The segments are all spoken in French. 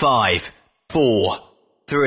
5, 4, 3, 2,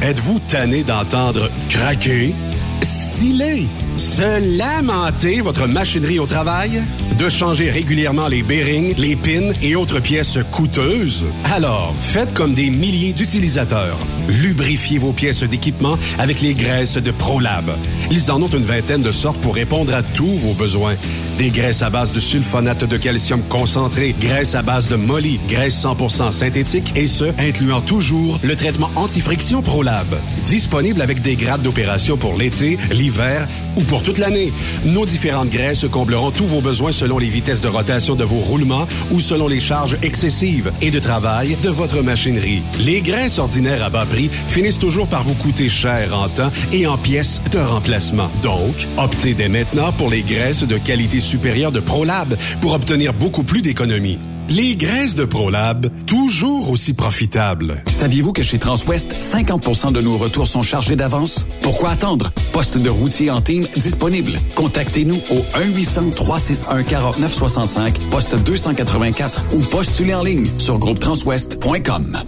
1. Êtes-vous tanné d'entendre craquer, sciller, se lamenter votre machinerie au travail? De changer régulièrement les bearings, les pins et autres pièces coûteuses? Alors, faites comme des milliers d'utilisateurs. Lubrifiez vos pièces d'équipement avec les graisses de ProLab. Ils en ont une vingtaine de sortes pour répondre à tous vos besoins. Des graisses à base de sulfonate de calcium concentré, graisses à base de molly, graisse 100% synthétique et ce, incluant toujours le traitement anti-friction ProLab. Disponible avec des grades d'opération pour l'été, l'hiver ou pour toute l'année. Nos différentes graisses combleront tous vos besoins selon les vitesses de rotation de vos roulements ou selon les charges excessives et de travail de votre machinerie. Les graisses ordinaires à bas finissent toujours par vous coûter cher en temps et en pièces de remplacement. Donc, optez dès maintenant pour les graisses de qualité supérieure de ProLab pour obtenir beaucoup plus d'économies. Les graisses de ProLab, toujours aussi profitables. Saviez-vous que chez Transwest, 50% de nos retours sont chargés d'avance? Pourquoi attendre? Poste de routier en team disponible. Contactez-nous au 1-800-361-4965, poste 284 ou postulez en ligne sur groupetranswest.com.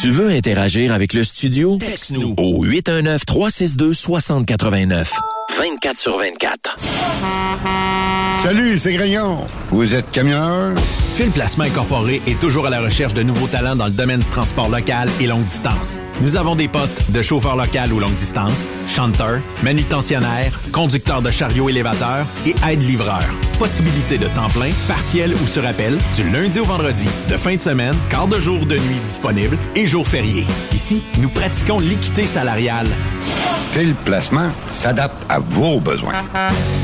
Tu veux interagir avec le studio? Texte-nous au 819-362-6089. 24 sur 24. Salut, c'est Grignon. Vous êtes camionneur? Fil Placement Incorporé est toujours à la recherche de nouveaux talents dans le domaine du transport local et longue distance. Nous avons des postes de chauffeur local ou longue distance, chanteur, manutentionnaire, conducteur de chariot élévateur et aide-livreur. Possibilité de temps plein, partiel ou sur appel, du lundi au vendredi, de fin de semaine, quart de jour de nuit disponible et jours fériés. Ici, nous pratiquons l'équité salariale. Fil Placement s'adapte à vos besoins.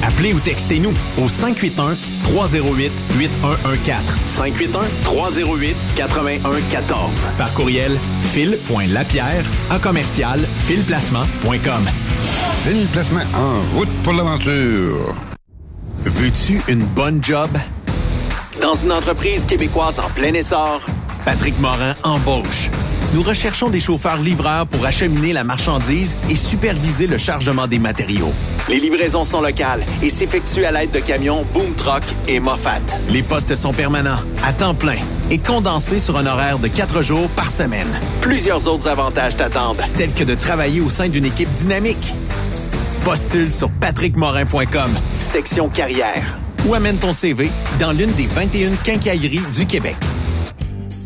Appelez ou textez-nous au 581 308 8114. 581-308-8114. Par courriel, fil.lapierre à commercial filplacement.com. Fil Placement en route pour l'aventure. Veux-tu une bonne job? Dans une entreprise québécoise en plein essor, Patrick Morin embauche. Nous recherchons des chauffeurs livreurs pour acheminer la marchandise et superviser le chargement des matériaux. Les livraisons sont locales et s'effectuent à l'aide de camions Boom Truck et Moffat. Les postes sont permanents, à temps plein et condensés sur un horaire de quatre jours par semaine. Plusieurs autres avantages t'attendent, tels que de travailler au sein d'une équipe dynamique. Postule sur patrickmorin.com, section carrière, ou amène ton CV dans l'une des 21 quincailleries du Québec.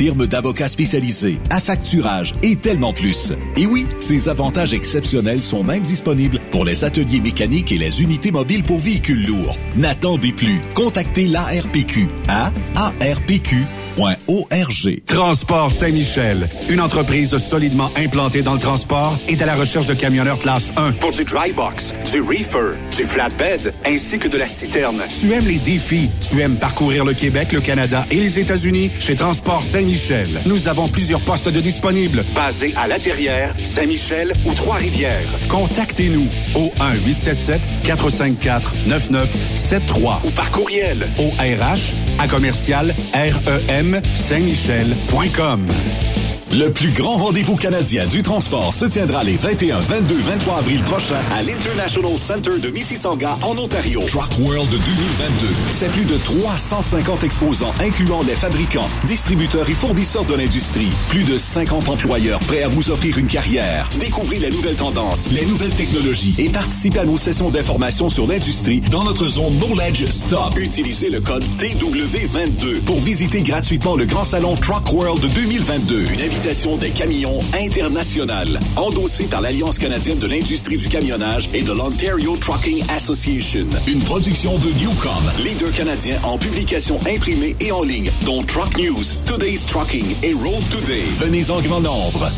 firme d'avocats spécialisés, affacturage et tellement plus. Et oui, ces avantages exceptionnels sont même disponibles pour les ateliers mécaniques et les unités mobiles pour véhicules lourds. N'attendez plus. Contactez l'ARPQ à arpq.org. Transport Saint-Michel, une entreprise solidement implantée dans le transport, est à la recherche de camionneurs classe 1 pour du dry box, du reefer, du flatbed, ainsi que de la citerne. Tu aimes les défis, tu aimes parcourir le Québec, le Canada et les États-Unis chez Transport Saint-Michel. Nous avons plusieurs postes de disponibles, basés à La Terrière, Saint-Michel ou Trois-Rivières. Contactez-nous au 1-877-454-9973 ou par courriel au RH à commercial REM Saint-Michel.com. Le plus grand rendez-vous canadien du transport se tiendra les 21, 22, 23 avril prochains à l'International Center de Mississauga en Ontario. Truck World 2022. C'est plus de 350 exposants incluant les fabricants, distributeurs et fournisseurs de l'industrie. Plus de 50 employeurs prêts à vous offrir une carrière. Découvrez les nouvelles tendances, les nouvelles technologies et participez à nos sessions d'information sur l'industrie dans notre zone Knowledge Stop. Utilisez le code TW22 pour visiter gratuitement le grand salon Truck World 2022. Une des camions internationales, endossée par l'Alliance canadienne de l'industrie du camionnage et de l'Ontario Trucking Association. Une production de Newcom, leader canadien en publication imprimée et en ligne, dont Truck News, Today's Trucking et Road Today. Venez en grand nombre.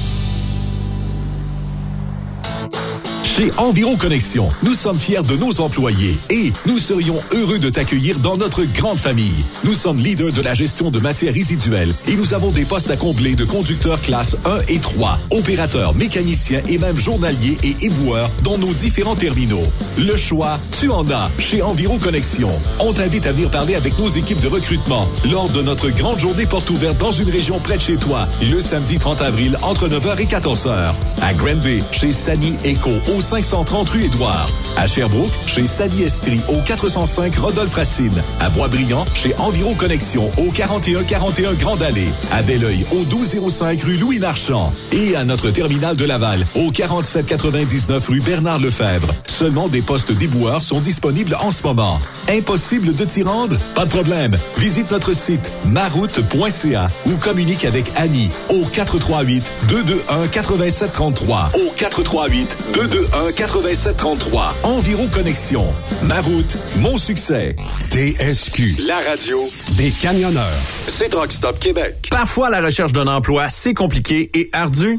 Chez Environ Connexion, nous sommes fiers de nos employés et nous serions heureux de t'accueillir dans notre grande famille. Nous sommes leaders de la gestion de matières résiduelles et nous avons des postes à combler de conducteurs classe 1 et 3, opérateurs, mécaniciens et même journaliers et éboueurs dans nos différents terminaux. Le choix, tu en as chez Environ Connexion. On t'invite à venir parler avec nos équipes de recrutement lors de notre grande journée porte ouverte dans une région près de chez toi, le samedi 30 avril entre 9h et 14h. À Granby, chez Sani Eco, au 530 rue Édouard. À Sherbrooke, chez Sally Estrie, au 405 Rodolphe Racine. À Boisbriand, chez Environ Connexion, au 4141 Grande Allée. À Belleuil, au 1205 rue Louis Marchand. Et à notre terminal de Laval, au 4799 rue Bernard Lefebvre. Seulement des postes déboueurs sont disponibles en ce moment. Impossible de t'y rendre? Pas de problème. Visite notre site maroute.ca ou communique avec Annie au 438 221 8733. Au 438 221 8733. Environ Connexion. Ma route, mon succès. TSQ. La radio Des camionneurs. C'est Rock Stop Québec. Parfois, la recherche d'un emploi, c'est compliqué et ardu.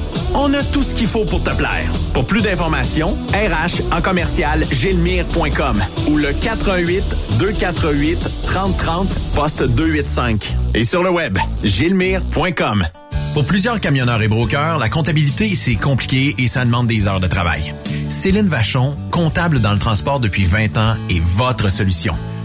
On a tout ce qu'il faut pour te plaire. Pour plus d'informations, RH en commercial gilmire.com ou le 418 248 3030 poste 285. Et sur le web, gilmire.com. Pour plusieurs camionneurs et brokers, la comptabilité, c'est compliqué et ça demande des heures de travail. Céline Vachon, comptable dans le transport depuis 20 ans, est votre solution.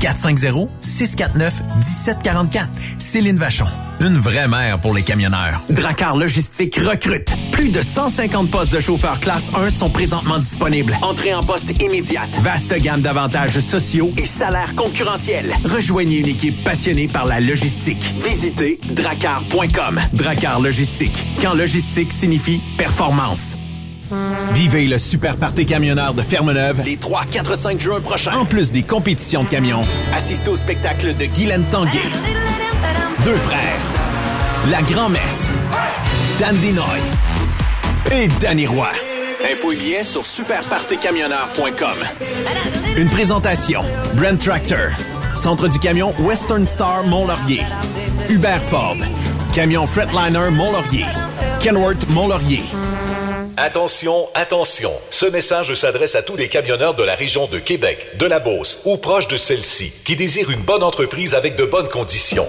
450-649-1744. Céline Vachon. Une vraie mère pour les camionneurs. Dracar Logistique recrute. Plus de 150 postes de chauffeurs classe 1 sont présentement disponibles. Entrée en poste immédiate. Vaste gamme d'avantages sociaux et salaires concurrentiels. Rejoignez une équipe passionnée par la logistique. Visitez dracar.com. Dracar Logistique. Quand logistique signifie performance. Vivez le super party camionneur de Fermeneuve les 3, 4, 5 juin prochains. En plus des compétitions de camions, assistez au spectacle de Guylaine Tanguay. Deux frères. La Grand-Messe. Dan Dinoy. Et Danny Roy. Info et billets sur superpartycamionneur.com. Une présentation. Brent Tractor. Centre du camion Western Star Mont-Laurier. Hubert Ford. Camion Fretliner Mont-Laurier. Kenworth Mont-Laurier. Attention, attention. Ce message s'adresse à tous les camionneurs de la région de Québec, de la Beauce ou proche de celle-ci qui désirent une bonne entreprise avec de bonnes conditions.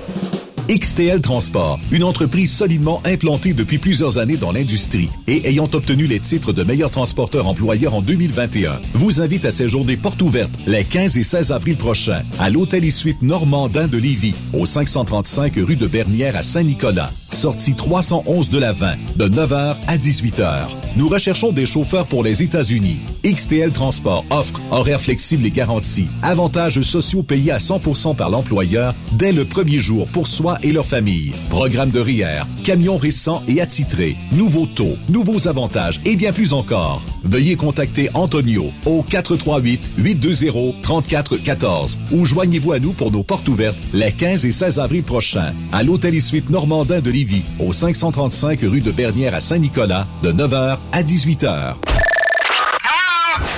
XTL Transport, une entreprise solidement implantée depuis plusieurs années dans l'industrie et ayant obtenu les titres de meilleur transporteur employeur en 2021, vous invite à séjourner porte ouverte les 15 et 16 avril prochains à l'Hôtel et Suite Normandin de Lévis, au 535 rue de Bernière à Saint-Nicolas. Sortie 311 de la 20, de 9h à 18h. Nous recherchons des chauffeurs pour les États-Unis. XTL Transport offre horaires flexibles et garantis, avantages sociaux payés à 100% par l'employeur dès le premier jour pour soi et leur famille. Programme de RIER, camions récents et attitrés, nouveaux taux, nouveaux avantages et bien plus encore. Veuillez contacter Antonio au 438-820-3414 ou joignez-vous à nous pour nos portes ouvertes les 15 et 16 avril prochains à l'Hôtel et Suite Normandin de Lévis au 535 rue de Bernière à Saint-Nicolas de 9h à 18h.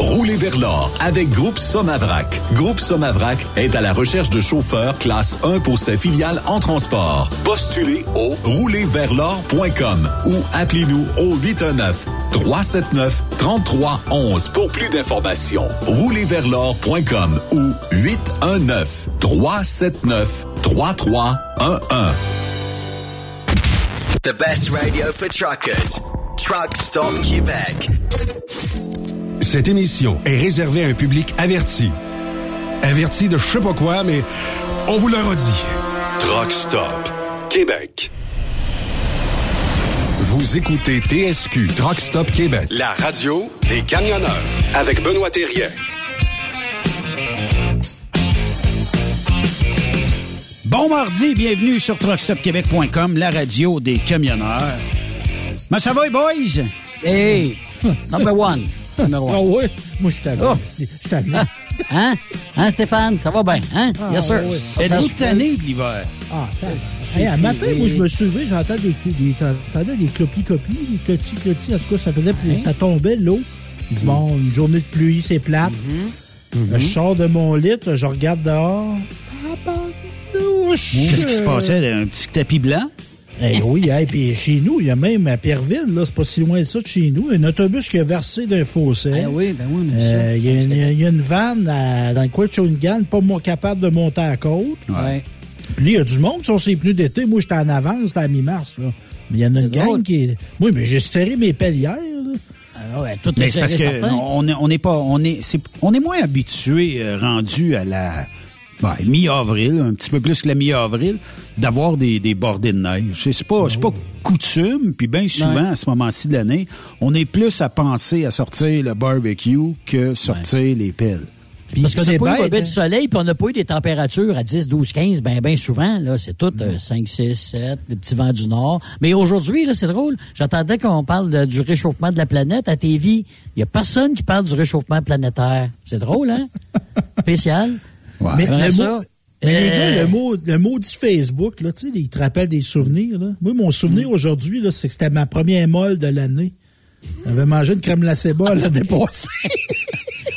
Roulez vers l'or avec Groupe Somavrac. Groupe Somavrac est à la recherche de chauffeurs classe 1 pour ses filiales en transport. Postulez au roulerversl'or.com ou appelez-nous au 819 379 3311 pour plus d'informations. Roulerversl'or.com ou 819 379 3311. The best radio for truckers. Truck Stop. Cette émission est réservée à un public averti. averti de je sais pas quoi, mais on vous le redit. Truck Stop Québec. Vous écoutez TSQ Truck Stop Québec, la radio des camionneurs avec Benoît Thérien. Bon mardi, bienvenue sur truckstopquebec.com, la radio des camionneurs. Mais ça va, boys? Hey, number one. Ah oui? Moi, je t'avais. Oh. Je t'avais. Ah, hein? Hein, Stéphane? Ça va bien, hein? Ah, yes, sir. Êtes-vous tanné de l'hiver? Ah, ça. Hey, un matin, moi, je me suis levé, j'entendais des, des, j'entendais des clopis-copies, des clotis-clotis. En tout cas, ça faisait plus. Ça tombait, l'eau. Bon, une journée de pluie, c'est plate. Mm-hmm. Euh, Je sors de mon lit, je regarde dehors. Tabarnouche! Qu'est-ce qui se passait? Un petit tapis blanc? Eh oui, hey, puis chez nous, il y a même à Perville, là, c'est pas si loin de ça de chez nous, un autobus qui a versé d'un fossé. Eh oui, ben oui, mais Euh, Il y, a une- il y a une vanne à- dans le coin de Shawinigan, pas mo- capable de monter à la côte. Ouais. Puis là, il y a du monde sur ses pneus d'été. Moi, j'étais en avance, c'était à mi-mars. là. Mais il y en a une gang drôle. qui est. Oui, mais j'ai serré mes pelles hier. là. Ah ouais, tout Mais est c'est parce que on est, on est pas, on est, on est moins habitué, euh, rendu à la ben, mi-avril, un petit peu plus que la mi-avril, d'avoir des, des bordées de neige. C'est, pas, c'est pas coutume, puis bien souvent Ouais. à ce moment-ci de l'année, on est plus à penser à sortir le barbecue que sortir les pelles. Puis Parce qu'on n'a pas eu bête, le bête hein. du soleil, puis on n'a pas eu des températures à 10, 12, 15, ben, ben souvent, là. C'est tout euh, 5, 6, 7, des petits vents du nord. Mais aujourd'hui, là, c'est drôle. J'entendais qu'on parle de- du réchauffement de la planète à TV. Il y a personne qui parle du réchauffement planétaire. C'est drôle, hein? Spécial. Ouais. Mais, le ça. mot, mais les Euh, gars, le mot, le maudit Facebook, là, tu sais, il te rappelle des souvenirs. Là. Moi, mon souvenir Mm. aujourd'hui, là, c'est que c'était ma première molle de l'année. J'avais mangé une crème lacéba l'année passée.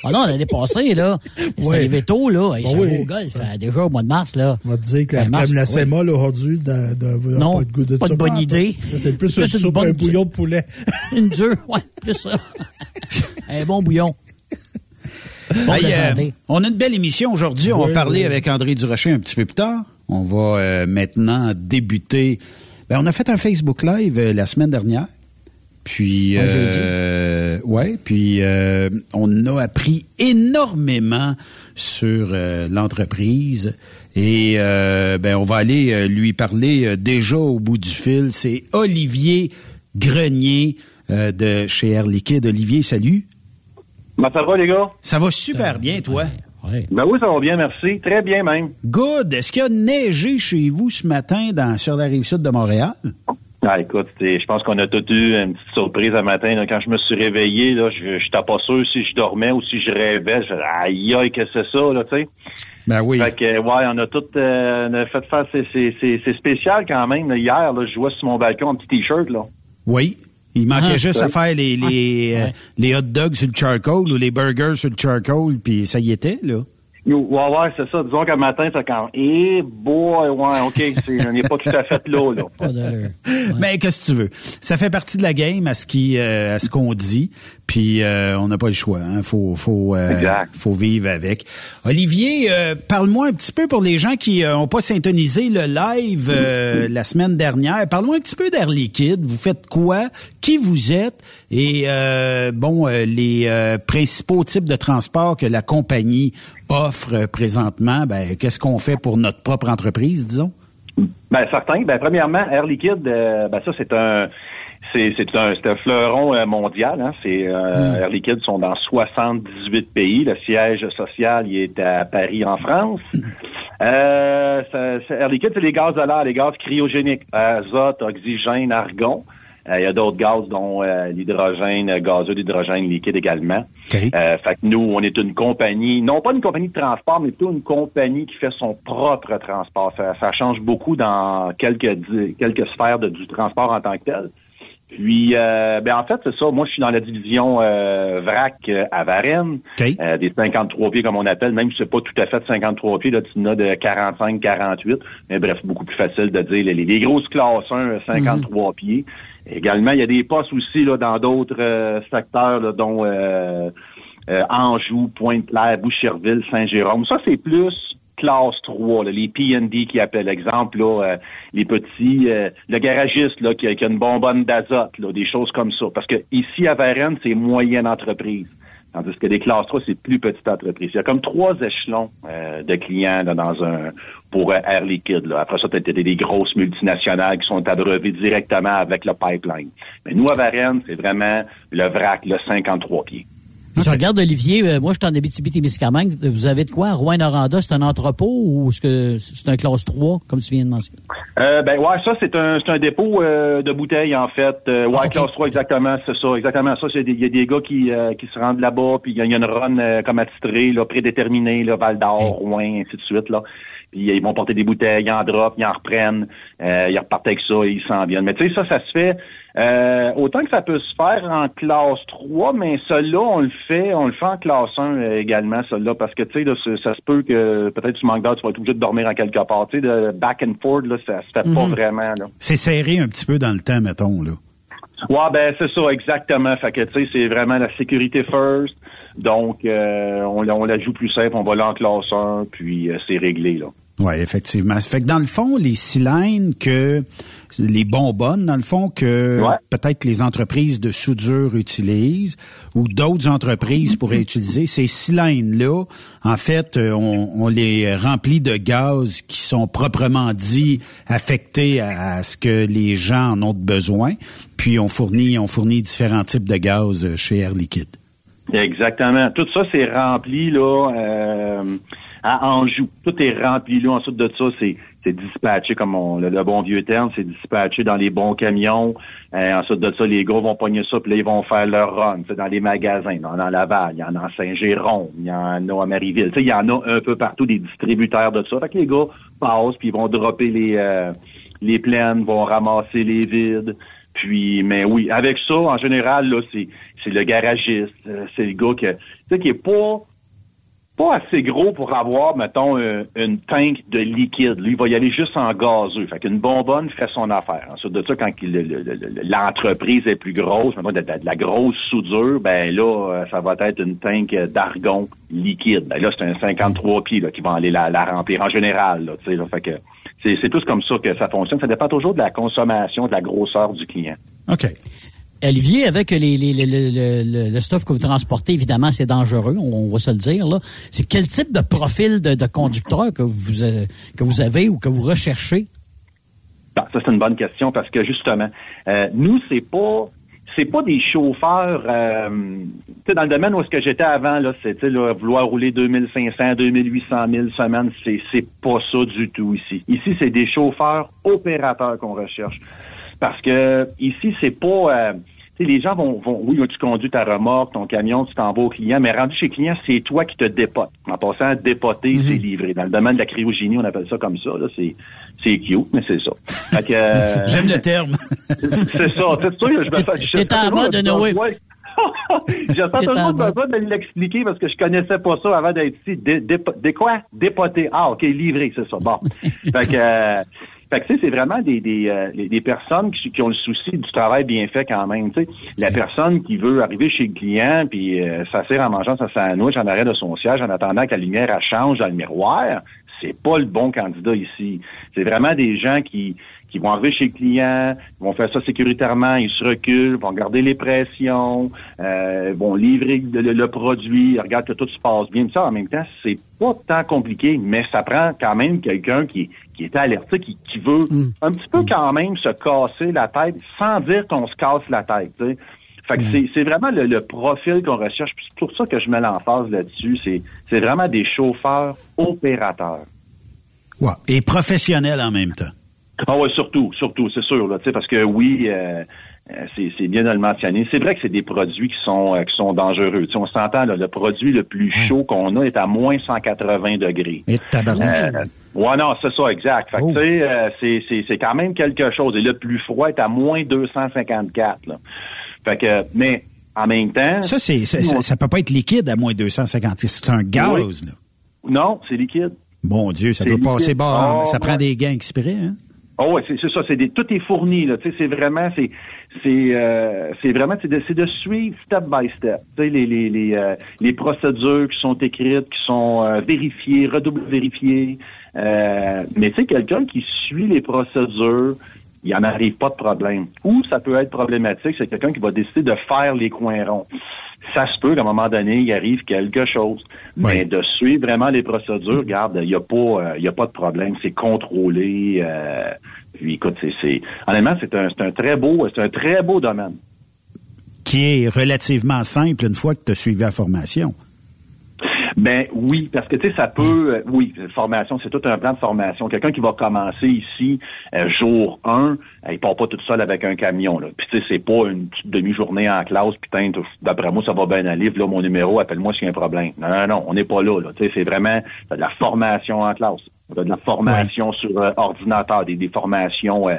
Ah non, l'année passée, là. C'est Ouais. arrivé tôt, là. Ils Bon, sont oui. au golf, euh, déjà au mois de mars, là. On va te dire que la Ben, crème lacéma, là, aujourd'hui, de, de, Non, pas de goût de pas de bonne idée. C'est plus, Plus une une soupe, bonne- un bouillon de poulet. Une dure, ouais, plus ça. Un bon bouillon. Bon, Hey, la euh, on a une belle émission aujourd'hui. On va parler oui. avec André Durocher un petit peu plus tard. On va euh, maintenant débuter. Ben, on a fait un Facebook Live euh, la semaine dernière. Puis, euh, ouais, puis euh, on a appris énormément sur euh, l'entreprise. Et euh, ben, on va aller euh, lui parler euh, déjà au bout du fil. C'est Olivier Grenier euh, de chez Air Liquide. Olivier, salut. Ben, ça va, les gars? Ça va super bien, toi? Ouais. Ben oui, ça va bien, merci. Très bien, même. Good. Est-ce qu'il y a neigé chez vous ce matin dans, sur la rive sud de Montréal? Ah, écoute, je pense qu'on a tous eu une petite surprise un matin. là. quand je me suis réveillé, là, je n'étais pas sûr si je dormais ou si je rêvais. Je aïe, aïe, que c'est ça, là, tu sais. Ben oui. Fait que, ouais, on a tout euh, on a fait faire. C'est, spécial quand même. Hier, là, je jouais sur mon balcon un petit T-shirt, là. Oui. Il manquait Ah, juste oui. à faire les, les, euh, Ouais. les hot dogs sur le charcoal ou les burgers sur le charcoal, puis ça y était, là. Ouais, ouais, c'est ça. Disons qu'un matin, c'est quand Eh boy, ouais, OK, c'est, on n'est pas tout à fait là, là. Pas. Mais qu'est-ce que tu veux? Ça fait partie de la game à ce qui, euh, à ce qu'on dit. Puis euh, on n'a pas le choix. Hein. Faut, faut, euh, Exact. faut vivre avec. Olivier, euh, parle-moi un petit peu pour les gens qui n'ont pas syntonisé le live euh, la semaine dernière. Parle-moi un petit peu d'Air Liquide. Vous faites quoi? Qui vous êtes? Et euh, bon, euh, les euh, principaux types de transport que la compagnie offre euh, présentement. Ben, qu'est-ce qu'on fait pour notre propre entreprise, disons? Ben certain. Ben premièrement, Air Liquide, euh, ben ça c'est un c'est un un fleuron euh, mondial. Hein. C'est euh, Air Liquide sont dans 78 pays. Le siège social il est à Paris en France. Euh, ça- Air Liquide c'est les gaz de l'air, les gaz cryogéniques, azote, oxygène, argon. Euh, Il y a d'autres gaz, dont euh, l'hydrogène euh, gazeux, l'hydrogène liquide également. OK. Euh, fait que nous, on est une compagnie, non pas une compagnie de transport, mais plutôt une compagnie qui fait son propre transport. Ça, ça change beaucoup dans quelques quelques sphères de- du transport en tant que tel. Puis, euh, ben en fait, c'est ça. Moi, je suis dans la division euh, VRAC à Varennes, OK. euh, des 53 pieds comme on appelle, même si c'est pas tout à fait 53 pieds, là, tu en as de 45, 48. Mais bref, beaucoup plus facile de dire les, les grosses classes 1, euh, 53 pieds. Également, il y a des postes aussi là, dans d'autres euh, secteurs, là, dont euh, euh, Anjou, Pointe-Claire, Boucherville, Saint-Jérôme. Ça, c'est plus classe 3, là, les P&D qui appellent exemple, là, euh, les petits, euh, le garagiste là, qui, a, qui a une bonbonne d'azote, des choses comme ça. Parce que ici à Varennes, c'est moyenne entreprise. Tandis que les classes 3, c'est plus petite entreprise. Il y a comme trois échelons euh, de clients là, dans un pour euh, Air Liquide. Là. Après ça, tu as des grosses multinationales qui sont abreuvées directement avec le pipeline. Mais nous, à Varennes, c'est vraiment le vrac, le 53 pieds. Je regarde Olivier, euh, moi je suis en Abitibi-Témiscamingue. Vous avez de quoi? Rouen-Noranda, c'est un entrepôt ou est-ce que c'est un classe 3, comme tu viens de mentionner? Euh, ben ouais, ça c'est un c'est un dépôt euh, de bouteilles en fait. Euh, ouais, Ah, classe 3 exactement, c'est ça, exactement ça. Il y a des gars qui euh, qui se rendent là-bas, puis il y, a une run euh, comme attitrée, là, prédéterminée, là, Val d'Or, Rouen, ainsi de suite là. Puis ils vont porter des bouteilles, ils en drop, ils en reprennent, euh, ils repartent avec ça ils s'en viennent. Mais tu sais, ça, ça se fait euh, autant que ça peut se faire en classe 3, mais celui-là, on le fait, on le fait en classe 1 euh, également, celui-là, parce que tu sais, ça, se peut que peut-être tu manques d'heures, tu vas être obligé de dormir en quelque part. Tu sais, de back and forth, là, ça se fait pas Mhm. vraiment. C'est serré un petit peu dans le temps, mettons, là. Ouais, ben c'est ça, exactement. Fait que tu sais, c'est vraiment la sécurité first. Donc, euh, on, la- on la joue plus simple, on va là en classe 1, puis euh, c'est réglé, là. Oui, effectivement. Ça fait que dans le fond, les cylindres que les bonbonnes, dans le fond, que peut-être les entreprises de soudure utilisent ou d'autres entreprises pourraient utiliser, ces cylindres-là, en fait, euh, on, on les remplit de gaz qui sont proprement dit affectés à, à ce que les gens en ont besoin. Puis on fournit, on fournit différents types de gaz euh, chez Air Liquide. Exactement. Tout ça, c'est rempli là euh, à Anjou. Tout est rempli là. Ensuite de ça, c'est c'est dispatché comme on, le, bon vieux terme, c'est dispatché dans les bons camions. Euh, ensuite de ça, les gars vont pogner ça, puis là, ils vont faire leur run. Dans les magasins, a à Laval, il y en a à Saint-Jérôme, il y en a à Marieville. Il y en a un peu partout des distributeurs de ça. Fait que les gars passent, puis ils vont dropper les euh, les plaines, vont ramasser les vides. Puis, mais oui, avec ça, en général, là, c'est, c'est le garagiste, euh, c'est le gars que, qui est pas, pas assez gros pour avoir, mettons, un- une tank de liquide. Lui, il va y aller juste en gazeux. Fait qu'une bonbonne fait son affaire. Ensuite de ça, quand l'entreprise est plus grosse, mettons, de, la grosse soudure, ben là, euh, ça va être une tank d'argon liquide. Ben là, c'est un 53 pieds là, qui va aller la, remplir en général. Là, là. fait que c'est, c'est tous comme ça que ça fonctionne. Ça dépend toujours de la consommation, de la grosseur du client. OK. Olivier, avec les, les- les- le, stuff que vous transportez, évidemment, c'est dangereux, on, va se le dire. là. C'est quel type de profil de, conducteur que vous, euh, que vous avez ou que vous recherchez? Bon, ça c'est une bonne question parce que justement, euh, nous c'est pas c'est pas des chauffeurs euh, dans le domaine où est-ce que j'étais avant là, c'était vouloir rouler 2500, 2800 000 semaines, c'est c'est pas ça du tout ici. Ici c'est des chauffeurs opérateurs qu'on recherche parce que ici c'est pas euh, les gens vont, vont, oui, tu conduis ta remorque, ton camion, tu t'en vas au client, mais rendu chez le client, c'est toi qui te dépotes. En passant, dépoter, c'est livré. Dans le domaine de la cryogénie, on appelle ça comme ça. Là, c'est, c'est cute, mais c'est ça. Fait que, euh, J'aime le terme. c'est ça. C'est sûr, je me fais. T'es en mode, Noé. toujours en mode. besoin de l'expliquer parce que je connaissais pas ça avant d'être ici. Dé, dépo- dé quoi? Dépoter. Ah, OK, livré, c'est ça. Bon. fait que, euh, fait que, tu sais, c'est vraiment des, des, euh, des- personnes qui, qui ont le souci du travail bien fait quand même. Tu sais, la personne qui veut arriver chez le client puis euh, s'asseoir en mangeant sa sandwich en arrêt de son siège en attendant que la lumière elle change dans le miroir, c'est pas le bon candidat ici. C'est vraiment des gens qui qui vont arriver chez le client, vont faire ça sécuritairement, ils se reculent, vont garder les pressions, euh, vont livrer le, le- le produit, regardent que tout se passe bien. Ça, en même temps, c'est pas tant compliqué, mais ça prend quand même quelqu'un qui, qui est alerté, qui, qui veut un petit peu quand même se casser la tête, sans dire qu'on se casse la tête. tu sais. Fait que c'est- c'est vraiment le, le profil qu'on recherche. Puis C'est pour ça que je mets l'emphase là-dessus. C'est c'est vraiment des chauffeurs opérateurs. Ouais. Et professionnel en même temps. Ah ouais, surtout, surtout, c'est sûr, là, tu sais, parce que oui, euh, euh, c'est bien de le mentionner. C'est vrai que c'est des produits qui sont euh, qui sont dangereux. Tu sais, on s'entend, là, le produit le plus chaud qu'on a est à moins 180 degrés. Et. Euh, ouais, non, c'est ça, exact. Fait que, tu sais, c'est- c'est c'est quand même quelque chose. Et le plus froid est à moins 254. Là. Fait que, mais en même temps... Ça, c'est, ça, ça, peut pas être liquide à moins 250. C'est un gaz, Oui. là. Non, c'est liquide. Mon Dieu, ça doit liquide. passer bas. Oh, ça prend ouais. des gains exprès, hein? Oh ouais, c'est ça, c'est des tout est fourni là, tu sais, c'est vraiment c'est c'est euh, c'est vraiment c'est de c'est de suivre step by step, tu sais les les les euh, les procédures qui sont écrites, qui sont euh, vérifiées, redouble vérifiées. Euh, mais tu sais quelqu'un qui suit les procédures, il n'y en arrive pas de problème. Ou ça peut être problématique, c'est quelqu'un qui va décider de faire les coins ronds. ça se peut qu'à un moment donné, il arrive quelque chose. Mais de suivre vraiment les procédures, regarde, il n'y a pas, il a pas de problème. C'est contrôlé. puis écoute, c'est, c'est, honnêtement, c'est un, c'est un très beau, c'est un très beau domaine. Qui est relativement simple une fois que tu as suivi la formation. Ben oui, parce que tu sais, ça peut, euh, oui, formation, c'est tout un plan de formation. Quelqu'un qui va commencer ici euh, jour 1, il part pas tout seul avec un camion. Là. Puis tu sais, c'est pas une petite demi-journée en classe, putain, d'après moi, ça va bien aller. Là, mon numéro, appelle-moi s'il y a un problème. Non, non, non, on n'est pas là. là. Tu sais, c'est vraiment de la formation en classe. De la formation sur euh, ordinateur, des, des formations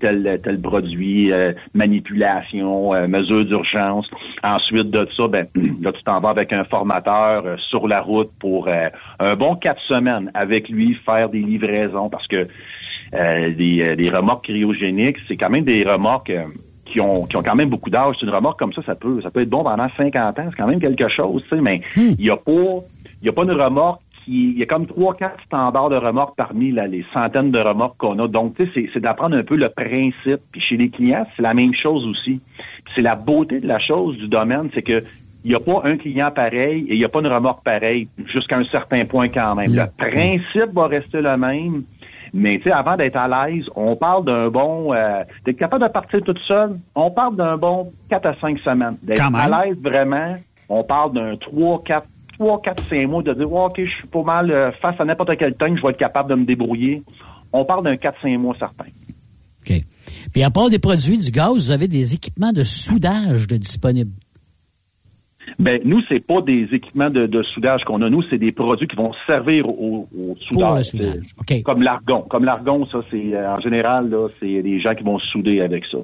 tel tel produit, euh, manipulation, euh, mesure d'urgence. Ensuite de ça, ben là tu t'en vas avec un formateur euh, sur la route pour un bon quatre semaines avec lui faire des livraisons parce que des, des remorques cryogéniques, c'est quand même des remorques qui ont, qui ont quand même beaucoup d'âge. Une remorque comme ça, ça peut, ça peut être bon pendant 50 ans. C'est quand même quelque chose, tu sais, mais hmm. il y a pas, il y a pas une remorque il y a comme trois, quatre standards de remorques parmi les centaines de remorques qu'on a. Donc, tu sais, c'est d'apprendre un peu le principe. Puis chez les clients, c'est la même chose aussi. C'est la beauté de la chose du domaine, c'est que il n'y a pas un client pareil et il n'y a pas une remorque pareille jusqu'à un certain point quand même. Le principe va rester le même. Mais tu sais, avant d'être à l'aise, on parle d'un bon, euh, d'être capable de partir toute seule, on parle d'un bon 4 à 5 semaines. D'être à l'aise vraiment, on parle d'un 3, 4, 3, 4, 5 mois de dire, OK, je suis pas mal euh, face à n'importe quel temps, je vais être capable de me débrouiller. On parle d'un 4-5 mois certain. OK. Puis à part des produits du gaz, vous avez des équipements de soudage de disponibles? Ben nous, c'est pas des équipements de, soudage qu'on a. Nous, c'est des produits qui vont servir au, soudage. Comme l'argon. Comme l'argon, ça, c'est euh, en général, là, c'est des gens qui vont souder avec ça.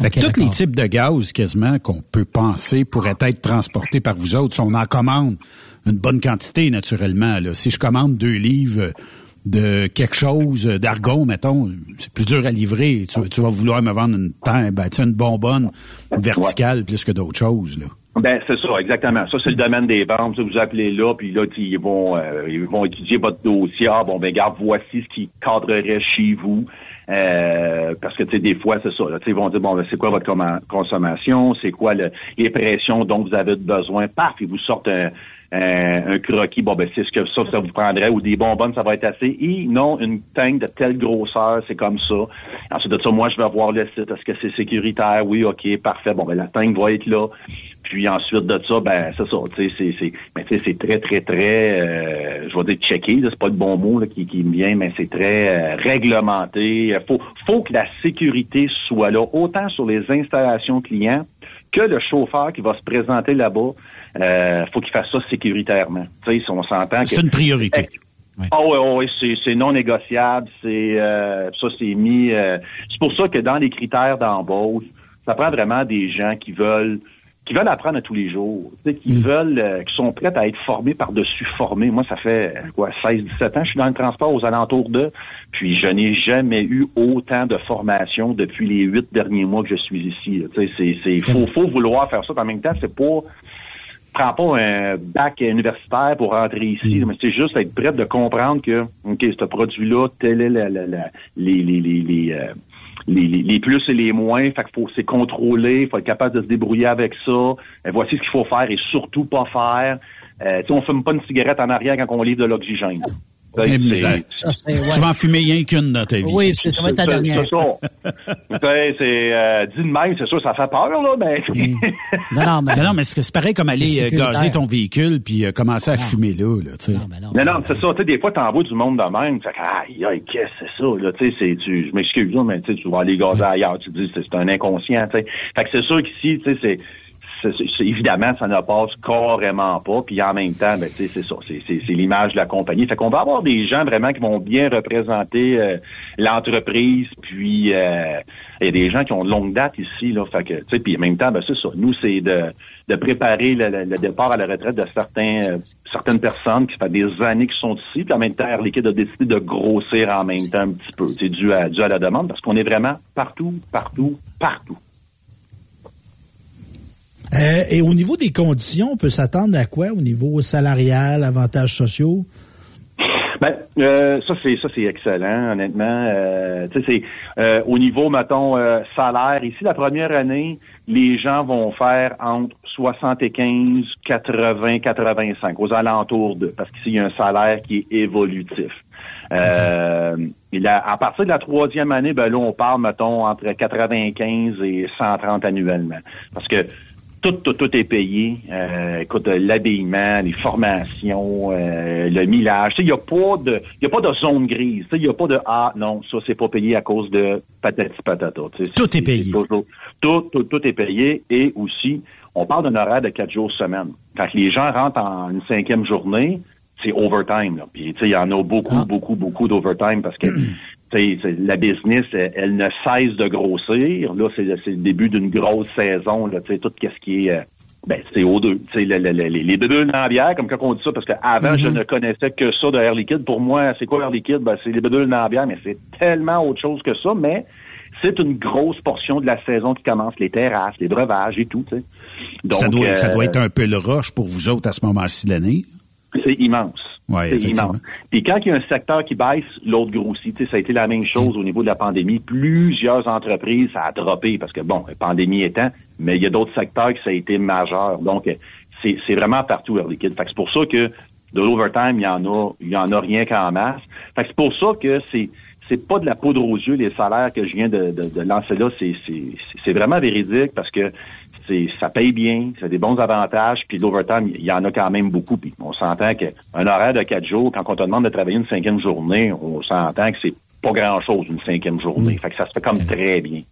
Fait que tous les types de gaz quasiment qu'on peut penser pourraient être transportés par vous autres, si on en commande une bonne quantité naturellement. Là. Si je commande deux livres de quelque chose d'argon, mettons, c'est plus dur à livrer. Tu, vas vouloir me vendre une, ben, une bonbonne verticale plus que d'autres choses. Là. Ben c'est ça, exactement. Ça c'est le domaine des ventes. Vous appelez là, puis là ils vont euh, ils vont étudier votre dossier. Ah bon ben garde, voici ce qui cadrerait chez vous. Euh, parce que tu sais des fois c'est ça. Là, ils vont dire bon ben, c'est quoi votre consommation, c'est quoi le, les pressions dont vous avez besoin? Paf, ils vous sortent un, un, croquis, bon ben c'est ce que ça, ça vous prendrait, ou des bonbonnes, ça va être assez. Et non, une tank de telle grosseur, c'est comme ça. Ensuite de ça, moi je vais voir le site, est-ce que c'est sécuritaire? Oui, ok, parfait. Bon ben la tank va être là. Puis ensuite de ça, ben c'est ça, tu sais, c'est, c'est, ben, c'est très, très, très, euh, je vais dire checké, c'est pas le bon mot là, qui, qui me vient, mais c'est très euh, réglementé. Faut, faut que la sécurité soit là, autant sur les installations clients que le chauffeur qui va se présenter là-bas. Euh, faut qu'il fasse ça sécuritairement. Tu sais, on s'entend C'est une priorité. Ah oui, oui, c'est, c'est non négociable. C'est euh, ça, c'est mis. c'est pour ça que dans les critères d'embauche, ça prend vraiment des gens qui veulent qui veulent apprendre à tous les jours, qui mm. veulent, euh, qui sont prêts à être formés par-dessus formés. Moi, ça fait quoi, 16-17 ans, je suis dans le transport aux alentours de, puis je n'ai jamais eu autant de formation depuis les huit derniers mois que je suis ici. C'est, c'est, faut, faut vouloir faire ça. En même temps, c'est pas, prends pas un bac universitaire pour rentrer ici, mm. mais c'est juste être prêt de comprendre que, ok, ce produit-là, tel est la, la, la, les, les, les, les euh, les, les, plus et les moins. Fait qu'il faut c'est contrôler, il faut être capable de se débrouiller avec ça. Euh, voici ce qu'il faut faire et surtout pas faire. Euh, on fume pas une cigarette en arrière quand on livre de l'oxygène. Tu vas en fumer rien qu'une dans ta vie. Oui, c'est ça va être ta dernière. C'est ça. c'est euh, dit de même, c'est sûr, ça fait peur, là, mais. Mm. non, non, mais, non, mais c'est pareil comme aller euh, gazer ton véhicule puis euh, commencer à fumer là, là, tu sais. Non, non, c'est ça. Tu sais, des fois, t'envoies du monde de même. Tu aïe, aïe, qu'est-ce que c'est ça, là, tu sais, tu, je m'excuse, mais tu vas aller gazer ailleurs. Tu dis, c'est un inconscient, tu sais. Fait que c'est sûr qu'ici, tu sais, c'est, évidemment, ça ne passe carrément pas. Puis en même temps, ben, c'est ça, c'est l'image de la compagnie. Fait qu'on va avoir des gens vraiment qui vont bien représenter euh, l'entreprise. Puis euh, il y a des gens qui ont de longue date ici, là. Fait que, puis en même temps, ben, c'est ça. Nous, c'est de, de préparer le, départ à la retraite de certains, euh, certaines personnes qui fait des années qui sont ici. Puis en même temps, Air Liquide a décidé de grossir en même temps un petit peu. C'est dû à, dû à la demande parce qu'on est vraiment partout, partout, partout. Euh, et au niveau des conditions, on peut s'attendre à quoi au niveau salarial, avantages sociaux? Ben, Euh, ça c'est ça c'est excellent honnêtement. Euh, au niveau mettons salaire ici la première année les gens vont faire entre 75, 80, 85 aux alentours de parce qu'ici il y a un salaire qui est évolutif. À partir de la troisième année, ben là, on parle, mettons, entre 95 et 130 annuellement. Parce que tout, tout, tout est payé. Euh, écoute, l'habillement, les formations, euh, le millage. Il n'y a pas de y a pas de zone grise. Il n'y a pas de Ah non, ça c'est pas payé à cause de patati patata. Tout est, payé. tout, tout, tout est payé. Et aussi, on parle d'un horaire de quatre jours semaine. Quand les gens rentrent en une cinquième journée, c'est overtime. Là. Puis, il y en a beaucoup, ah. beaucoup, beaucoup d'overtime parce que la business, elle, ne cesse de grossir. Là, c'est le début d'une grosse saison. Là, tout ce qui est... Euh, ben, c'est O2. Les, les, les bédules dans la bière, comme quand on dit ça, parce qu'avant, mm je ne connaissais que ça de Air Liquide. Pour moi, c'est quoi Air Liquide? Ben, c'est les dans la bière, mais c'est tellement autre chose que ça. Mais c'est une grosse portion de la saison qui commence, les terrasses, les breuvages et tout. Donc, ça, doit, ça doit euh, être un peu le rush pour vous autres à ce moment-ci de l'année. C'est immense. c'est immense. Puis quand il y a un secteur qui baisse, l'autre grossit. ça a été la même chose au niveau de la pandémie. Plusieurs entreprises, ça a droppé parce que, bon, la pandémie étant, mais il y a d'autres secteurs qui ça a été majeur. Donc, c'est vraiment partout, Air Liquide. Fait que c'est pour ça que de l'overtime, il y en a, il y en a rien qu'en masse. Fait que c'est pour ça que c'est c'est pas de la poudre aux yeux les salaires que je viens de, de, de lancer là, c'est vraiment véridique parce que ça paye bien, ça a des bons avantages, puis l'overtime, il y en a quand même beaucoup. Puis on s'entend qu'un horaire de quatre jours, quand on te demande de travailler une cinquième journée, on s'entend que c'est pas grand-chose une cinquième journée. Mm. Fait que ça se fait comme très bien.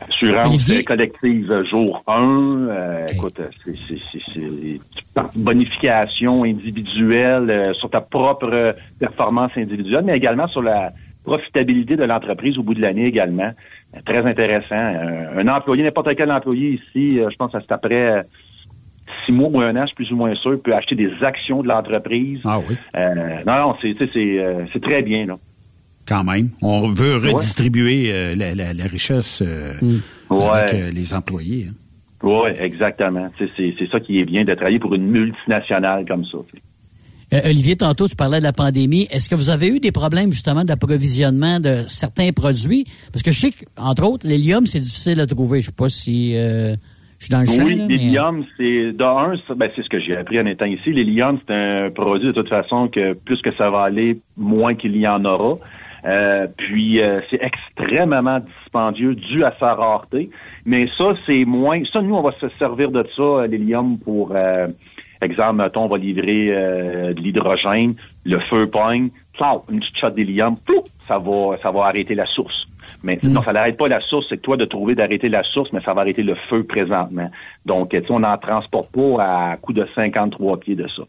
Assurance collective jour 1, euh, écoute, c'est bonification individuelle euh, sur ta propre performance individuelle, mais également sur la profitabilité de l'entreprise au bout de l'année également. Très intéressant. Un, employé, n'importe quel employé ici, euh, je pense que c'est après euh, six mois ou un an, je suis plus ou moins sûr, peut acheter des actions de l'entreprise. Ah oui. Euh, non, non, c'est, c'est, très bien, là. Quand même. On veut redistribuer la, la, richesse mm. avec les employés. Hein. Oui, exactement. C'est, ça qui est bien de travailler pour une multinationale comme ça. Euh, Olivier, tantôt, tu parlais de la pandémie. Est-ce que vous avez eu des problèmes, justement, d'approvisionnement de certains produits? Parce que je sais qu'entre autres, l'hélium, c'est difficile à trouver. Je sais pas si euh, je suis dans le champ. Oui, l'hélium, c'est, d'un, ben, c'est ce que j'ai appris en étant ici. L'hélium, c'est un produit, de toute façon, que plus que ça va aller, moins qu'il y en aura. Euh, puis c'est extrêmement dispendieux dû à sa rareté. Mais ça, c'est moins. Ça, nous, on va se servir de ça, l'hélium, pour Exemple, mettons, on va livrer euh, de l'hydrogène, le feu pogne, une petite shot d'hélium, ça va, ça va arrêter la source. Mais mm. non, ça n'arrête pas la source, c'est toi de trouver d'arrêter la source, mais ça va arrêter le feu présentement. Donc, on n'en transporte pas à coup de 53 pieds de ça.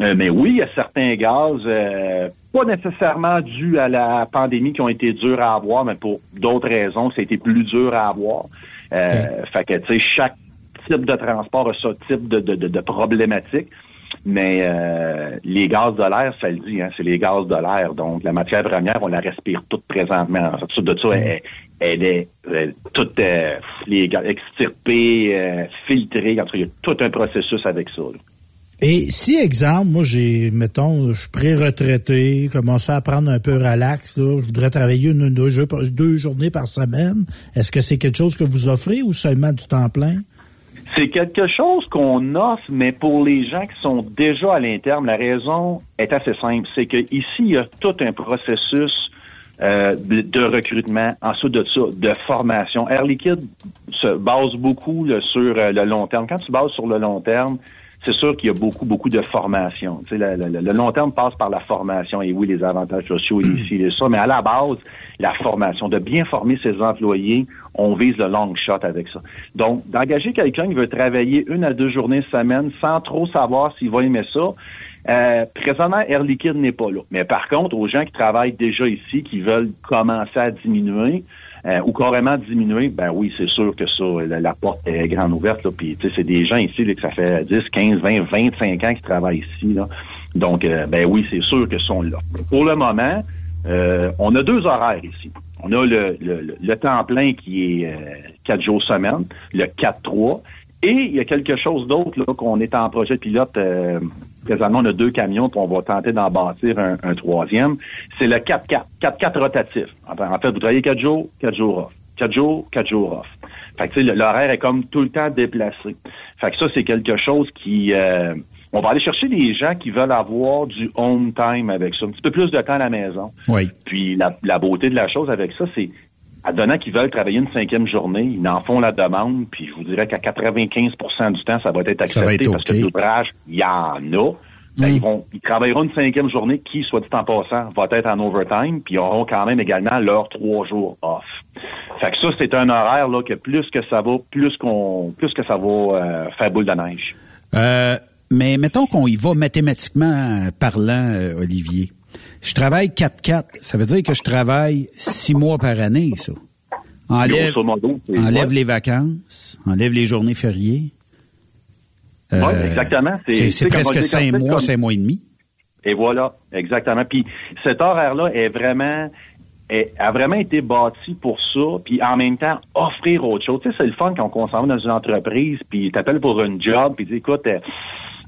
Euh, mais oui, il y a certains gaz, euh, pas nécessairement dus à la pandémie qui ont été durs à avoir, mais pour d'autres raisons, ça a été plus dur à avoir. Fait que, tu sais, chaque type de transport a ce type de, de, de, problématique. Mais euh, les gaz de l'air, ça le dit, hein, c'est les gaz de l'air. Donc, la matière première, on la respire toute présentement. En fait, de ça, elle, est toute euh, extirpée, euh, filtrée. il y a tout un processus avec ça. Et si, exemple, moi, j'ai, mettons, je suis pré-retraité, commencé à prendre un peu relax, je voudrais travailler une, deux, deux journées par semaine, est-ce que c'est quelque chose que vous offrez ou seulement du temps plein? C'est quelque chose qu'on offre, mais pour les gens qui sont déjà à l'interne, la raison est assez simple. C'est que ici, il y a tout un processus euh, de, recrutement, ensuite de ça, de formation. Air Liquide se base beaucoup sur euh, le long terme. Quand tu bases sur le long terme, c'est sûr qu'il y a beaucoup, beaucoup de formation. Tu sais, le, long terme passe par la formation et oui, les avantages sociaux et ici et ça, mais à la base, la formation, de bien former ses employés, on vise le long shot avec ça. Donc, d'engager quelqu'un qui veut travailler une à deux journées semaine sans trop savoir s'il va aimer ça, euh, présentement, Air Liquide n'est pas là. Mais par contre, aux gens qui travaillent déjà ici, qui veulent commencer à diminuer, euh, ou carrément diminuer, ben oui, c'est sûr que ça, la, porte est grande ouverte. Là, puis, c'est des gens ici là, que ça fait 10, 15, 20, 25 ans qui travaillent ici. Là. Donc, euh, ben oui, c'est sûr que sont là. Pour le moment, euh, on a deux horaires ici. On a le, le, temps plein qui est quatre jours semaine, le 4-3, Et il y a quelque chose d'autre qu'on est en projet pilote. Euh, présentement, on a deux camions, puis on va tenter d'en bâtir un, un troisième. C'est le 4-4, 4-4 rotatif. En fait, vous travaillez quatre jours, quatre jours off. Quatre jours, quatre jours off. Fait que, tu sais, l'horaire est comme tout le temps déplacé. Fait que ça, c'est quelque chose qui... Euh, on va aller chercher des gens qui veulent avoir du home time avec ça, un petit peu plus de temps à la maison. Oui. Puis la, la beauté de la chose avec ça, c'est adonnant qu'ils veulent travailler une cinquième journée, ils en font la demande, puis je vous dirais qu'à 95% du temps, ça va être accepté va être parce que l'ouvrage, il y en a. Ben, Mm. ils, vont, ils travailleront une cinquième journée qui, soit dit en passant, va être en overtime, puis ils auront quand même également leurs trois jours off. Fait que ça, c'est un horaire là que plus que ça va, plus qu'on plus que ça va euh, faire boule de neige. Euh, mais mettons qu'on y va mathématiquement euh, parlant, euh, Olivier. Je travaille 4-4. Ça veut dire que je travaille six mois par année, ça. Enlève, modo, enlève ouais. les vacances, enlève les journées fériées. Euh, Ouais, exactement. C'est- presque cinq comme- mois, cinq mois et demi. Et voilà, exactement. Puis cet horaire-là est vraiment a vraiment été bâti pour ça, puis en même temps offrir autre chose. Tu sais, c'est le fun quand on s'en va dans une entreprise, puis t'appelles pour une job, puis dis, écoute, euh,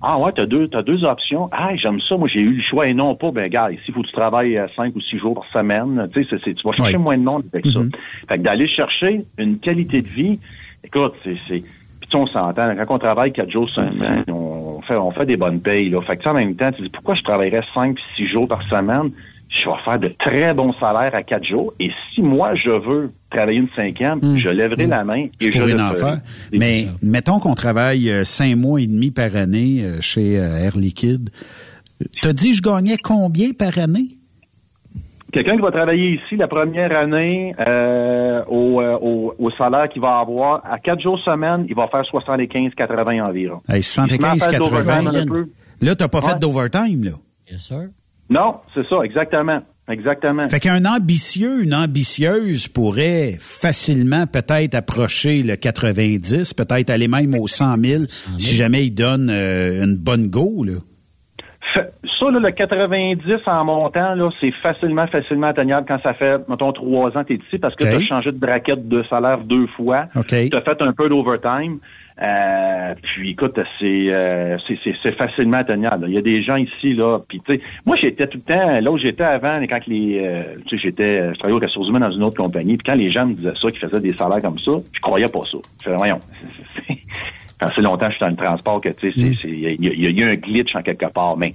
ah ouais, t'as deux, t'as deux options. Ah, j'aime ça. Moi, j'ai eu le choix et non pas. Ben, gars, ici, faut que tu travailles euh, cinq ou six jours par semaine. Tu sais, tu vas chercher Oui. moins de monde avec ça. Mhm. Fait que d'aller chercher une qualité de vie, écoute, c'est, c'est, puis tu sais, on s'entend. Quand on travaille quatre jours semaine, on fait, on fait des bonnes payes, là. Fait que en même temps, tu dis, pourquoi je travaillerais cinq six jours par semaine? Je vais faire de très bons salaires à quatre jours. Et si moi, je veux travailler une cinquième, je lèverai la main et Je je, pourrais en faire. Mais mettons qu'on travaille euh, cinq mois et demi par année euh, chez euh, Air Liquide. T'as dit je gagnais combien par année? Quelqu'un qui va travailler ici la première année euh, au, au, au salaire qu'il va avoir, à quatre jours semaine, il va faire 75-80 environ. Hey, Il se met à 75, faire de l'overtime 80. un peu. Là, t'as pas Ouais. fait d'overtime, là. Yes, sir. Non, c'est ça, exactement. Exactement. Fait qu'un ambitieux, une ambitieuse pourrait facilement peut-être approcher le 90, peut-être aller même au 100 000, si jamais il donne euh, une bonne go, là. Ça, là, le 90 en montant, là, c'est facilement, facilement atteignable quand ça fait, mettons, trois ans que tu es ici parce que tu as changé de braquette de salaire deux fois. Tu as fait un peu d'overtime. Euh, puis écoute, c'est, euh, c'est, facilement atteignable. Il y a des gens ici, là, puis tu sais, moi j'étais tout le temps, là où j'étais avant, quand les euh, tu sais, j'étais, je travaillais aux ressources humaines dans une autre compagnie, puis quand les gens me disaient ça, qu'ils faisaient des salaires comme ça, je croyais pas ça. Je faisais, voyons, c'est- c'est- longtemps que je suis dans le transport que tu sais, c'est- c'est- il y, y y a un glitch en quelque part, mais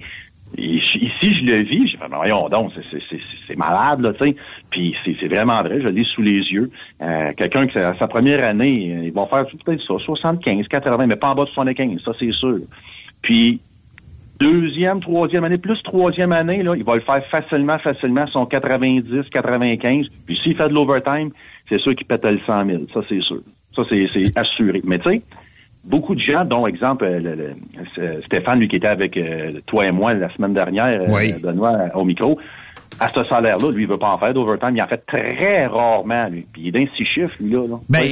ici, je le vis, j'ai fait, Ben voyons donc, c'est- malade, là, tu sais. Puis c'est vraiment vrai, je l'ai sous les yeux. Euh, Quelqu'un qui, à sa première année, euh, ils vont faire peut-être ça, 75, 80, mais pas en bas de 75, ça, c'est sûr. Puis, deuxième, troisième année, plus troisième année, là, il va le faire facilement, facilement, son 90, 95. Puis s'il fait de l'overtime, c'est sûr qu'il pète le 100 000. Ça, c'est sûr. Ça, c'est assuré. Mais tu sais, beaucoup de gens, dont exemple euh, le- le- Stéphane, lui qui était avec euh, toi et moi la semaine dernière, euh. Benoît, au micro, à ce salaire-là, lui, il veut pas en faire d'overtime. Il en fait très rarement, lui. Puis il est dans six chiffres, lui, là. là. Ben,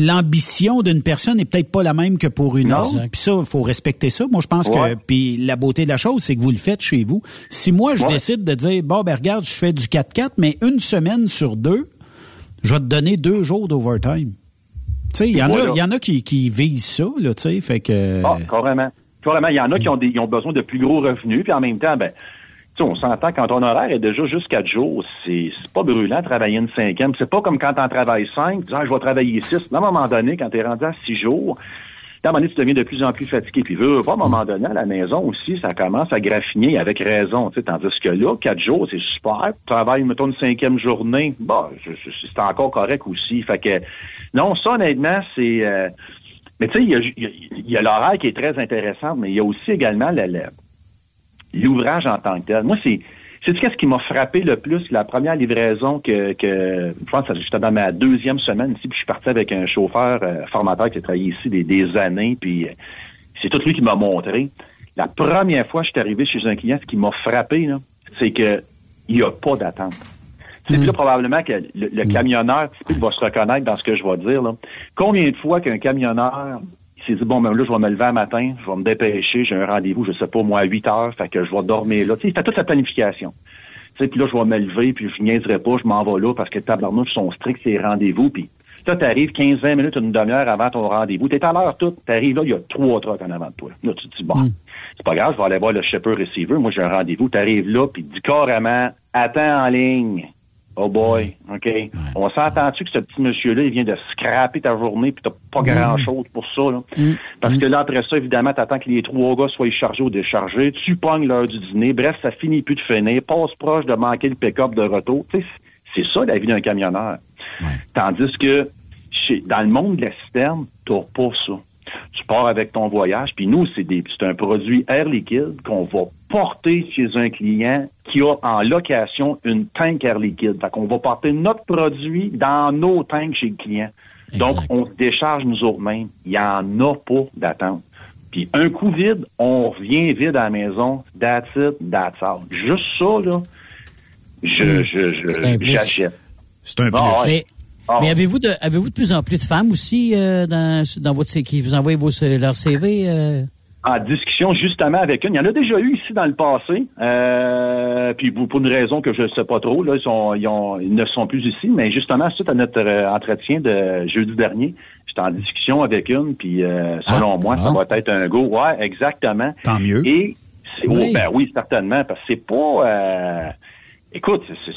l'ambition d'une personne n'est peut-être pas la même que pour une Non. autre. Puis ça, il faut respecter ça. Moi, je pense Ouais. que puis la beauté de la chose, c'est que vous le faites chez vous. Si moi, je Ouais. décide de dire, bon, ben regarde, je fais du 4-4, mais une semaine sur deux, je vais te donner deux jours d'overtime. Sais, il y en Voilà. a, il y en a qui, qui visent ça, là, tu sais, fait que... Ah, carrément. Carrément. Il y en a qui ont, des, ils ont besoin de plus gros revenus, puis en même temps, ben, tu sais, on s'entend quand ton horaire est déjà juste quatre jours, c'est pas brûlant de travailler une cinquième. C'est pas comme quand t'en travailles cinq, tu dis, ah, je vais travailler six. À un moment donné, quand t'es rendu à six jours, à un moment donné, tu deviens de plus en plus fatigué. Puis, veux, pas, à un moment donné, à la maison aussi, ça commence à graffiner avec raison. Tu sais, tandis que là, quatre jours, c'est super. Tu travailles, mettons, une cinquième journée, bon, je- c'est encore correct aussi. Fait que, non, ça, honnêtement, c'est... euh, mais tu sais, il y a, l'horaire qui est très intéressant, mais il y a aussi également le- le- l'ouvrage en tant que tel. Moi, c'est... C'est qu'est-ce qui m'a frappé le plus, la première livraison que, je pense que j'étais dans ma deuxième semaine ici, puis je suis parti avec un chauffeur euh, formateur qui a travaillé ici des, années, puis euh, c'est tout lui qui m'a montré. La première fois que je suis arrivé chez un client, ce qui m'a frappé, c'est que il n'y a pas d'attente. C'est là probablement que le, le camionneur typique va se reconnaître dans ce que je vais dire. Là. Combien de fois qu'un camionneur il s'est dit bon ben là je vais me lever un matin, je vais me dépêcher, j'ai un rendez-vous, je sais pas moi à 8 heures, fait que je vais dormir là. Tu sais, il fait toute sa planification. Tu sais, puis là je vais me lever, puis je niaiserai pas, je m'en vais là parce que les tabarnouches sont stricts ces rendez-vous, puis toi, t'arrives 15-20 minutes, une demi-heure avant ton rendez-vous, t'es à l'heure toute, t'arrives là, il y a trois trucks en avant de toi. Là, tu te dis, bon, c'est pas grave, je vais aller voir le shipper receiver, moi j'ai un rendez-vous, t'arrives là, puis dis carrément, attends en ligne. Oh boy, OK. On s'entend-tu que ce petit monsieur-là, il vient de scraper ta journée puis t'as pas grand-chose pour ça, là? Parce que là, après ça, évidemment, t'attends que les trois gars soient chargés ou déchargés, tu pognes l'heure du dîner, bref, ça finit plus de finir, passe proche de manquer le pick-up de retour. Tu sais, c'est ça la vie d'un camionneur. Tandis que chez, dans le monde de la citerne, t'as pas ça. Tu pars avec ton voyage, puis nous, c'est des c'est un produit air liquide qu'on va porter chez un client qui a en location une tank air liquide. Fait qu'on va porter notre produit dans nos tanks chez le client. Donc, on se décharge nous autres-mêmes. Il n'y en a pas d'attente. Puis un coup vide, on revient vide à la maison. That's it, that's all. Juste ça, là, je, je, C'est un je, plus. j'achète. C'est un Ah, ouais. Mais, Ah. mais avez-vous de, avez-vous de plus en plus de femmes aussi euh, dans, dans votre qui vous envoient vos, leur CV? euh? en discussion justement avec une. Il y en a déjà eu ici dans le passé, euh, puis pour une raison que je ne sais pas trop, là, ils, sont, ils, ont- ils ne sont plus ici, mais justement, suite à notre euh, entretien de jeudi dernier, j'étais en discussion avec une, puis euh, selon Ah, moi, ça ah. va être un go. Ouais, exactement. Tant mieux. Et Oui. oh, ben oui, certainement, parce que c'est pas... euh, écoute, c'est-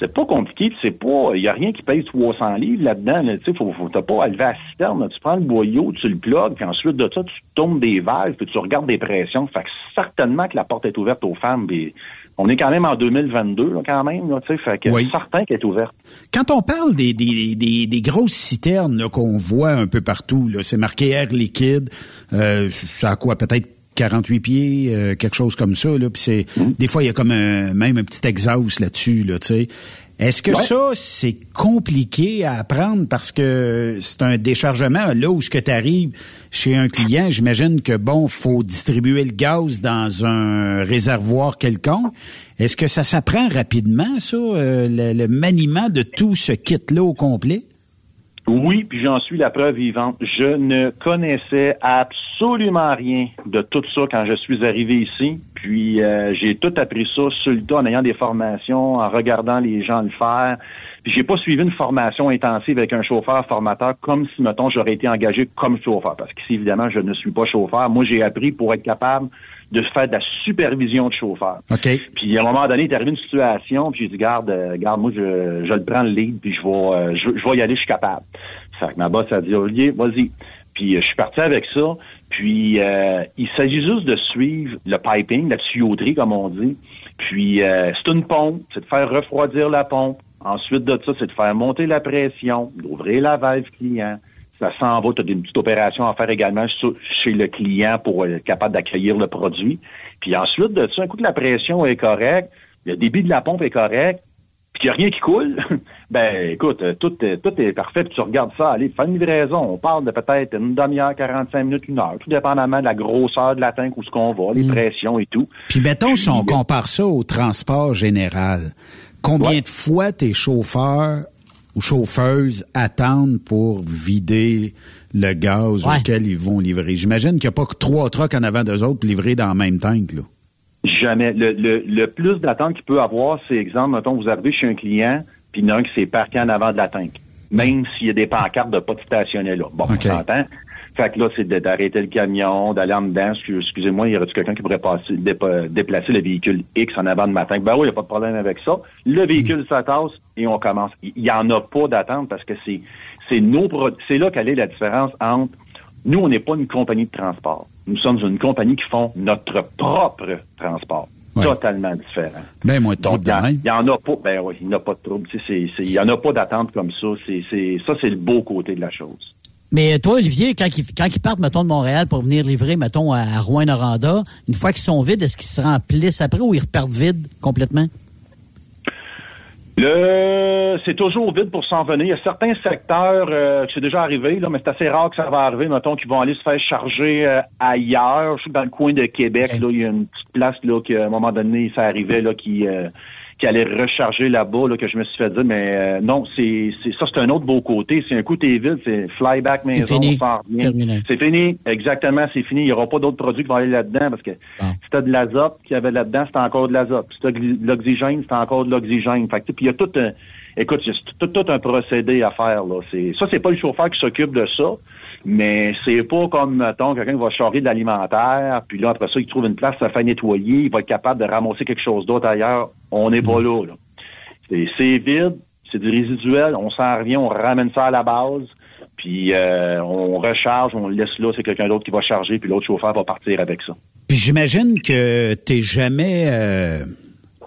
c'est pas compliqué, c'est pas, il y a rien qui pèse 300 livres là-dedans. Là, tu sais, faut, faut t'as pas à lever à la citerne. Tu prends le boyau, tu le plugues, puis ensuite de ça, tu tournes des valves, puis tu regardes des pressions. Fait que certainement que la porte est ouverte aux femmes. Puis on est quand même en 2022, là, quand même. Là, tu sais, fait que Oui. certain qu'elle est ouverte. Quand on parle des, des, des, des grosses citernes là, qu'on voit un peu partout, là, c'est marqué air liquide, euh, ça a quoi, peut-être 48 pieds, euh, quelque chose comme ça. Là, c'est des fois il y a comme un, même un petit exhaust là-dessus, là, tu sais. Est-ce que Ouais. ça c'est compliqué à apprendre parce que c'est un déchargement là où ce que tu arrives chez un client, j'imagine que bon, faut distribuer le gaz dans un réservoir quelconque. Est-ce que ça s'apprend rapidement ça, euh, le, le maniement de tout ce kit là au complet? Oui, puis j'en suis la preuve vivante. Je ne connaissais absolument rien de tout ça quand je suis arrivé ici. Puis euh, j'ai tout appris ça sur le en ayant des formations, en regardant les gens le faire. Puis j'ai pas suivi une formation intensive avec un chauffeur formateur comme si, mettons, j'aurais été engagé comme chauffeur. Parce qu'ici, évidemment, je ne suis pas chauffeur. Moi, j'ai appris pour être capable de faire de la supervision de chauffeur. OK. Puis à un moment donné, il est arrivé une situation, puis j'ai dit garde, euh, garde, moi je, je le prends le lead, puis je vais, euh, je, je vais y aller, je suis capable. Fait que ma boss a dit Olivier, vas-y. Puis euh, je suis parti avec ça. Puis euh, il s'agit juste de suivre le piping, la tuyauterie comme on dit. Puis euh, c'est une pompe, c'est de faire refroidir la pompe. Ensuite de ça, c'est de faire monter la pression, d'ouvrir la valve client. Ça s'en va, tu as une petite opération à faire également sur- chez le client pour être capable d'accueillir le produit. Puis ensuite de ça, un coup que la pression est correcte, le débit de la pompe est correct, puis qu'il n'y a rien qui coule, ben écoute, euh, tout est, tout est parfait, puis tu regardes ça, allez, fais une livraison. On parle de peut-être une demi-heure, 45 minutes, une heure, tout dépendamment de la grosseur de la tank, où ce qu'on va, les pressions et tout. Puis mettons, si on compare ça au transport général, combien de fois tes chauffeurs ou chauffeuses attendent pour vider le gaz Ouais. auquel ils vont livrer? J'imagine qu'il n'y a pas que trois trucks en avant d'eux autres livrés dans le même tank. Là. Jamais. Le, le, le plus d'attente qu'il peut avoir, c'est exemple, mettons, vous arrivez chez un client, puis il y en a un qui s'est parqué en avant de la tank. Même s'il y a des pancartes de pas de stationner là. Bon, on s'entend. Fait que là, c'est d'arrêter le camion, d'aller en dedans. Excuse- Excusez-moi, il y aurait-tu quelqu'un qui pourrait passer, déplacer le véhicule X en avant de ma tank? Ben oui, il n'y a pas de problème avec ça. Le véhicule s'attasse et on commence. Il n'y en a pas d'attente parce que c'est c'est nos c'est là quelle est la différence entre nous, on n'est pas une compagnie de transport. Nous sommes une compagnie qui font notre propre transport. Ouais. Totalement différent. Ben, moi, trop Donc, de il même. n'y en a pas. Ben oui, il n'y a pas de trouble. Il n'y en a pas d'attente comme ça. C'est, c'est, ça, c'est le beau côté de la chose. Mais toi, Olivier, quand ils, quand ils partent, mettons, de Montréal pour venir livrer, mettons, à Rouen-Noranda, une fois qu'ils sont vides, est-ce qu'ils se remplissent après ou ils repartent vides complètement? Le, c'est toujours vide pour s'en venir. Il y a certains secteurs euh, que c'est déjà arrivé, là, mais c'est assez rare que ça va arriver. Mettons qu'ils vont aller se faire charger euh, ailleurs. Je que dans le coin de Québec, là, il y a une petite place là qu'à un moment donné, ça arrivait là qui euh, qui allait recharger là-bas, là, que je me suis fait dire, mais euh, non, c'est, c'est ça, c'est un autre beau côté. C'est un coup t'es vide, c'est flyback maison, fini. on s'en revient. C'est fini, exactement, c'est fini. Il n'y aura pas d'autres produits qui vont aller là-dedans parce que si t'as de l'azote qu'il y avait là-dedans, c'était encore de l'azote. Si t'as de l'oxygène, c'était encore de l'oxygène. Fait que, puis il y a tout un... écoute, c'est tout, tout un procédé à faire. Là. C'est, ça, c'est pas le chauffeur qui s'occupe de ça, mais c'est pas comme, mettons, quelqu'un qui va charger de l'alimentaire, puis là, après ça, il trouve une place, ça fait nettoyer, il va être capable de ramasser quelque chose d'autre ailleurs. On n'est pas là. là. C'est, vide, c'est du résiduel, on s'en revient, on ramène ça à la base, puis euh, on recharge, on le laisse là, c'est quelqu'un d'autre qui va charger, puis l'autre chauffeur va partir avec ça. Puis j'imagine que t'es jamais euh,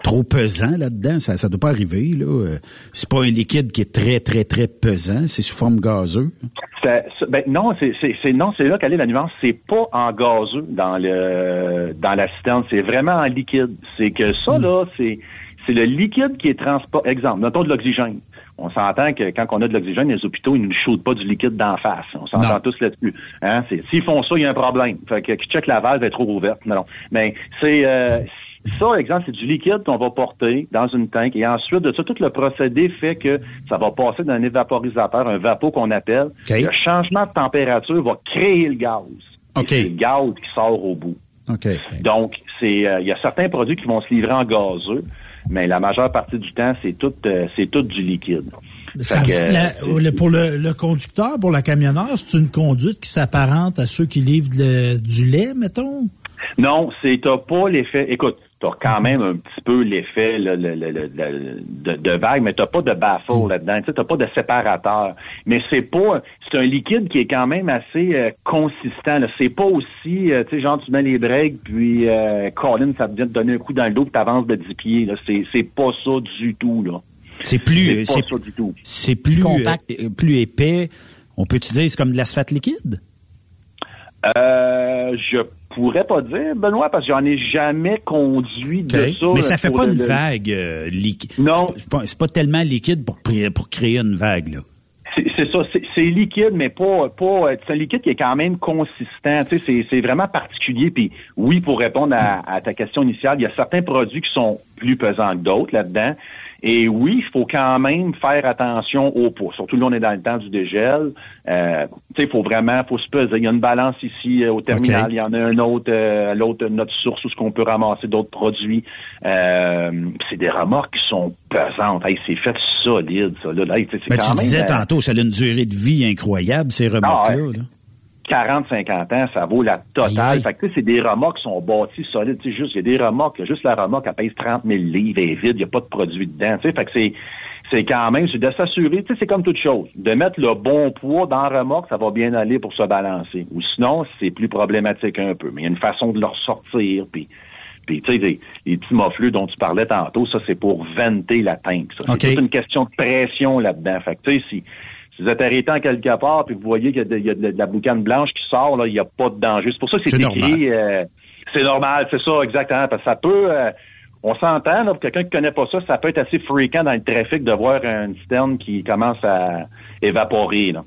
trop pesant là-dedans. Ça, ça doit pas arriver. Là. Euh, C'est pas un liquide qui est très, très, très pesant. C'est sous forme gazeuse. Ça- ça- ben, non, c'est non, c'est là qu'elle est la nuance. C'est pas en gazeux dans le dans la citerne, c'est vraiment en liquide. C'est que ça là, c'est c'est le liquide qui est transporté. Exemple, notons de l'oxygène. On s'entend que quand on a de l'oxygène, les hôpitaux, ils ne nous shootent pas du liquide d'en face. On s'entend tous là-dessus. Hein? C'est- S'ils font ça, il y a un problème. Fait que check la valve est trop ouverte. Non, non. Mais c'est euh, ça, exemple, c'est du liquide qu'on va porter dans une tank. Et ensuite de ça, tout le procédé fait que ça va passer d'un évaporisateur, un vapeau qu'on appelle. Le changement de température va créer le gaz. Et C'est le gaz qui sort au bout. OK. Donc, c'est euh, il y a certains produits qui vont se livrer en gazeux, mais la majeure partie du temps, c'est tout euh, c'est tout du liquide. Ça- Fait que, la- le- pour le, le conducteur, pour la camionneur, c'est une conduite qui s'apparente à ceux qui livrent le- du lait, mettons? Non, c'est t'as pas l'effet. Écoute, t'as quand même un petit peu l'effet là, le- le- le- le- de, de vague, mais t'as pas de baffle là-dedans. Tu t'as pas de séparateur. Mais c'est pas. C'est un liquide qui est quand même assez euh, consistant. C'est pas aussi, euh, tu sais, genre tu mets les breaks, puis euh, Colin, ça te vient de donner un coup dans le dos, puis t'avances de 10 pieds. C'est, c'est pas ça du tout là. C'est plus, C'est pas c'est ça du tout. c'est plus, Compact. euh, plus épais. On peut-tu dire c'est comme de l'asphalte liquide? Euh, je pourrais pas dire, Benoît, parce que j'en ai jamais conduit de ça. Mais ça fait pas une le- vague euh, liquide. Non. C'est pas, pas tellement liquide pour, pour créer une vague. Là. C'est ça, c'est- liquide, mais pas, pas. C'est un liquide qui est quand même consistant. Tu sais, c'est- c'est vraiment particulier. Puis oui, pour répondre à, à ta question initiale, il y a certains produits qui sont plus pesants que d'autres là-dedans. Et oui, il faut quand même faire attention au poids. Surtout là, on est dans le temps du dégel. Euh, tu sais, il faut vraiment, faut se peser. Il y a une balance ici euh, au terminal. Il y en a un autre, euh, l'autre notre source où ce qu'on peut ramasser d'autres produits. Euh, c'est des remorques qui sont pesantes. Hey, c'est fait solide, ça. Là, sais, c'est Ben, quand tu même, disais euh, tantôt, ça a une durée de vie incroyable, ces remorques-là. Ah, ouais. là. 40, 50 ans, ça vaut la totale. Fait que, tu sais, c'est des remorques qui sont bâties solides. Tu sais, juste, il y a des remorques, juste la remorque, elle pèse 30 000 livres, elle est vide, il n'y a pas de produit dedans. Tu sais, fait que c'est, c'est quand même, c'est de s'assurer, tu sais, c'est comme toute chose. De mettre le bon poids dans la remorque, ça va bien aller pour se balancer. Ou sinon, c'est plus problématique un peu. Mais il y a une façon de le ressortir, puis puis, tu sais, les, les petits moffleux dont tu parlais tantôt, ça, c'est pour venter la tank. Ça. C'est OK. toute une question de pression là-dedans. Fait que, tu sais, si, si vous êtes arrêté en quelque part puis vous voyez qu'il y a de, il y a de- de la boucane blanche qui sort, là, il n'y a pas de danger. C'est pour ça que c'est écrit. euh, c'est normal, c'est ça, exactement. Parce que ça peut. euh, on s'entend, là, pour quelqu'un qui connaît pas ça, ça peut être assez fréquent dans le trafic de voir une citerne qui commence à évaporer. Là.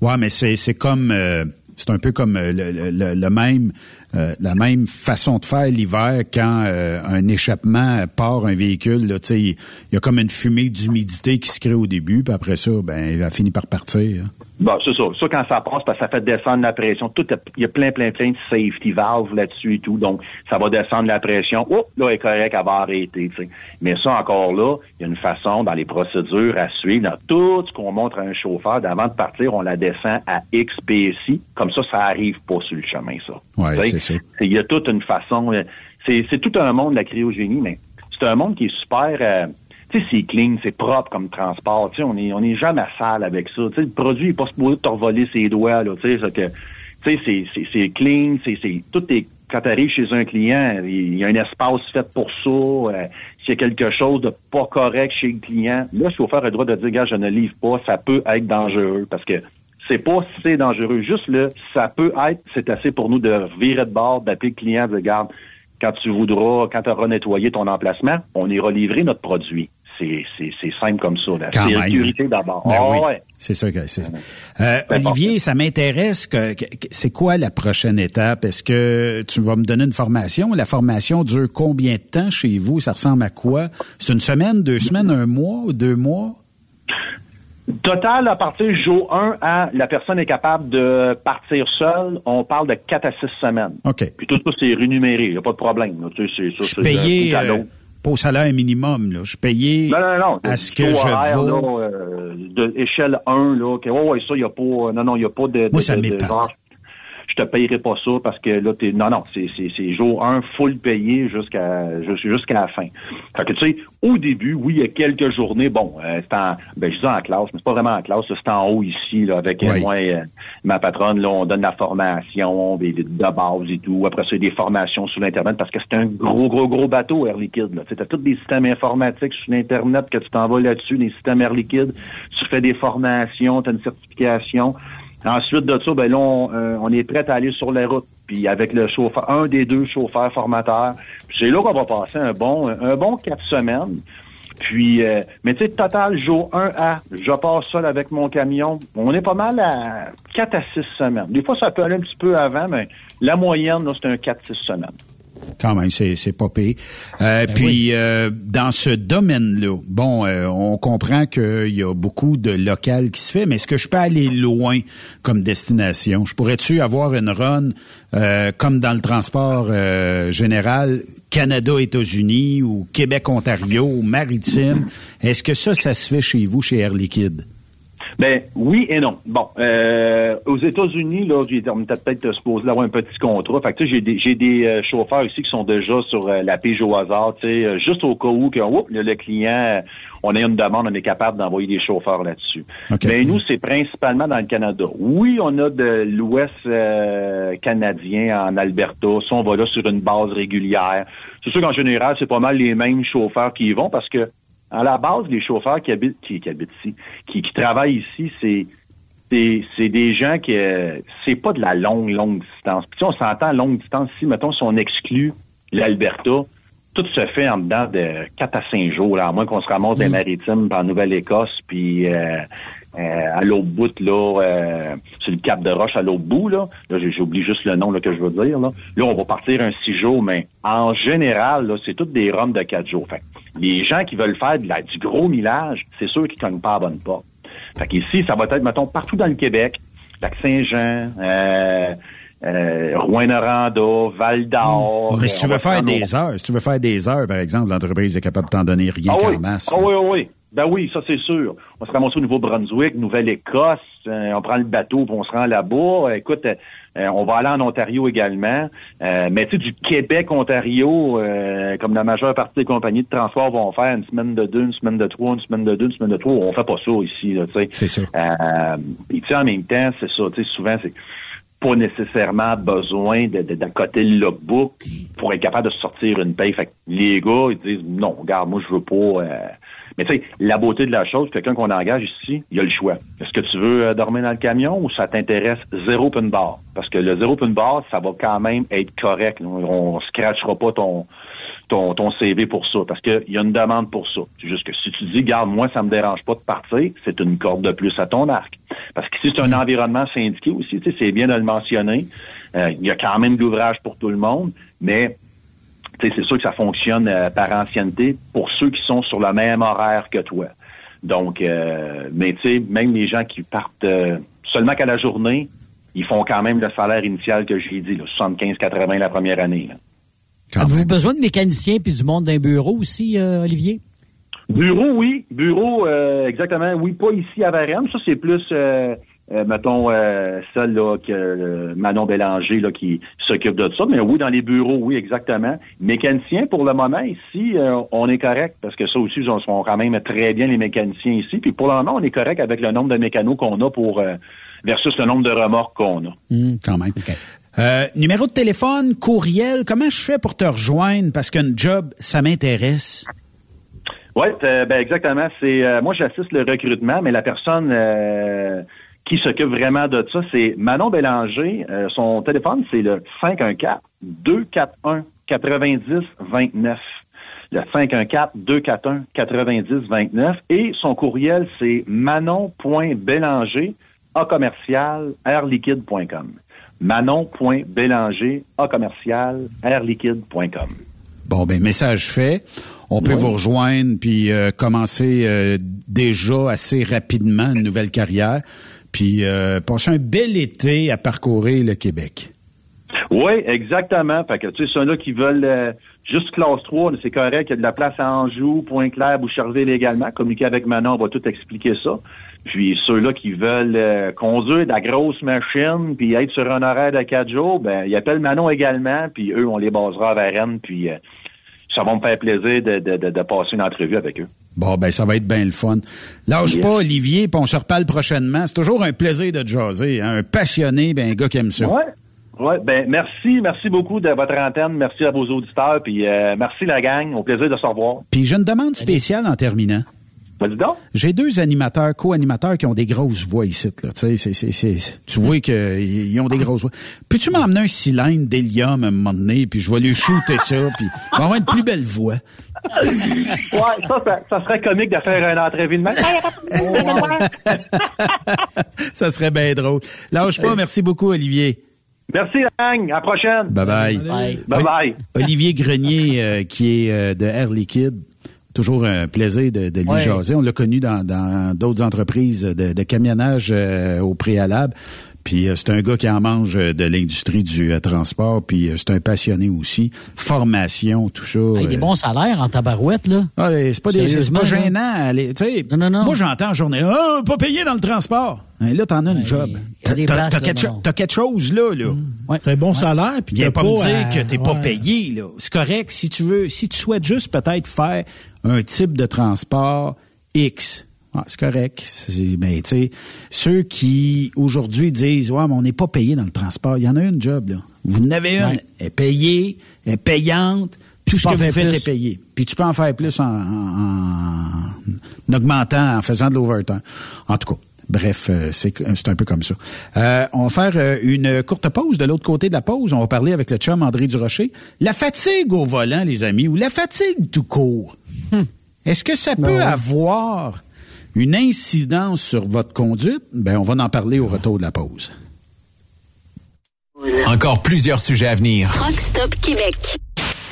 Ouais, mais c'est comme euh, c'est un peu comme le, le- le- le même euh, la même façon de faire l'hiver quand euh, un échappement part un véhicule. Là, il y a comme une fumée d'humidité qui se crée au début, puis après ça, ben, il va finir par partir. hein. Bon, c'est ça. Ça, quand ça passe, parce que ça fait descendre la pression. Tout, il y a plein, plein, plein de safety valves là-dessus et tout. Donc, ça va descendre la pression. Oh, là, elle est correct, elle va arrêter, tu sais. Mais ça, encore là, il y a une façon dans les procédures à suivre. Dans tout ce qu'on montre à un chauffeur, d'avant de partir, on la descend à X PSI. Comme ça, ça arrive pas sur le chemin, ça. Sais, c'est ça. Il y a toute une façon. euh, C'est c'est tout un monde, la cryogénie, mais c'est un monde qui est super. euh, tu sais, c'est clean, c'est propre comme transport. Tu sais, on est, on est jamais sale avec ça. Tu sais, le produit n'est pas supposé te revoler ses doigts, là. Tu sais, c'est que, tu sais, c'est- c'est clean, c'est, c'est, tout est, quand tu arrives chez un client, il y a un espace fait pour ça. euh, S'il y a quelque chose de pas correct chez le client, là, le chauffeur a le droit de dire, gars, je ne livre pas, ça peut être dangereux parce que c'est pas si c'est dangereux. Juste le ça peut être, c'est assez pour nous de virer de bord, d'appeler le client, de dire, regarde, quand tu voudras, quand tu auras nettoyé ton emplacement, on ira livrer notre produit. C'est, simple comme ça. La Quand sécurité d'abord. Ben Ah oui, ouais. c'est ça que c'est. Euh, Olivier, ça m'intéresse. Que, que- que- c'est quoi la prochaine étape? Est-ce que tu vas me donner une formation? La formation dure combien de temps chez vous? Ça ressemble à quoi? C'est une semaine, deux semaines, un mois, ou deux mois? Total, à partir du jour 1 à la personne est capable de partir seule, on parle de 4 à 6 semaines. OK. Puis tout ça, c'est rémunéré, il n'y a pas de problème. Tu sais, ça, Je payé, euh, l'autre. Pas au salaire minimum. Là. Je suis payé Non, non, non. à ce que je horaire, vaux. là, euh, de échelle 1, là. Que, ouais, ouais, ça, il n'y a pas. Non, non, il n'y a pas de. de- Moi, ça de- de m'épate. genre, je te payerai pas ça parce que là, t'es. Non, non, c'est, c'est, c'est jour 1 full payé jusqu'à jus- jusqu'à la fin. Fait que tu sais, au début, oui, il y a quelques journées, bon, euh, c'est en. Ben, je dis en classe, mais c'est pas vraiment en classe, c'est en haut ici, là, avec euh, Oui. moi et euh, ma patronne, là, on donne la formation, des, de base et tout. Après ça, il y a des formations sur l'Internet parce que c'est un gros, gros, gros bateau, Air Liquide. Là. Tu as tous des systèmes informatiques sur l'Internet que tu t'en vas là-dessus, des systèmes Air Liquide. Tu fais des formations, tu as une certification. Ensuite de ça, ben là, on, euh, on est prêt à aller sur la route. Puis avec le chauffeur, un des deux chauffeurs formateurs. C'est là qu'on va passer un bon, un bon quatre semaines. Puis, euh, mais tu sais, total, jour 1 à, je pars seul avec mon camion. On est pas mal à 4 à 6 semaines. Des fois, ça peut aller un petit peu avant, mais la moyenne, c'est un 4-6 semaines. Quand même, c'est, c'est pas pire. Euh, Ben puis, euh, dans ce domaine-là, bon, euh, on comprend qu'il y a beaucoup de local qui se fait, mais est-ce que je peux aller loin comme destination? Je pourrais-tu avoir une run euh, comme dans le transport euh, général, Canada-États-Unis ou Québec-Ontario ou maritime? Est-ce que ça, ça se fait chez vous, chez Air Liquide? Ben oui et non. Bon, euh, aux États-Unis, là, j'ai peut-être supposé d'avoir un petit contrat. Fait que tu sais, j'ai des j'ai des euh, chauffeurs ici qui sont déjà sur euh, la pige au hasard, tu sais, euh, juste au cas où que le, le client, on a une demande, on est capable d'envoyer des chauffeurs là-dessus. Mais nous, c'est principalement dans le Canada. Oui, on a de l'Ouest euh, canadien en Alberta. Ça, on va là sur une base régulière. C'est sûr qu'en général, c'est pas mal les mêmes chauffeurs qui y vont parce que à la base, les chauffeurs qui habitent, qui, qui habitent ici, qui, qui travaillent ici, c'est c'est c'est des gens qui euh, c'est pas de la longue longue distance. Puis si on s'entend à longue distance ici, mettons si on exclut l'Alberta, tout se fait en dedans de 4 à 5 jours, là, à moins qu'on se ramasse des maritimes en Nouvelle-Écosse, puis euh, euh, à l'autre bout, là, euh, sur le Cap de Roche, à l'autre bout, là, là j'ai- j'oublie juste le nom là, que je veux dire. Là. là, on va partir un 6 jours, mais en général, là, c'est toutes des roms de 4 jours. Fait les gens qui veulent faire de la- du gros millage, c'est sûr qu'ils cognent pas à bonne porte. Fait qu'ici, ça va être, mettons, partout dans le Québec, Lac-Saint-Jean, euh, euh, Rouyn-Noranda, Val-d'Or. Mais si tu veux faire des heures, si tu veux faire des heures, par exemple, l'entreprise est capable de t'en donner rien ah qu'en oui. masse. Ah oui, oui, oui. Ben oui, ça c'est sûr. On se ramasse au Nouveau-Brunswick, Nouvelle-Écosse, euh, on prend le bateau, puis on se rend là-bas. Euh, Écoute, euh, euh, on va aller en Ontario également. Euh, mais tu sais, du Québec-Ontario, euh, comme la majeure partie des compagnies de transport vont faire une semaine de deux, une semaine de trois, une semaine de deux, une semaine de trois, on fait pas ça ici, là, tu sais. C'est ça. Euh, puis tu sais, en même temps, c'est ça, tu sais, souvent, c'est pas nécessairement besoin de, de, d'accoter le logbook pour être capable de sortir une paye. Fait que les gars, ils disent, non, regarde, moi, je veux pas... euh, Mais tu sais, la beauté de la chose, quelqu'un qu'on engage ici, il a le choix. Est-ce que tu veux euh, dormir dans le camion ou ça t'intéresse zéro open bar? Parce que le zéro open bar, ça va quand même être correct. On, on scratchera pas ton, ton, ton CV pour ça, parce qu'il y a une demande pour ça. C'est juste que si tu dis, garde, moi, ça me dérange pas de partir, c'est une corde de plus à ton arc. Parce que si c'est un environnement syndiqué aussi, tu sais, c'est bien de le mentionner. Euh, il y a quand même de l'ouvrage pour tout le monde, mais tu sais, c'est sûr que ça fonctionne euh, par ancienneté pour ceux qui sont sur le même horaire que toi. Donc, euh, mais tu sais, même les gens qui partent euh, seulement qu'à la journée, ils font quand même le salaire initial que j'ai dit, là, 75-80 la première année. là. Avez-vous besoin de mécaniciens puis du monde d'un bureau aussi, euh, Olivier? Bureau, oui. Bureau, euh, exactement. Oui, pas ici à Varennes. Ça, c'est plus, euh, euh, mettons, celle là, que euh, Manon Bélanger là, qui s'occupe de ça. Mais oui, dans les bureaux, oui, exactement. Mécanicien, pour le moment, ici, euh, on est correct, parce que ça aussi, ils sont quand même très bien les mécaniciens ici. Puis pour le moment, on est correct avec le nombre de mécanos qu'on a pour euh, versus le nombre de remorques qu'on a. quand même. Euh, numéro de téléphone, courriel, comment je fais pour te rejoindre? Parce qu'un job, ça m'intéresse. Oui, ben exactement. C'est euh, moi j'assiste le recrutement, mais la personne euh, qui s'occupe vraiment de ça, c'est Manon Bélanger. Euh, son téléphone, c'est le 514 241 90 29. Le 514 241 90 29 et son courriel c'est manon.bélanger à commercial airliquide.com. Manon.bélanger à commercial airliquide.com. Bon, ben, message fait. On peut Oui. vous rejoindre puis euh, commencer euh, déjà assez rapidement une nouvelle carrière, puis euh, passer un bel été à parcourir le Québec. Oui, exactement. Fait que tu sais, ceux-là qui veulent euh, Juste classe 3, c'est correct, il y a de la place à Anjou, Pointe-Claire, Boucherville également. Communiquer avec Manon, on va tout expliquer ça. Puis ceux-là qui veulent euh, conduire de la grosse machine puis être sur un horaire de quatre jours, ben ils appellent Manon également, puis eux, on les basera vers Rennes, puis euh, ça va me faire plaisir de, de, de, de passer une entrevue avec eux. Bon, ben ça va être bien le fun. Lâche Yes. pas, Olivier, puis on se reparle prochainement. C'est toujours un plaisir de te jaser. hein. Un passionné, ben un gars qui aime ça. Ouais. Ouais, ben merci, merci beaucoup de votre antenne, merci à vos auditeurs, puis euh, merci la gang, au plaisir de se revoir. Puis j'ai une demande spéciale en terminant. J'ai deux animateurs, co-animateurs qui ont des grosses voix ici. Là. Tu sais, c'est- c'est- c'est- tu vois qu'ils ont des grosses voix. Peux-tu m'emmener un cylindre d'hélium à un moment donné, puis je vais lui shooter ça, puis il va avoir une plus belle voix. Ouais, ça, ça, ça serait comique de faire une entrevue de même. ça serait bien drôle. Lâche pas, merci beaucoup, Olivier. Merci la gang, à la prochaine. Bye bye. Bye bye. Olivier Grenier, euh, qui est euh, de Air Liquide. Toujours un plaisir de, de lui Ouais. jaser. On l'a connu dans dans d'autres entreprises de, de camionnage euh, au préalable. Puis euh, c'est un gars qui en mange euh, de l'industrie du euh, transport. Puis euh, c'est un passionné aussi. Formation, tout ça. Hey, des euh, bons salaires en tabarouette, là. ah, c'est pas, des- c'est pas gênant. aller- tu sais, Moi, j'entends en journée, ah, pas payé dans le transport. Hein, là, t'en as une job. y a T'as des t'as- t'as quelque, non. t'as quelque chose là. là. C'est un bon salaire, puis Viens t'as pas me pas dire à- que t'es pas ouais. payé. là. C'est correct. Si tu veux, si tu souhaites juste peut-être faire un type de transport X, ah, c'est correct. Mais tu sais, ceux qui aujourd'hui disent ouais, mais on n'est pas payé dans le transport, il y en a une job là. Vous en avez une, Ouais. elle est payée, elle est payante. Tout ce que vous faites est payé. Puis tu peux en faire plus en, en- en augmentant, en faisant de l'overtime. En tout cas. Bref, euh, c'est un peu comme ça. Euh, on va faire euh, une courte pause. De l'autre côté de la pause, on va parler avec le chum André Durocher. La fatigue au volant, les amis, ou la fatigue tout court? Est-ce que ça peut avoir une incidence sur votre conduite? Ben, on va en parler au retour de la pause. Encore plusieurs sujets à venir. Truck Stop Québec.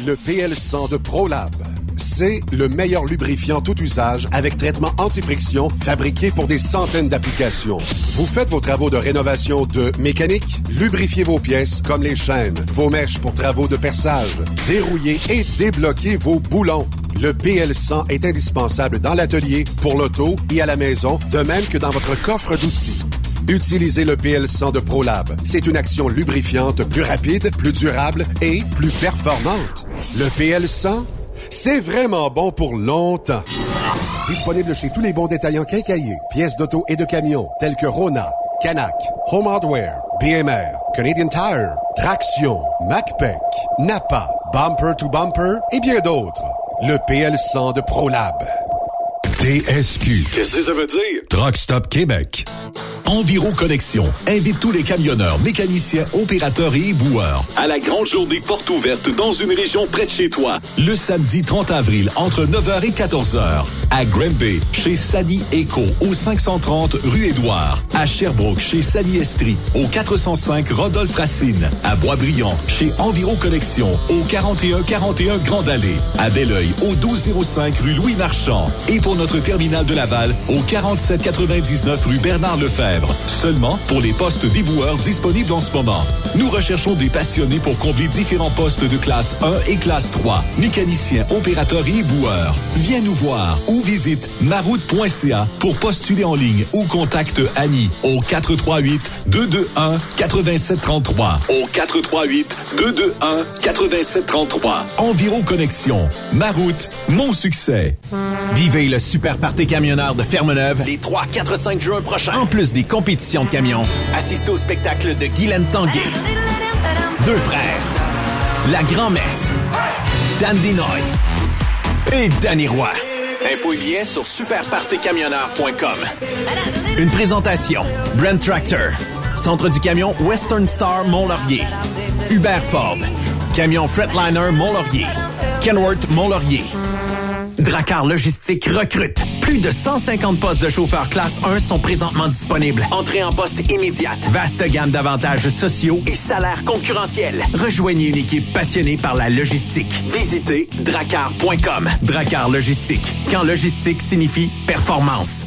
Le PL100 de ProLab. C'est le meilleur lubrifiant tout usage avec traitement anti-friction fabriqué pour des centaines d'applications. Vous faites vos travaux de rénovation de mécanique, lubrifiez vos pièces comme les chaînes, vos mèches pour travaux de perçage, dérouillez et débloquez vos boulons. Le PL100 est indispensable dans l'atelier, pour l'auto et à la maison, de même que dans votre coffre d'outils. Utilisez le PL100 de ProLab. C'est une action lubrifiante plus rapide, plus durable et plus performante. Le PL100, c'est vraiment bon pour longtemps. Disponible chez tous les bons détaillants quincaillés, pièces d'auto et de camions, tels que Rona, Canac, Home Hardware, BMR, Canadian Tire, Traction, MacPac, Napa, Bumper to Bumper et bien d'autres. Le PL100 de ProLab. TSQ. Qu'est-ce que ça veut dire? Truck Stop Québec. Enviro Connexion invite tous les camionneurs, mécaniciens, opérateurs et éboueurs à la grande journée porte ouverte dans une région près de chez toi. Le samedi 30 avril entre 9h et 14h à Granby chez Sani Eco au 530 rue Édouard, à Sherbrooke chez Sani Estrie au 405 Rodolphe Racine, à Boisbriand chez Enviro Connexion au 4141 Grande Allée, à Belleuil au 1205 rue Louis Marchand et pour notre terminal de Laval au 4799 rue Bernard Lefebvre. Seulement pour les postes d'éboueurs disponibles en ce moment. Nous recherchons des passionnés pour combler différents postes de classe 1 et classe 3, mécaniciens, opérateurs et éboueurs. Viens nous voir ou visite maroute.ca pour postuler en ligne ou contacte Annie au 438 221 8733 au 438 221 8733. Environ Connexion. Maroute, mon succès. Vivez le super party camionneur de Fermeneuve les 3, 4, 5 juin prochains. En plus des compétitions de camions, assistez au spectacle de Guylaine Tanguay. Deux frères. La grand-messe. Dan Dinoy. Et Danny Roy. Info et billets sur superpartycamionneur.com. Une présentation. Brand Tractor. Centre du camion Western Star Mont-Laurier. Hubert Ford. Camion Fretliner Mont-Laurier. Kenworth Mont-Laurier. Dracar Logistique recrute. Plus de 150 postes de chauffeurs classe 1 sont présentement disponibles. Entrée en poste immédiate. Vaste gamme d'avantages sociaux et salaires concurrentiels. Rejoignez une équipe passionnée par la logistique. Visitez dracar.com. Dracar Logistique. Quand logistique signifie performance.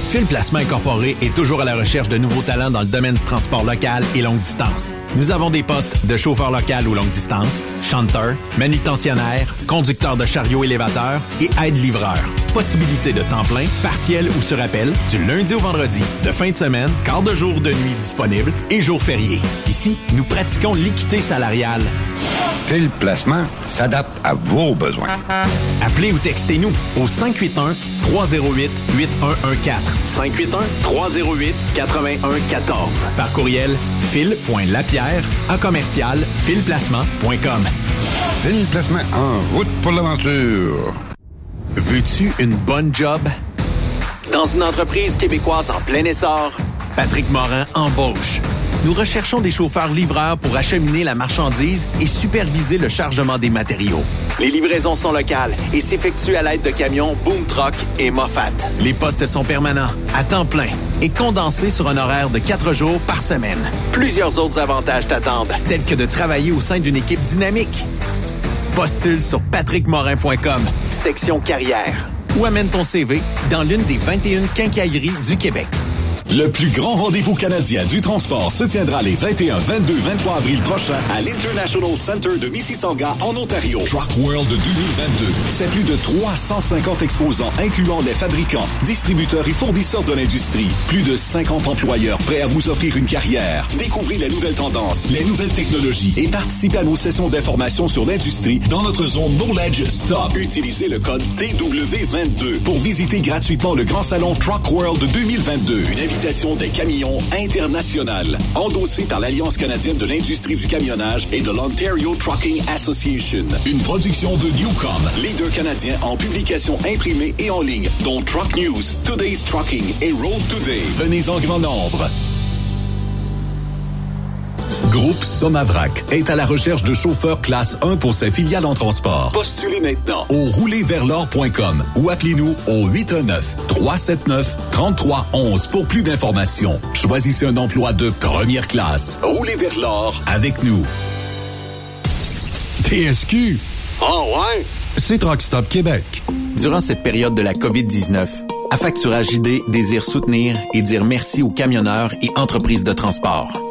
Phil Placement Incorporé est toujours à la recherche de nouveaux talents dans le domaine du transport local et longue distance. Nous avons des postes de chauffeur local ou longue distance, chanteur, manutentionnaire, conducteur de chariot élévateur et aide-livreur. Possibilité de temps plein, partiel ou sur appel, du lundi au vendredi, de fin de semaine, quart de jour de nuit disponible et jours fériés. Ici, nous pratiquons l'équité salariale. Fil Placement s'adapte à vos besoins. Appelez ou textez-nous au 581 308 8114. 581-308-8114. Par courriel, fil.lapierre à commercial filplacement.com. Fil Placement en route pour l'aventure. Veux-tu une bonne job? Dans une entreprise québécoise en plein essor, Patrick Morin embauche. Nous recherchons des chauffeurs livreurs pour acheminer la marchandise et superviser le chargement des matériaux. Les livraisons sont locales et s'effectuent à l'aide de camions Boom Truck et Moffat. Les postes sont permanents, à temps plein et condensés sur un horaire de quatre jours par semaine. Plusieurs autres avantages t'attendent, tels que de travailler au sein d'une équipe dynamique. Postule sur patrickmorin.com, section carrière, ou amène ton CV dans l'une des 21 quincailleries du Québec. Le plus grand rendez-vous canadien du transport se tiendra les 21, 22, 23 avril prochains à l'International Center de Mississauga en Ontario. Truck World 2022. C'est plus de 350 exposants incluant les fabricants, distributeurs et fournisseurs de l'industrie. Plus de 50 employeurs prêts à vous offrir une carrière. Découvrez les nouvelles tendances, les nouvelles technologies et participez à nos sessions d'information sur l'industrie dans notre zone Knowledge Stop. Utilisez le code TW22 pour visiter gratuitement le grand salon Truck World 2022. Une des camions internationales, endossée par l'Alliance canadienne de l'industrie du camionnage et de l'Ontario Trucking Association. Une production de Newcom, leader canadien en publication imprimée et en ligne, dont Truck News, Today's Trucking et Road Today. Venez en grand nombre. Groupe Somavrac est à la recherche de chauffeurs classe 1 pour ses filiales en transport. Postulez maintenant au roulerversl'or.com ou appelez-nous au 819-379-3311 pour plus d'informations. Choisissez un emploi de première classe. Roulez vers l'or avec nous. TSQ. Oh ouais? C'est Truck Stop Québec. Durant cette période de la COVID-19, Affacturage ID désire soutenir et dire merci aux camionneurs et entreprises de transport.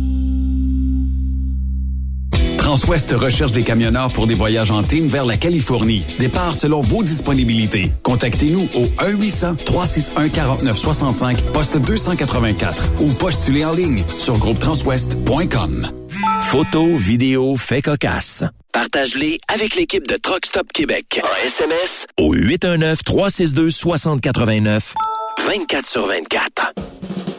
Transwest recherche des camionneurs pour des voyages en team vers la Californie. Départ selon vos disponibilités. Contactez-nous au 1-800-361-4965, poste 284 ou postulez en ligne sur groupetranswest.com. Photos, vidéos, faits cocasse. Partage-les avec l'équipe de Truck Stop Québec. En SMS au 819-362-6089. 24 sur 24.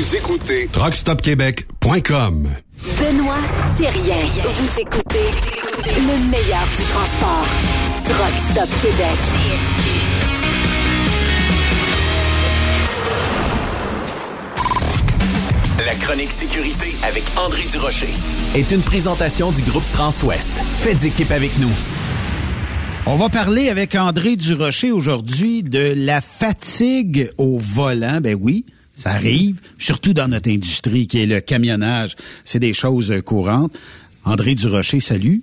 Vous écoutez TruckStopQuébec.com. Benoît Thérien. Vous écoutez le meilleur du transport. Truck Stop Québec. La chronique sécurité avec André Durocher est une présentation du groupe Transouest. Faites équipe avec nous. On va parler avec André Durocher aujourd'hui de la fatigue au volant. Ben oui, ça arrive, surtout dans notre industrie qui est le camionnage. C'est des choses courantes. André Durocher, salut.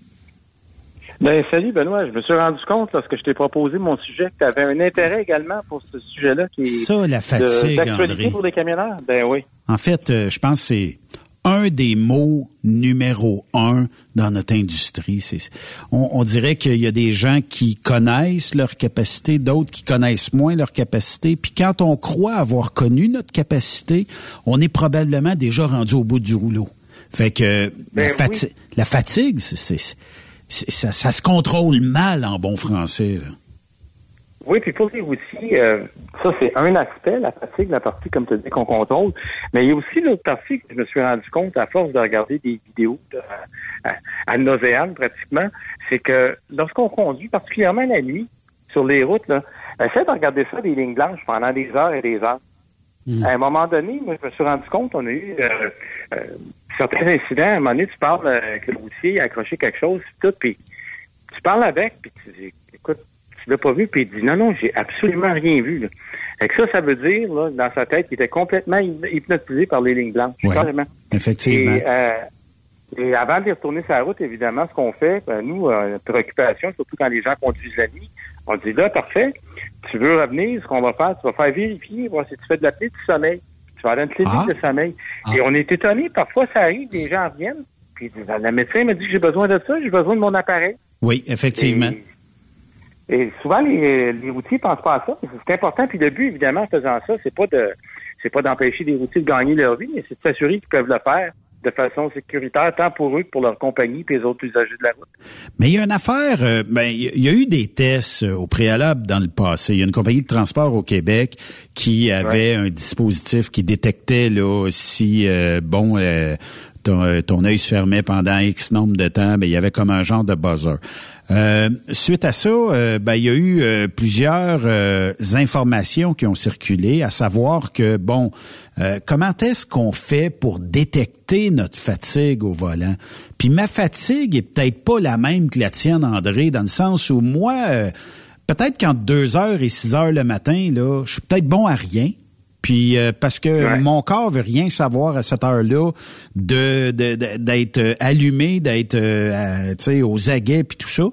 Ben, salut Benoît, je me suis rendu compte lorsque je t'ai proposé mon sujet que tu avais un intérêt également pour ce sujet-là qui est Ça, la fatigue, André. pour les camionneurs. Ben oui. En fait, euh, je pense que c'est un des mots numéro un dans notre industrie. C'est, on, on dirait qu'il y a des gens qui connaissent leur capacité, d'autres qui connaissent moins leur capacité. Puis quand on croit avoir connu notre capacité, on est probablement déjà rendu au bout du rouleau. Fait que Ben la, fati- la fatigue, c'est, c'est- c'est- ça, ça se contrôle mal en bon français. là. Oui, puis pour dire aussi, euh, ça c'est un aspect, la fatigue, la partie, comme tu dit, qu'on contrôle. Mais il y a aussi l'autre partie que je me suis rendu compte à force de regarder des vidéos de- à, à nauséam pratiquement, c'est que lorsqu'on conduit, particulièrement la nuit, sur les routes, là, essaie de regarder ça des lignes blanches pendant des heures et des heures. À un moment donné, moi, je me suis rendu compte, on a eu euh, euh, certains incidents. À un moment donné, tu parles euh, avec le routier, accroché quelque chose, tout, puis tu parles avec, puis tu dis, tu l'as pas vu, puis il dit, non, non, j'ai absolument rien vu. Là. Fait que ça, ça veut dire, là, dans sa tête, qu'il était complètement hy- hypnotisé par les lignes blanches, Ouais. carrément. Effectivement. Et, euh, et avant de retourner sur la route, évidemment, ce qu'on fait, ben, nous, euh, notre préoccupation, surtout quand les gens conduisent la nuit, on dit là, parfait, tu veux revenir, ce qu'on va faire, tu vas faire vérifier, voir si tu fais de la clé du sommeil. Tu vas aller une clinique Ah. de sommeil. Et on est étonné, parfois ça arrive, des gens reviennent, puis ils disent, le médecin m'a dit que j'ai besoin de ça, j'ai besoin de mon appareil. Oui, effectivement. Et souvent, les, les routiers pensent pas à ça. mais C'est important. Puis le but, évidemment, en faisant ça, c'est pas de c'est pas d'empêcher les routiers de gagner leur vie, mais c'est de s'assurer qu'ils peuvent le faire de façon sécuritaire, tant pour eux que pour leur compagnie et les autres usagers de la route. Mais il y a une affaire, euh, ben il y a eu des tests euh, au préalable dans le passé. Il y a une compagnie de transport au Québec qui avait un dispositif qui détectait là si euh, bon euh, ton, euh, ton œil se fermait pendant X nombre de temps, ben il y avait comme un genre de buzzer. Euh, suite à ça, euh, ben, il y a eu euh, plusieurs euh, informations qui ont circulé, à savoir que, bon, comment est-ce qu'on fait pour détecter notre fatigue au volant? Puis ma fatigue est peut-être pas la même que la tienne, André, dans le sens où moi, peut-être qu'entre 2 heures et 6 heures le matin, là, je suis peut-être bon à rien. Puis euh, parce que mon corps veut rien savoir à cette heure-là de de- de- d'être euh, allumé, d'être euh, sais aux aguets puis tout ça.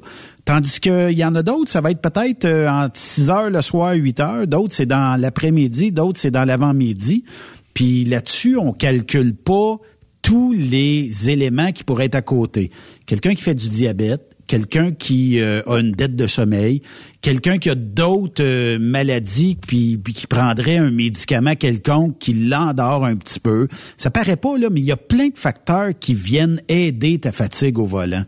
Tandis qu'il y en a d'autres, ça va être peut-être euh, entre 6 heures le soir, 8 heures. D'autres, c'est dans l'après-midi. D'autres, c'est dans l'avant-midi. Puis là-dessus, on calcule pas tous les éléments qui pourraient être à côté. Quelqu'un qui fait du diabète, quelqu'un qui euh, a une dette de sommeil, quelqu'un qui a d'autres euh, maladies puis, qui prendrait un médicament quelconque qui l'endort un petit peu. Ça paraît pas là, mais il y a plein de facteurs qui viennent aider ta fatigue au volant.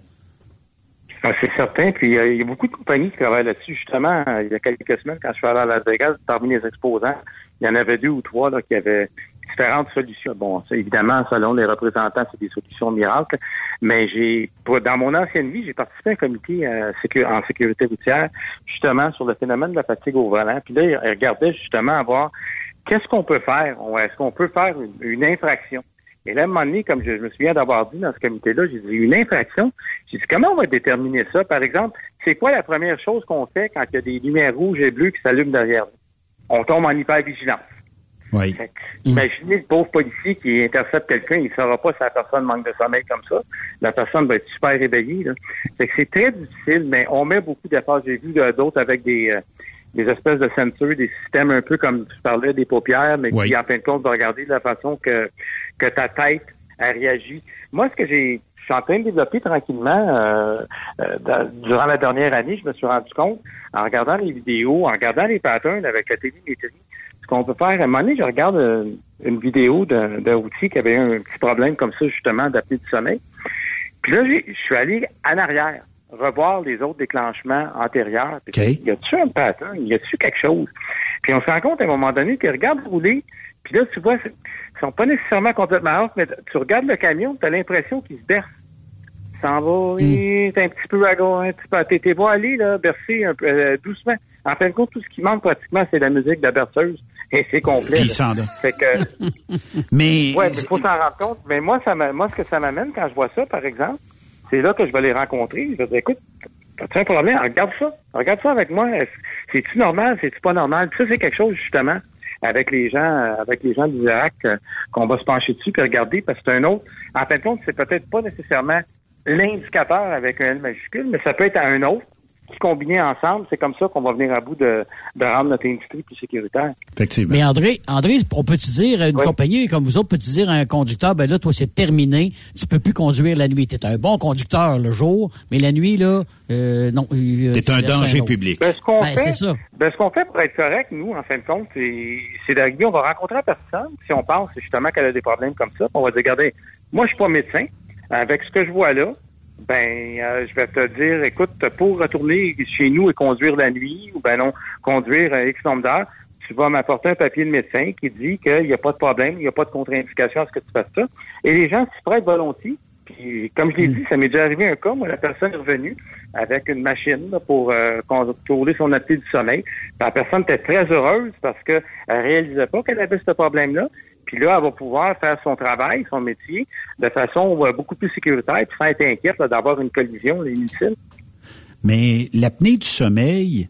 Ah, c'est certain. Puis euh, il y a beaucoup de compagnies qui travaillent là-dessus. Justement, il y a quelques semaines, quand je suis allé à Las Vegas, parmi les exposants, il y en avait deux ou trois là, qui avaient différentes solutions. Bon, évidemment, selon les représentants, c'est des solutions miracles. Mais j'ai, dans mon ancienne vie, j'ai participé à un comité euh, en sécurité routière, justement sur le phénomène de la fatigue au volant. Puis là, il regardait justement à voir qu'est-ce qu'on peut faire. Est-ce qu'on peut faire une, infraction? Et là, à un moment donné, comme je, me souviens d'avoir dit dans ce comité-là, j'ai dit une infraction? J'ai dit comment on va déterminer ça? Par exemple, c'est quoi la première chose qu'on fait quand il y a des lumières rouges et bleues qui s'allument derrière nous? On tombe en hypervigilance. Oui. Imaginez le pauvre policier qui intercepte quelqu'un, il ne saura pas si la personne manque de sommeil comme ça. La personne va être super réveillée. Là. Fait que c'est très difficile, mais on met beaucoup d'efforts. J'ai vu euh, d'autres avec des, euh, des espèces de ceintures, des systèmes un peu comme tu parlais des paupières, mais Oui. qui en fin de compte va regarder de la façon que, que ta tête a réagi. Moi, ce que j'ai je suis en train de développer tranquillement euh, euh, dans- durant la dernière année, je me suis rendu compte, en regardant les vidéos, en regardant les patterns avec la télémétrie, ce qu'on peut faire. À un moment donné, je regarde euh, une vidéo d'un d'un routier qui avait eu un petit problème comme ça, justement, d'apnée du sommeil. Puis là, je suis allé en arrière, revoir les autres déclenchements antérieurs. Puis, Y a-tu un pattern? Y a-tu quelque chose? Puis on se rend compte à un moment donné qu'il regarde rouler, puis là, tu vois, ils sont pas nécessairement complètement off, mais tu regardes le camion, tu as l'impression qu'il se berce. Il s'en va, il est un petit peu à gauche, un petit peu à t'es beau aller, là, bercer un peu, euh, doucement. En fin de compte, tout ce qui manque pratiquement, c'est la musique de la berceuse. Et c'est complet. Puis il. Fait que, Mais Ouais, mais faut s'en rendre compte. Mais moi, ça moi, ce que ça m'amène quand je vois ça, par exemple, c'est là que je vais les rencontrer. Je vais dire, écoute, t'as un problème? Regarde ça. Regarde ça avec moi. C'est-tu normal? C'est-tu pas normal? Puis ça, c'est quelque chose, justement, avec les gens, euh, avec les gens d'Isaac, euh, qu'on va se pencher dessus puis regarder, parce que c'est un autre. En fin de compte, c'est peut-être pas nécessairement l'indicateur avec un L majuscule, mais ça peut être un autre qui combinés ensemble, c'est comme ça qu'on va venir à bout de, de rendre notre industrie plus sécuritaire. Effectivement. Mais André, André, on peut-tu dire à une compagnie comme vous autres, peut-tu dire à un conducteur, ben là, toi, c'est terminé, tu peux plus conduire la nuit. T'es un bon conducteur le jour, mais la nuit, là, euh, non. T'es un danger public. Ben, ce qu'on Ben, fait, c'est ça. ben, ce qu'on fait pour être correct, nous, en fin de compte, c'est, d'arriver, on va rencontrer la personne, si on pense justement qu'elle a des problèmes comme ça, puis on va dire, regardez, moi, je suis pas médecin. Avec ce que je vois là, ben, euh, je vais te dire, écoute, pour retourner chez nous et conduire la nuit, ou ben non, conduire euh, X nombre d'heures, tu vas m'apporter un papier de médecin qui dit qu'il n'y a pas de problème, il n'y a pas de contre-indication à ce que tu fasses ça. Et les gens s'y prêtent volontiers. Puis, comme je l'ai dit, ça m'est déjà arrivé un cas, moi, la personne est revenue avec une machine là, pour euh, contrôler son apnée du sommeil. Puis la personne était très heureuse parce qu'elle réalisait pas qu'elle avait ce problème-là. Puis là, elle va pouvoir faire son travail, son métier, de façon euh, beaucoup plus sécuritaire, puis sans être inquiète là, d'avoir une collision inutile. Mais l'apnée du sommeil,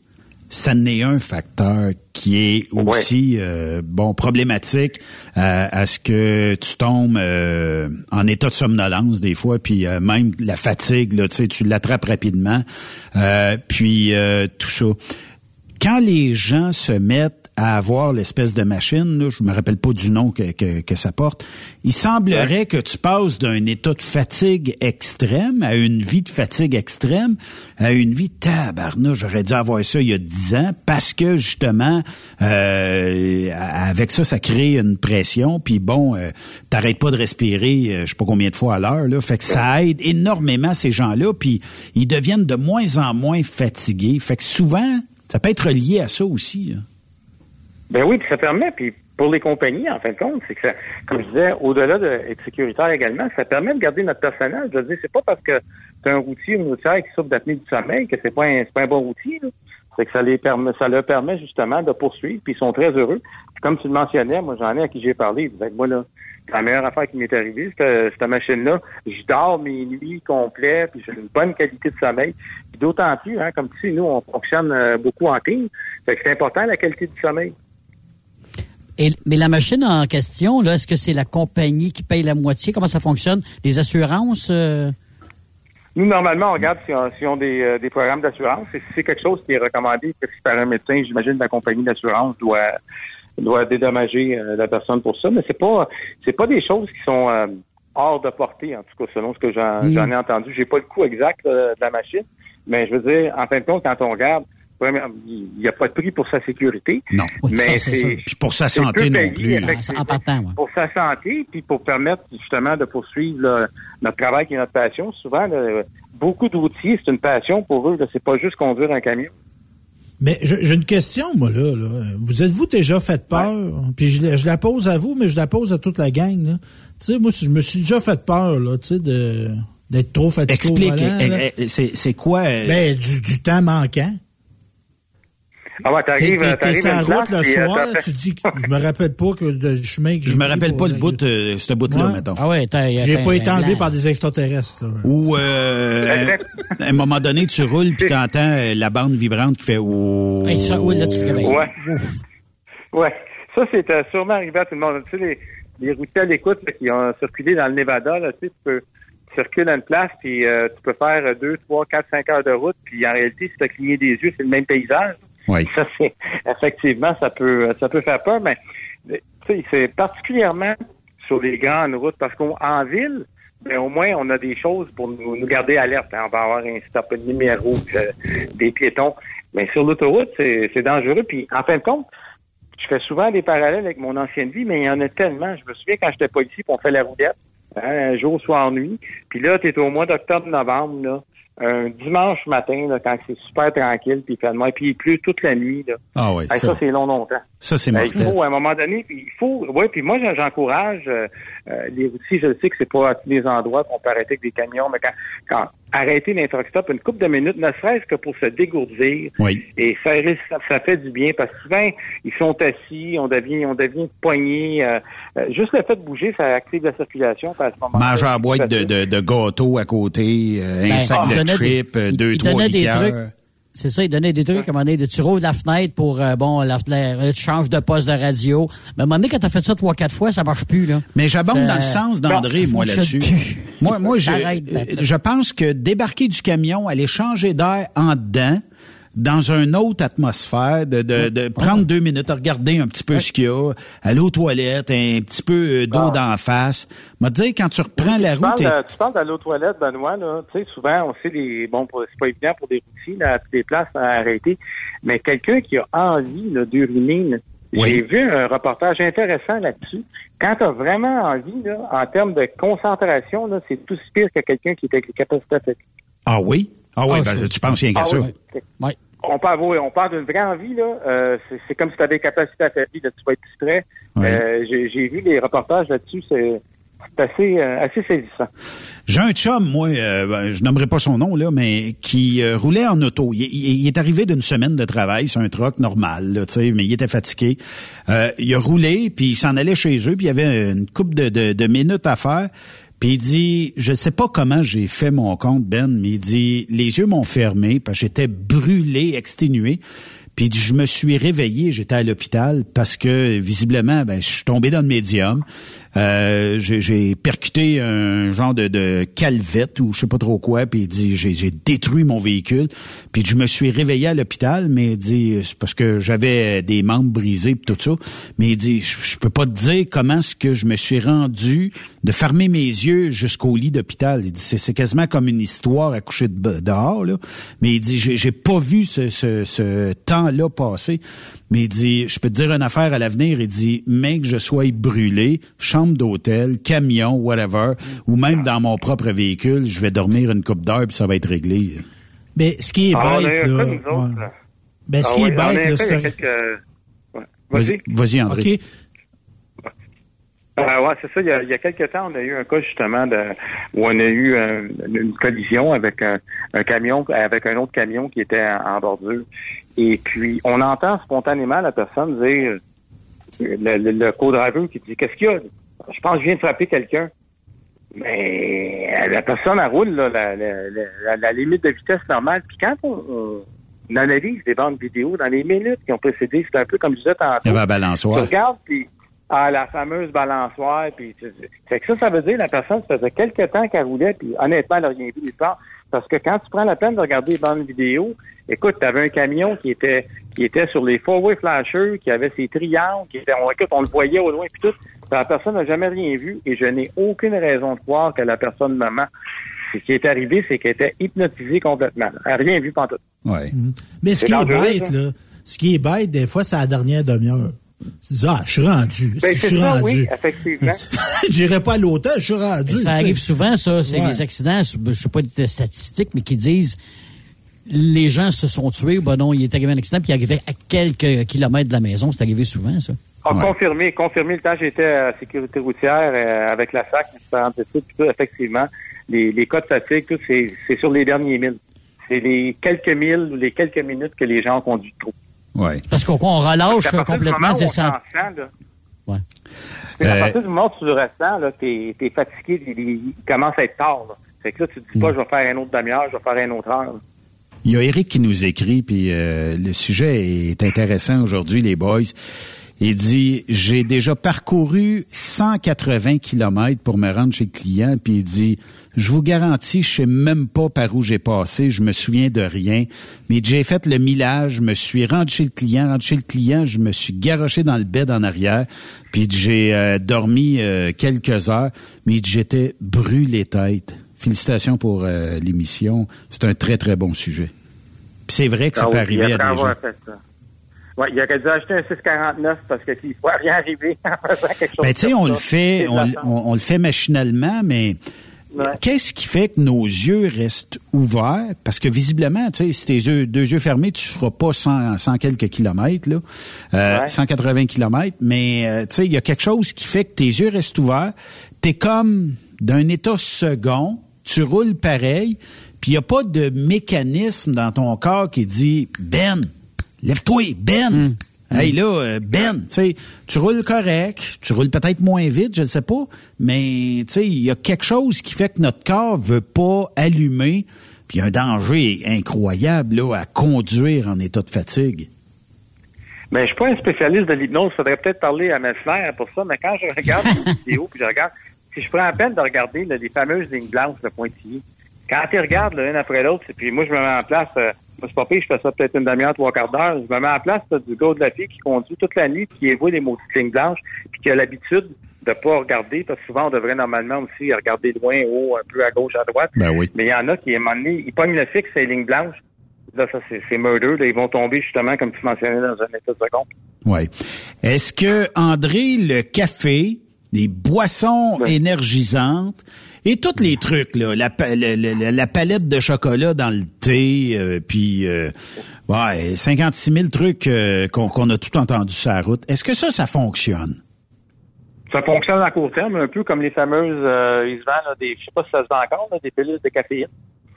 ça n'est un facteur qui est aussi euh, bon problématique euh, à ce que tu tombes euh, en état de somnolence des fois, puis euh, même la fatigue, là, tu sais, tu l'attrapes rapidement, euh, puis euh, tout ça. Quand les gens se mettent à avoir l'espèce de machine, là, je me rappelle pas du nom que, que, que ça porte, il semblerait que tu passes d'un état de fatigue extrême à une vie de fatigue extrême à une vie tabarnouche. J'aurais dû avoir ça il y a dix ans parce que justement, euh, avec ça, ça crée une pression. Puis bon, euh, t'arrêtes pas de respirer, euh, je sais pas combien de fois à l'heure. Là, fait que ça aide énormément ces gens-là. Puis ils deviennent de moins en moins fatigués. Fait que souvent, ça peut être lié à ça aussi. là. Ben oui, puis ça permet, puis pour les compagnies, en fin de compte, c'est que ça, comme je disais, au-delà d'être sécuritaire également, ça permet de garder notre personnel. Je veux dire, c'est pas parce que c'est un routier ou une routière qui souffre d'apnée du sommeil que c'est pas un, pas un bon routier. là. C'est que ça les permet, ça leur permet justement de poursuivre, puis ils sont très heureux. Puis comme tu le mentionnais, moi j'en ai à qui j'ai parlé, ils disaient, moi là, la meilleure affaire qui m'est arrivée, cette, cette machine-là. Je dors mes nuits complètes, puis j'ai une bonne qualité de sommeil. D'autant plus, hein, comme tu sais, nous, on fonctionne euh, beaucoup en team. Que c'est important la qualité du sommeil. Et, mais la machine en question, là, est-ce que c'est la compagnie qui paye la moitié? Comment ça fonctionne? Les assurances? euh, Nous, normalement, on regarde ont, s'ils ont des, euh, des programmes d'assurance. Et si c'est quelque chose qui est recommandé par un médecin, j'imagine que la compagnie d'assurance doit doit dédommager euh, la personne pour ça. Mais c'est pas c'est pas des choses qui sont hors de portée, en tout cas, selon ce que j'en Mm. j'en ai entendu. J'ai pas le coût exact de la machine, mais je veux dire, en fin de compte, quand on regarde, il n'y a pas de prix pour sa sécurité. Non. mais ça, c'est ça. Puis pour sa c'est santé non plus. En partant, ouais. Pour sa santé, puis pour permettre justement de poursuivre là, notre travail qui est notre passion. Souvent, là, beaucoup de routiers, c'est une passion pour eux. là. C'est pas juste conduire un camion. Mais je- j'ai une question, moi, là. là. Vous êtes-vous déjà fait peur? Puis je, la- je la pose à vous, mais je la pose à toute la gang. là. Tu sais, moi, je me suis déjà fait peur, là, tu sais, de d'être trop fatigué Explique, au volant, eh, eh, c'est c'est quoi? euh, Ben, du, du temps manquant. Ah ouais, t'arrives, t'arrives sur la à une route le euh, soir, tu dis, que- je me rappelle pas que le chemin que j'ai Je me rappelle pas le bout, euh, ce bout-là, Ouais. mettons. Ah ouais, t'as. J'ai pas été enlevé par des extraterrestres. là. Ou euh, à un moment donné, tu roules puis t'entends euh, la bande vibrante qui fait oh. Hey, ça, oui, là, tu. Ouais. Ouais. Ça, c'est euh, sûrement arrivé à tout le monde. Tu sais, les, les routiers à l'écoute qui ont circulé dans le Nevada, là, tu sais, tu peux tu circules à une place, puis euh, tu peux faire 2, 3, 4, 5 heures de route, puis en réalité, si tu as cligné des yeux, c'est le même paysage. Oui. Ça, c'est effectivement, ça peut ça peut faire peur, mais c'est particulièrement sur les grandes routes, parce qu'en ville, ben, au moins, on a des choses pour nous, garder alertes. hein. On va avoir un stop numéro, euh, des piétons. Mais sur l'autoroute, c'est dangereux. Puis, en fin de compte, je fais souvent des parallèles avec mon ancienne vie, mais il y en a tellement. Je me souviens quand j'étais policier, puis on fait la roulette, hein, un jour, soir, nuit. Puis là, tu es au mois d'octobre-novembre, là, un dimanche matin, là, quand c'est super tranquille, puis moins, puis il pleut toute la nuit. Là. Ah oui, Hey, ça. ça, c'est long, longtemps. Ça, c'est Ben, il mortel. faut, à un moment donné, puis il faut, ouais, puis moi, j'en- j'encourage euh, euh, les routiers, je sais que c'est pas à tous les endroits qu'on peut arrêter avec des camions, mais quand, quand arrêter d'un truck stop une couple de minutes, ne serait-ce que pour se dégourdir, Oui. et ça, ça, ça fait du bien, parce que souvent, ils sont assis, on devient, on devient poigné, euh, euh, juste le fait de bouger, ça active la circulation, à ce moment Manger en boîte de, de, de gâteau à côté, euh, un Ben, sac de chips, euh, deux, il trois des trucs. C'est ça, il donnait des trucs, à un moment donné, de, tu rouvres la fenêtre pour, euh, bon, la, la- tu changes de poste de radio. Mais à un moment donné, quand t'as fait ça trois, quatre fois, ça marche plus, là. Mais j'abonde dans le sens d'André, moi, là-dessus. Moi, moi je, euh, je pense que débarquer du camion, aller changer d'air en dedans, dans une autre atmosphère, de, de, de prendre deux minutes à regarder un petit peu ce qu'il y a, aller aux toilettes, un petit peu euh, d'eau d'en face. M'a dire, quand tu reprends la Tu parles, route... de- tu parles d'aller aux toilettes, Benoît, là. Tu sais, souvent, on sait les, bon, c'est pas évident pour des routiers, là, à toutes les places à arrêter. Mais quelqu'un qui a envie, là, d'uriner, là, Oui. j'ai vu un reportage intéressant là-dessus. Quand tu as vraiment envie, là, en termes de concentration, là, c'est tout pire que quelqu'un qui est avec les capacités. Ah oui? Ah oui, Ah, ben, tu penses rien qu'à Ah ça. oui. Ouais. On parle, oui, on parle d'une vraie envie, là. Euh, c'est, comme si tu as des capacités athlétiques, là, tu vas être distrait. Ouais. Euh, j'ai, vu les reportages là-dessus, c'est, c'est assez, euh, assez saisissant. J'ai un chum, moi, euh, ben, je nommerai pas son nom, là, mais qui euh, roulait en auto. Il, il- il est arrivé d'une semaine de travail sur un truck normal, là, tu sais, mais il était fatigué. Euh, il a roulé, puis il s'en allait chez eux, puis il y avait une coupe de, de, de minutes à faire. Puis il dit, je sais pas comment j'ai fait mon compte, Ben, mais il dit, les yeux m'ont fermé, parce que j'étais brûlé, exténué. Puis je me suis réveillé, j'étais à l'hôpital parce que visiblement, ben, je suis tombé dans le médium. Euh, j'ai, percuté un genre de, de calvette ou je sais pas trop quoi. Puis il dit, j'ai, détruit mon véhicule. Puis je me suis réveillé à l'hôpital, mais il dit, parce que j'avais des membres brisés et tout ça. Mais il dit, je, peux pas te dire comment est-ce que je me suis rendu de fermer mes yeux jusqu'au lit d'hôpital. Il dit, c'est, quasiment comme une histoire à coucher de, dehors, là. Mais il dit, j'ai, pas vu ce, temps-là passer. Mais il dit, je peux te dire une affaire à l'avenir. Il dit, mec, je sois brûlé, d'hôtel, camion, whatever, ou même dans mon propre véhicule, je vais dormir une coupe d'heure puis ça va être réglé. Mais ce qui est Ah, bête, là. autres, ouais. là. Ben, ce Ah qui oui, est bête, là, c'est. quelques- ouais. Vas-y, Vas-y. André. OK. Euh, ouais, c'est ça. Il y, a, il y a quelques temps, on a eu un cas justement de où on a eu euh, une collision avec un, un camion, avec un autre camion qui était en, en bordure. Et puis, on entend spontanément la personne dire, le, le, le co-driver qui dit, qu'est-ce qu'il y a? Je pense que je viens de frapper quelqu'un. Mais la personne, elle roule là, la, la, la, la limite de vitesse normale. Puis quand on, on analyse des bandes vidéo dans les minutes qui ont précédé, c'est un peu comme je disais tantôt. Il y avait un Tu balançoire. regardes, puis ah, la fameuse balançoire, puis tu- fait que ça, ça veut dire la personne, ça faisait quelques temps qu'elle roulait, puis honnêtement, elle n'a rien vu nulle part. Parce que quand tu prends la peine de regarder les bandes vidéo, écoute, tu avais un camion qui était qui était sur les four-way flashers, qui avait ses triangles, qui était, on, écoute, on le voyait au loin, puis tout. La personne n'a jamais rien vu, et je n'ai aucune raison de croire que la personne me ment. Ce qui est arrivé, c'est qu'elle était hypnotisée complètement. Elle n'a rien vu pendant tout. Ouais. Mais ce qui est bête, ça. là, ce qui est bête, des fois, c'est la dernière demi-heure. Tu dis, ah, je suis rendu. Ben, je c'est suis ça, rendu. oui, effectivement. J'irai pas à l'hôtel, je suis rendu. Mais ça sais. arrive souvent, ça. C'est Ouais. les accidents, je sais pas des statistiques, mais qui disent les gens se sont tués. Ben non, il est arrivé un accident, puis il arrivait à quelques kilomètres de la maison. C'est arrivé souvent, ça. Ah, Ouais. confirmé, confirmé. Le temps j'étais à la sécurité routière euh, avec la SAC, puis tout, effectivement, les, les cas de fatigue, tout, c'est, c'est sur les derniers milles. C'est les quelques milles ou les quelques minutes que les gens ont conduit trop. Ouais. Parce qu'on on relâche Parce complètement là, Ouais. c'est à Euh, partir du moment où tu le ressens, là, t'es, t'es fatigué, il, commence à être tard, là. Fait que là, tu te dis pas, je vais faire un autre demi-heure, je vais faire un autre heure. là. Il y a Eric qui nous écrit, puis euh, le sujet est intéressant aujourd'hui, les boys. Il dit, j'ai déjà parcouru 180 kilomètres pour me rendre chez le client, puis il dit, je vous garantis, je sais même pas par où j'ai passé, je me souviens de rien, mais j'ai fait le millage, je me suis rendu chez le client, rendu chez le client, je me suis garoché dans le bed en arrière, puis j'ai euh, dormi euh, quelques heures, mais j'étais brûlé tête. Félicitations pour euh, l'émission, c'est un très très bon sujet. C'est vrai que ça Ah peut arriver à des gens. avoir fait ça. Ouais, il aurait dû acheter un 649 parce que s'il ne faut rien arriver en faisant quelque chose Ben, tu sais, on le fait, on, le fait machinalement, mais Ouais. qu'est-ce qui fait que nos yeux restent ouverts? Parce que visiblement, tu sais, si tes yeux, deux yeux fermés, tu ne feras pas 100, 100 quelques kilomètres, là, euh, Ouais. 180 kilomètres, mais euh, tu sais, il y a quelque chose qui fait que tes yeux restent ouverts. Tu es comme d'un état second, tu roules pareil, puis il n'y a pas de mécanisme dans ton corps qui dit « Ben, lève-toi, Ben! Hey là, euh, Ben, tu sais, tu roules correct, tu roules peut-être moins vite, je ne sais pas, mais tu sais, il y a quelque chose qui fait que notre corps veut pas allumer, puis il y a un danger incroyable là à conduire en état de fatigue. Mais je suis pas un spécialiste de l'hypnose. Il faudrait peut-être parler à Messler pour ça. Mais quand je regarde les vidéos, puis je regarde, si je prends la peine de regarder là, les fameuses lignes blanches de pointillés, quand tu regardes l'une après l'autre, et puis moi, je me mets en place, euh, moi, c'est pas pire, je fais ça peut-être une demi-heure, trois quarts d'heure, je me mets en place là, du gars de la fille qui conduit toute la nuit, qui évoque les maudites lignes blanches, puis qui a l'habitude de pas regarder, parce que souvent, on devrait normalement aussi regarder loin, haut, un peu à gauche, à droite. Ben oui. Mais il y en a qui, à un moment donné, ils pognent le fixe, ces lignes blanches. Là, ça, c'est, murder. Là, ils vont tomber, justement, comme tu mentionnais, dans un état de seconde. Ouais. Est-ce que André, le café, les boissons énergisantes et tous les trucs là, la, pa- la- la- la palette de chocolat dans le thé, euh, puis euh, ouais, 56 000 trucs euh, qu'on a tout entendu sur la route. Est-ce que ça, ça fonctionne? Ça fonctionne à court terme, un peu comme les fameuses, ils se vendent, là, des, je sais pas si ça se vend encore, là, des pilules de caféine.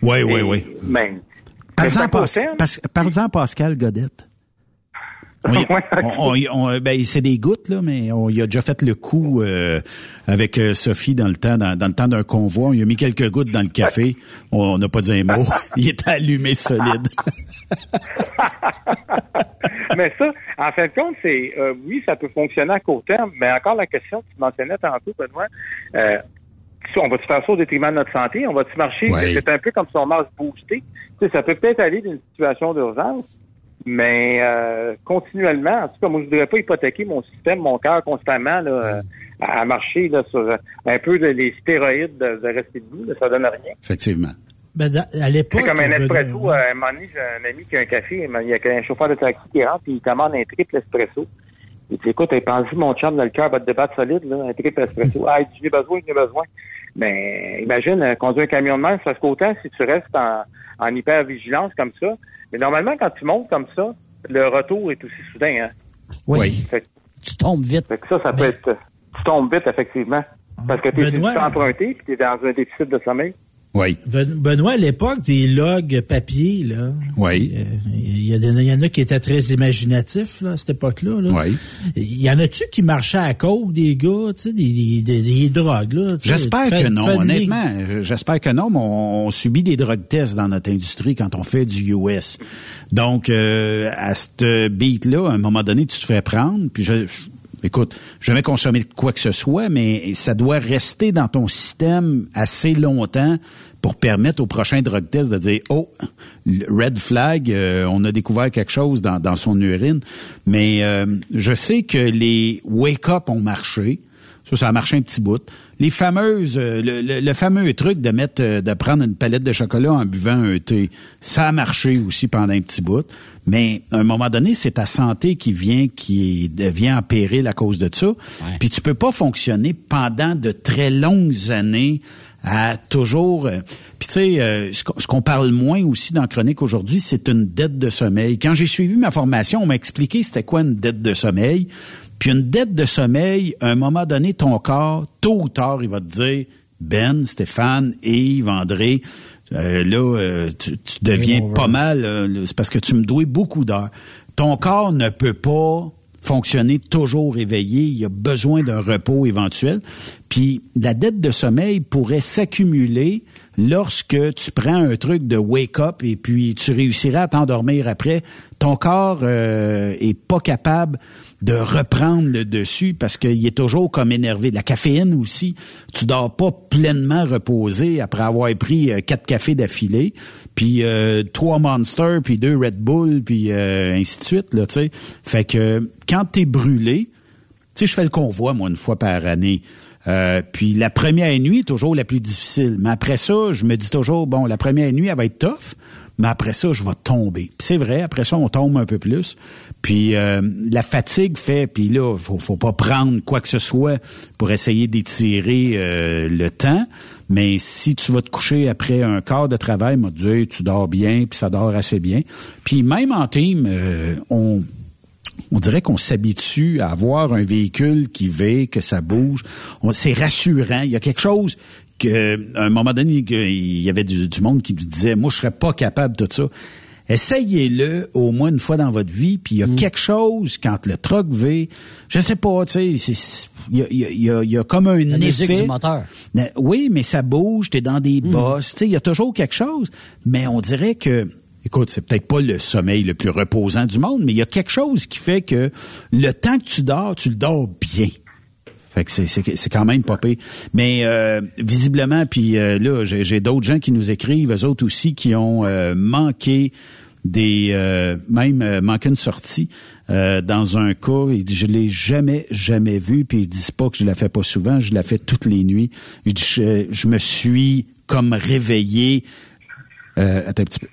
Oui, oui, oui. Court terme. Pas- Par-en Pascal Godette. On y- Ouais, on- on- on- ben, c'est des gouttes, là, mais on y a déjà fait le coup euh, avec euh, Sophie dans le temps dans, dans le temps d'un convoi. On y a mis quelques gouttes dans le café. On n'a pas dit un mot. Il était allumé solide. mais ça, en fin de compte, c'est euh, oui, ça peut fonctionner à court terme, mais encore la question que tu mentionnais tantôt, Benoît, euh, on va-tu faire ça au détriment de notre santé? On va-tu marcher? Ouais. C'est un peu comme si on marche boosté. Tu sais, ça peut peut-être aller d'une situation d'urgence, mais euh, continuellement, en tout cas, moi, je ne voudrais pas hypothéquer mon système, mon cœur constamment là, euh, à à marcher là, sur euh, un peu de, les stéroïdes de, de rester debout. Là, ça donne rien. Effectivement. Ben, à l'époque. C'est comme un espresso. euh, À un moment donné, j'ai un ami qui a un café, il y a un chauffeur de taxi qui rentre et il commande un triple espresso. Il dit, écoute, pensé, mon chum, dans le cœur va te débattre solide, là, un triple espresso. Ah, il dit, j'en ai besoin, j'en ai besoin. Mais imagine, euh, conduire un camion de mer, ça se qu'autant si tu restes en, en hyper-vigilance comme ça. Mais normalement, quand tu montes comme ça, le retour est aussi soudain. Hein? Oui. Fait, Tu tombes vite. fait que ça, ça peut être... Tu tombes vite, effectivement. Parce que tu es emprunté puis tu es dans un déficit de sommeil. Oui. Ben- Benoît, à l'époque des logs papier, là. Oui. euh, Il y, a des- il y en a qui étaient très imaginatifs, là, à cette époque-là. Là. Oui. Il y en a-tu qui marchaient à côte, des gars, tu sais, des, des, des- drogues, là? J'espère que non, honnêtement. J'espère que non, mais on, on subit des drug tests dans notre industrie quand on fait du US. Donc, euh, à ce beat-là, à un moment donné, tu te fais prendre, puis je, je- écoute, jamais consommer quoi que ce soit, mais ça doit rester dans ton système assez longtemps pour permettre au prochain drug test de dire oh red flag euh, on a découvert quelque chose dans, dans son urine mais euh, je sais que les wake up ont marché ça, ça a marché un petit bout. Les fameuses, euh, le, le- le fameux truc de mettre, euh, de prendre une palette de chocolat en buvant un thé, ça a marché aussi pendant un petit bout. Mais à un moment donné, c'est ta santé qui vient, qui devient en péril à cause de ça. Puis tu peux pas fonctionner pendant de très longues années à toujours. euh, Puis tu sais, euh, ce qu'on- ce qu'on parle moins aussi dans Chronique aujourd'hui, c'est une dette de sommeil. Quand j'ai suivi ma formation, on m'a expliqué c'était quoi une dette de sommeil. Puis une dette de sommeil, à un moment donné, ton corps, tôt ou tard, il va te dire, Ben, Stéphane, Yves, André, Euh, là, euh, tu, tu deviens pas mal. euh, c'est parce que tu me dois beaucoup d'heures. Ton corps ne peut pas fonctionner toujours éveillé. Il a besoin d'un repos éventuel. Puis la dette de sommeil pourrait s'accumuler lorsque tu prends un truc de wake-up et puis tu réussiras à t'endormir après. Ton corps euh, est pas capable de reprendre le dessus parce qu'il est toujours comme énervé. La caféine aussi, tu dors pas pleinement reposé après avoir pris euh, quatre cafés d'affilée, puis euh, trois Monsters, puis deux Red Bull, puis euh, ainsi de suite. Là, fait que quand t'es brûlé, tu je fais le convoi, moi, une fois par année. Euh, puis la première nuit est toujours la plus difficile. Mais après ça, je me dis toujours, bon, la première nuit, elle va être tough, mais après ça, je vais tomber. C'est vrai, après ça, on tombe un peu plus. Puis euh, la fatigue fait, puis là, faut, faut pas prendre quoi que ce soit pour essayer d'étirer euh, le temps. Mais si tu vas te coucher après un quart de travail, dit, Hey, tu dors bien, puis ça dort assez bien. Puis même en team, euh, on on dirait qu'on s'habitue à avoir un véhicule qui va, que ça bouge. C'est rassurant. Il y a quelque chose que, à un moment donné, il y avait du, du monde qui me disait, moi, je serais pas capable de tout ça. Essayez-le au moins une fois dans votre vie, puis il y a quelque chose quand le truck va, je sais pas, tu sais, c'est- il y a, il y a- il y a- il y a comme un La effet. du moteur. Oui, mais ça bouge, t'es dans des bosses, tu sais, il y a toujours quelque chose. Mais on dirait que, écoute, c'est peut-être pas le sommeil le plus reposant du monde, mais il y a quelque chose qui fait que le temps que tu dors, tu le dors bien. Fait que c'est- c'est c'est quand même pas pire. Mais euh, visiblement, puis euh, là, j'ai j'ai d'autres gens qui nous écrivent, eux autres aussi, qui ont euh, manqué des euh, même euh, manqué une sortie euh, dans un cas. Il dit je l'ai jamais jamais vu, puis ils disent pas que je la fais pas souvent, je la fais toutes les nuits. Il dit je, je me suis comme réveillé. Euh, attends un petit peu.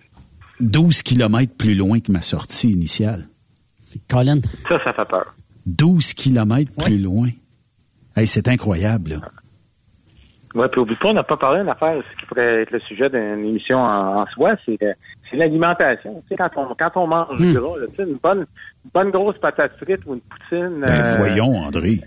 12 kilomètres plus loin que ma sortie initiale. Colin? Ça, ça fait peur. 12 kilomètres plus loin. Hey, c'est incroyable, là. Ouais, puis oublie pas, on n'a pas parlé d'une affaire, ce qui pourrait être le sujet d'une émission en, en soi, c'est euh, l'alimentation. Tu sais, quand on, quand on mange Hmm. gras, là, tu sais, une bonne, une bonne grosse patate frite ou une poutine. Ben euh, voyons, André.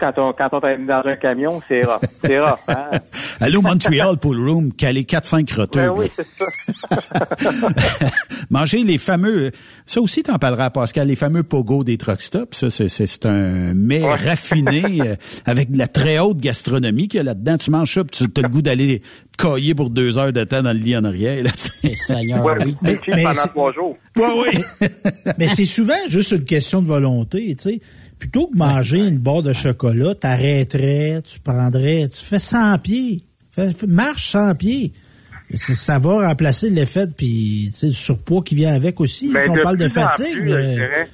Quand on, quand on est dans un camion, c'est rare. C'est rare, hein? Allô, Montreal Pool Room, caler 4-5 roteux. Ben oui, c'est ça. Manger les fameux, ça aussi t'en parleras Pascal, les fameux pogo des truck stops, ça c'est, c'est, c'est un mets raffiné euh, avec de la très haute gastronomie qu'il y a là-dedans. Tu manges ça, puis tu as le goût d'aller te cailler pour deux heures de temps dans le lit en arrière. Là, tu sais. Ouais, c'est cheap pendant trois jours. oui. Mais c'est souvent juste une question de volonté, tu sais. Plutôt que manger une barre de chocolat, t'arrêterais, tu prendrais, tu fais 100 pieds. Fais- marche 100 pieds. Ça va remplacer l'effet, puis le surpoids qui vient avec aussi. Ben, on parle de fatigue. plus, euh, mais- je dirais,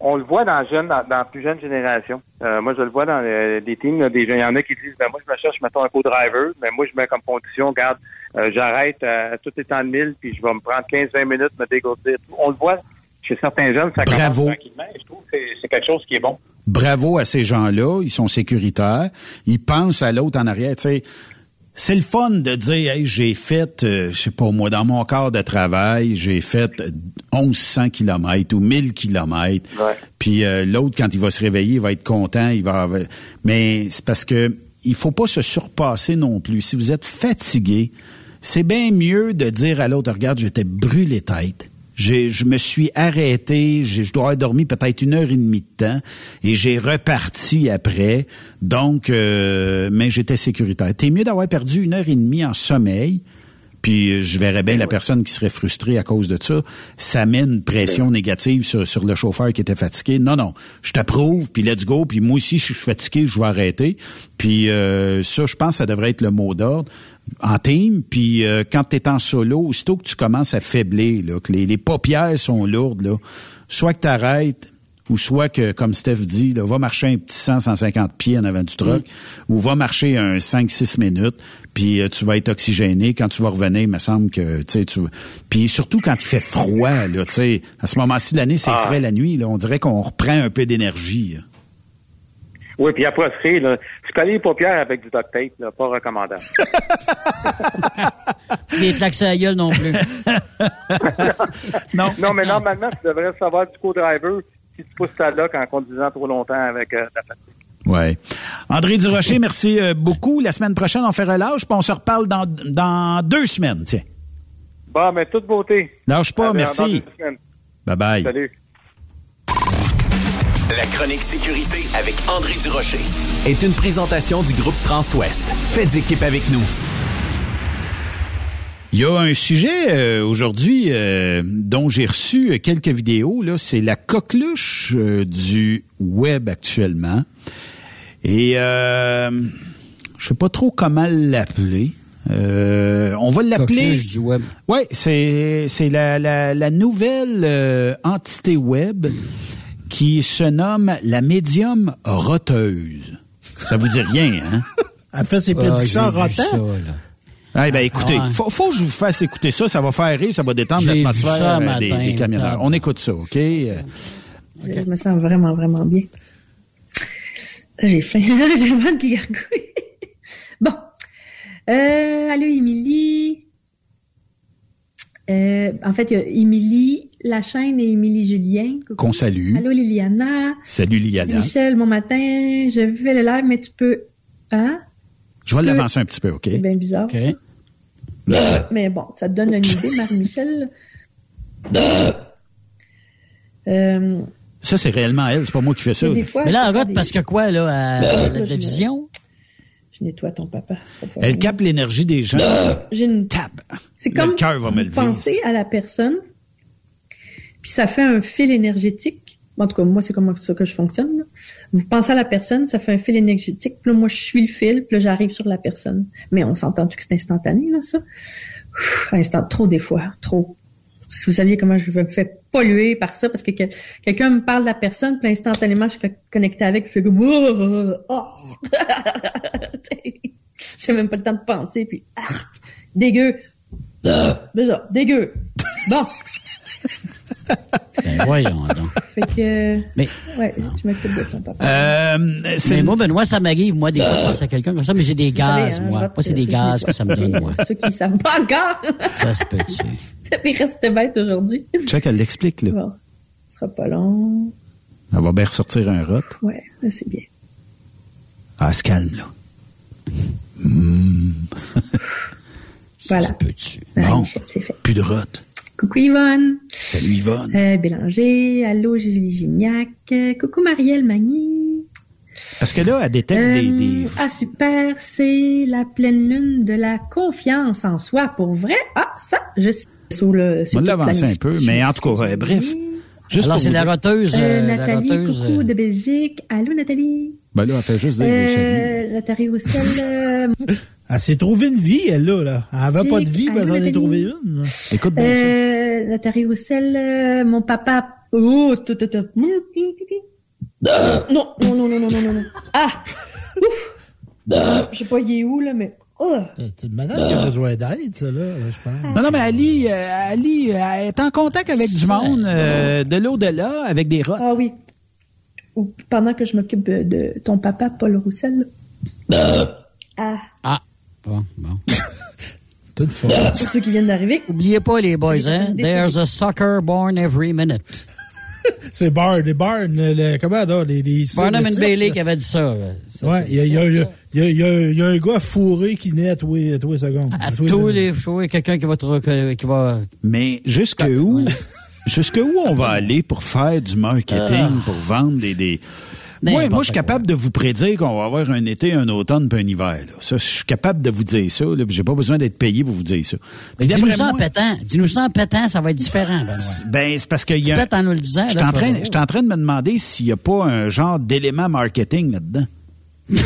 on le voit dans jeune, dans, dans la plus jeune génération. Euh, moi, je le vois dans euh, des teams, là, des gens. Il y en a qui disent, ben moi, je me cherche, mettons, un co-driver, mais moi, je mets comme condition, regarde, euh, j'arrête à tout étant de mille, puis je vais me prendre 15-20 minutes, me dégourdir. On le voit chez certains jeunes, ça Bravo. commence tranquillement. et Je trouve que c'est- quelque chose qui est bon. Bravo à ces gens-là, ils sont sécuritaires, ils pensent à l'autre en arrière. C'est le fun de dire, hey, j'ai fait, euh, je sais pas moi, dans mon corps de travail, j'ai fait euh, 1100 kilomètres ou 1000 kilomètres. Puis euh, l'autre, quand il va se réveiller, il va être content, il va. avoir- Mais c'est parce que il faut pas se surpasser non plus. Si vous êtes fatigué, c'est bien mieux de dire à l'autre, regarde, j'étais brûlé tête. J'ai, je me suis arrêté, j'ai- je dois avoir dormi peut-être une heure et demie de temps et j'ai reparti après. Donc, euh, mais j'étais sécuritaire. T'es mieux d'avoir perdu une heure et demie en sommeil, puis euh, je verrais bien la personne qui serait frustrée à cause de ça. Ça met une pression négative sur, sur le chauffeur qui était fatigué. Non, non, je t'approuve, puis let's go, puis moi aussi, je suis fatigué, je vais arrêter. Puis euh, ça, je pense que ça devrait être le mot d'ordre en team, puis euh, quand tu es en solo, aussitôt que tu commences à faiblir, là, que les, les paupières sont lourdes, là, soit que tu arrêtes, ou soit que, comme Steph dit, là, va marcher un petit 100, 150 pieds en avant du truck, ou va marcher un 5-6 minutes, puis euh, tu vas être oxygéné. Quand tu vas revenir, il me semble que, tu sais, tu... Puis surtout quand il fait froid, là, tu sais, à ce moment-ci de l'année, c'est Ah. frais la nuit, là, on dirait qu'on reprend un peu d'énergie. Oui, puis après, c'est, là, se coller les paupières avec du duct tape, là, pas recommandable. Des claques à la gueule non plus. non. non, mais normalement, tu devrais savoir du co-driver si tu pousses ta lock en conduisant trop longtemps avec euh, ta fatigue. Ouais. André Durocher, merci euh, beaucoup. La semaine prochaine, on fait relâche, puis on se reparle dans, dans deux semaines, tiens. Bon, mais toute beauté. Lâche pas, Allez, merci. Bye bye. Salut. La chronique sécurité avec André Durocher est une présentation du groupe Transouest. Faites équipe avec nous. Il y a un sujet euh, aujourd'hui euh, dont j'ai reçu quelques vidéos. Là, c'est la coqueluche euh, du web actuellement. Et euh, je sais pas trop comment l'appeler. Euh, on va l'appeler. Coqueluche du web. Oui, c'est c'est la, la, la nouvelle euh, entité web qui se nomme la médium roteuse. Ça vous dit rien, hein? Elle fait ses Ah, prédictions ça, là. Eh ben écoutez, ouais. faut, faut que je vous fasse écouter ça, ça va faire rire, ça va détendre l'atmosphère euh, des, des camionneurs. On écoute ça, OK? Euh, Je me sens vraiment, vraiment bien. J'ai faim. J'ai vraiment de gargouiller. bon. Euh, allô, Émilie. Euh, en fait, il y a Émilie Lachaine et Émilie Julien. Coucou. Qu'on salue. Allô, Liliana. Salut Liliana. Michel, bon matin. Je fais le live, mais tu peux... Hein? Je vais peux- l'avancer un petit peu, OK? C'est bien bizarre. OK. ça. Là, ça- Mais bon, ça te donne une idée, Marie-Michel. Euh, Ça, c'est réellement elle, c'est pas moi qui fais ça. des fois, Mais là, des- parce que quoi, là, à, à la je- télévision? Je nettoie ton papa. Elle capte l'énergie des gens. J'ai une Tape. C'est comme le cœur va me lever. pensez à la personne, puis ça fait un fil énergétique. En tout cas, moi, c'est comme ça que je fonctionne. là. Vous pensez à la personne, ça fait un fil énergétique. Puis là, moi, je suis le fil, puis là, j'arrive sur la personne. Mais on s'entend tout que c'est instantané, là, ça? Ouf, instant, trop des fois, trop. Si vous saviez comment je me fais polluer par ça, parce que, que- quelqu'un me parle de la personne, puis instantanément, je suis connecté avec, puis je fais comme... Oh! oh. J'ai même pas le temps de penser, puis... arc, dégueu. Bizarre, dégueu. Bon, Ben voyons donc. fait que... Mais, Ouais, je m'occupe de ton papa. Euh, mais c'est moi, Benoît, ça m'arrive, moi, des fois, de penser à quelqu'un comme ça, mais j'ai des gaz, Désolé, hein, moi. Moi, c'est des qui gaz que ça me donne, moi. Ceux qui savent pas encore. Ça se peut-tu? Ça fait rester bête aujourd'hui. Check, elle l'explique, là. Bon, ce sera pas long. Elle va bien ressortir un rot. Ouais, c'est bien. Ah, elle se calme, là. Ça Voilà. se peut-tu? Ah, Bon. Plus de rot. Coucou Yvonne. Salut Yvonne. Euh, Bélanger. Allô, Julie Gignac. Coucou Marielle Magny. Parce que là, elle détecte Euh, des, des- Ah, super. C'est la pleine lune de la confiance en soi. Pour vrai? Ah, ça, je sais. Sur le, On va l'avancer un peu, mais en tout cas, euh, bref. Juste Alors, c'est la roteuse. Euh, la Nathalie, roteuse. coucou de Belgique. Allô, Nathalie. Ben là, elle fait juste dire des. Euh, Nathalie Roussel. euh, Elle s'est trouvée une vie, elle, là. là. Elle avait pas de vie, mais elle en a Nathalie? trouvé une. là. Écoute bien ça. Euh, Nathalie Roussel, euh, mon papa. Oh, tout, tout, tout. Non, non, non, non, non, non, non. Ah! Ouf! Je sais pas, il est où, là, mais. Oh! C'est une madame qui a besoin d'aide, ça, là, je pense. Non, non, mais Ali, euh, Ali euh, elle est en contact avec du monde euh, de l'au-delà, avec des rottes. Ah oui. Ou pendant que je m'occupe de, ton papa, Paul Roussel? là. Ah! Ah, bon, bon. Toute fois. Pour ceux qui viennent d'arriver. Oubliez pas, les boys, hein? There's a sucker born every minute. C'est Barn, les Barn, le, comment, là, les... les Barnum and Bailey qui avait dit ça. Ouais, il y a, il y, a, il y, a, y, un gars fourré qui naît à tous les, à tous les secondes. À tous tous les shows, il y a quelqu'un qui va, qui va Mais jusque où, jusque où on va aller pour faire du marketing, pour vendre des, des... Moi, je suis capable de vous prédire qu'on va avoir un été, un automne, puis un hiver. là. Ça, je suis capable de vous dire ça. J'ai pas besoin d'être payé pour vous dire ça. Mais dis-nous ça en pétant. Dis-nous ça en pétant, ça va être différent. Ben, c'est parce qu'il y a. Peut-être en nous le disant. Tu je suis en train de me demander s'il n'y a pas un genre d'élément marketing là-dedans. Ben,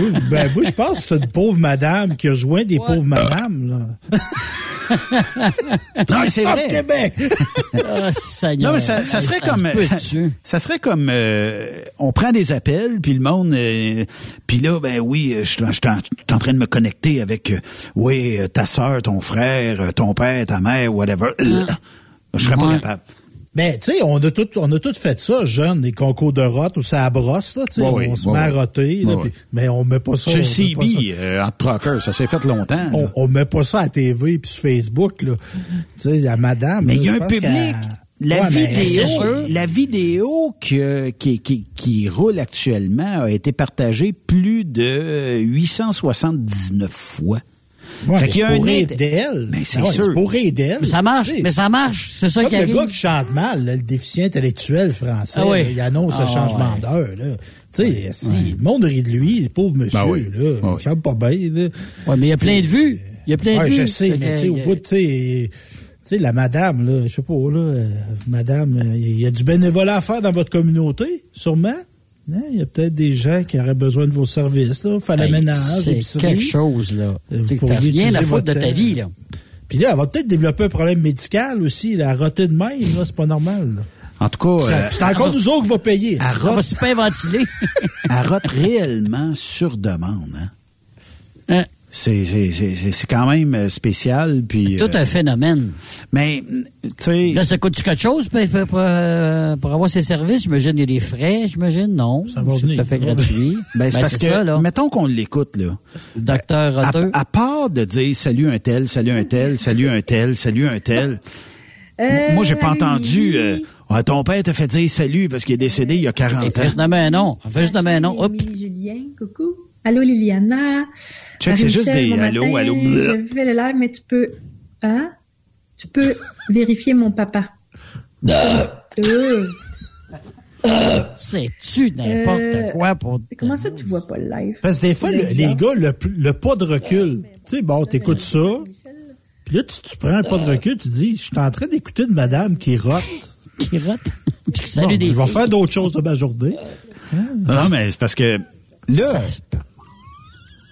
moi, ben, moi, je pense que c'est une pauvre madame qui a joint des pauvres madames, là. Vrai. Québec! Ah, Seigneur. Non, mais ça, ça serait comme, ça serait comme, euh, on prend des appels, puis le monde, euh, puis là, ben oui, euh, je suis en, en train de me connecter avec, euh, oui, euh, ta soeur, ton frère, euh, ton père, ta mère, whatever. Euh, je serais pas capable. Ben, tu sais, on a tout, on a tout fait ça, jeune, des concours de rotte où ça brosse, là, tu sais, Ouais, oui, on se ouais, met à roter, mais on met pas ça. Chez on met pas ça- CB, euh, entre truckers, ça s'est fait longtemps. On, on met pas ça à TV puis sur Facebook, là. Tu sais, la madame. Mais il y a un public. La Ouais, mais vidéo, la vidéo que- qui, qui, qui roule actuellement a été partagée plus de 879 fois. Ouais, Fait mais qu'il y a un int- d'elle. Ben, c'est Ah ouais, sûr. Pour d'elle. Mais ça marche, mais ça marche. C'est ça qui le arrive. gars qui chante mal, là, le déficient intellectuel français, Ah oui. là, il annonce Ah un changement ouais. d'heure. là. Tu sais, si le monde rit de lui, le pauvre monsieur, Ben oui. là, il chante pas bien. Là. Ouais, mais il y a plein de vues. Il y a plein de Ouais, vues. je sais, mais tu sais, au euh, bout, tu sais, tu sais, la madame, là, je sais pas, là, euh, madame, euh, il y a du bénévolat à faire dans votre communauté, sûrement? Hein, Il y a peut-être des gens qui auraient besoin de vos services, là, faire le hey, ménage, C'est quelque chose, là. Vous pourriez rien à foutre de ta vie, là. Puis là, elle va peut-être développer un problème médical aussi, la roter de même, là, c'est pas normal. là. En tout cas, euh, c'est encore nous autres qui va payer. elle On va rote, super ventiler. elle rote réellement sur demande. Hein? Hein? C'est, c'est, c'est, c'est- c'est quand même euh, spécial. Puis, Tout euh, un phénomène. Mais, tu sais... Là, ça coûte-tu quelque chose pour, pour, pour, euh, pour avoir ces services? J'imagine qu'il y a des frais, j'imagine? Non. Ça va c'est venir. tout à fait gratuit. Ben, c'est Ben, parce que, ça, là. mettons qu'on l'écoute, là. Docteur À, Roteux. à part de dire salut un tel, salut un tel, salut un tel, salut un tel, Euh, moi, j'ai pas entendu. Euh, Ah, ton père t'a fait dire salut parce qu'il est décédé il y a 40 Fais juste ans. nommer un nom. Fais juste nommer un nom. Hop. Julien, coucou. Allô Liliana. Check, c'est juste des bon allô, matin, allô, bleu. Je fais le live, mais tu peux. Hein? Tu peux vérifier mon papa. Euh, C'est-tu n'importe Euh, quoi pour. comment ça, tu vois pas le live? Parce que des fois, le- les gars, le, le pas de recul. Tu sais, bon, t'écoutes ça, puis là, tu, tu prends un pas de recul, tu dis, je suis en train d'écouter une madame qui rote. Qui rote? Puis qui Bon, des je vais filles. faire d'autres choses de ma journée. Non, mais c'est parce que là.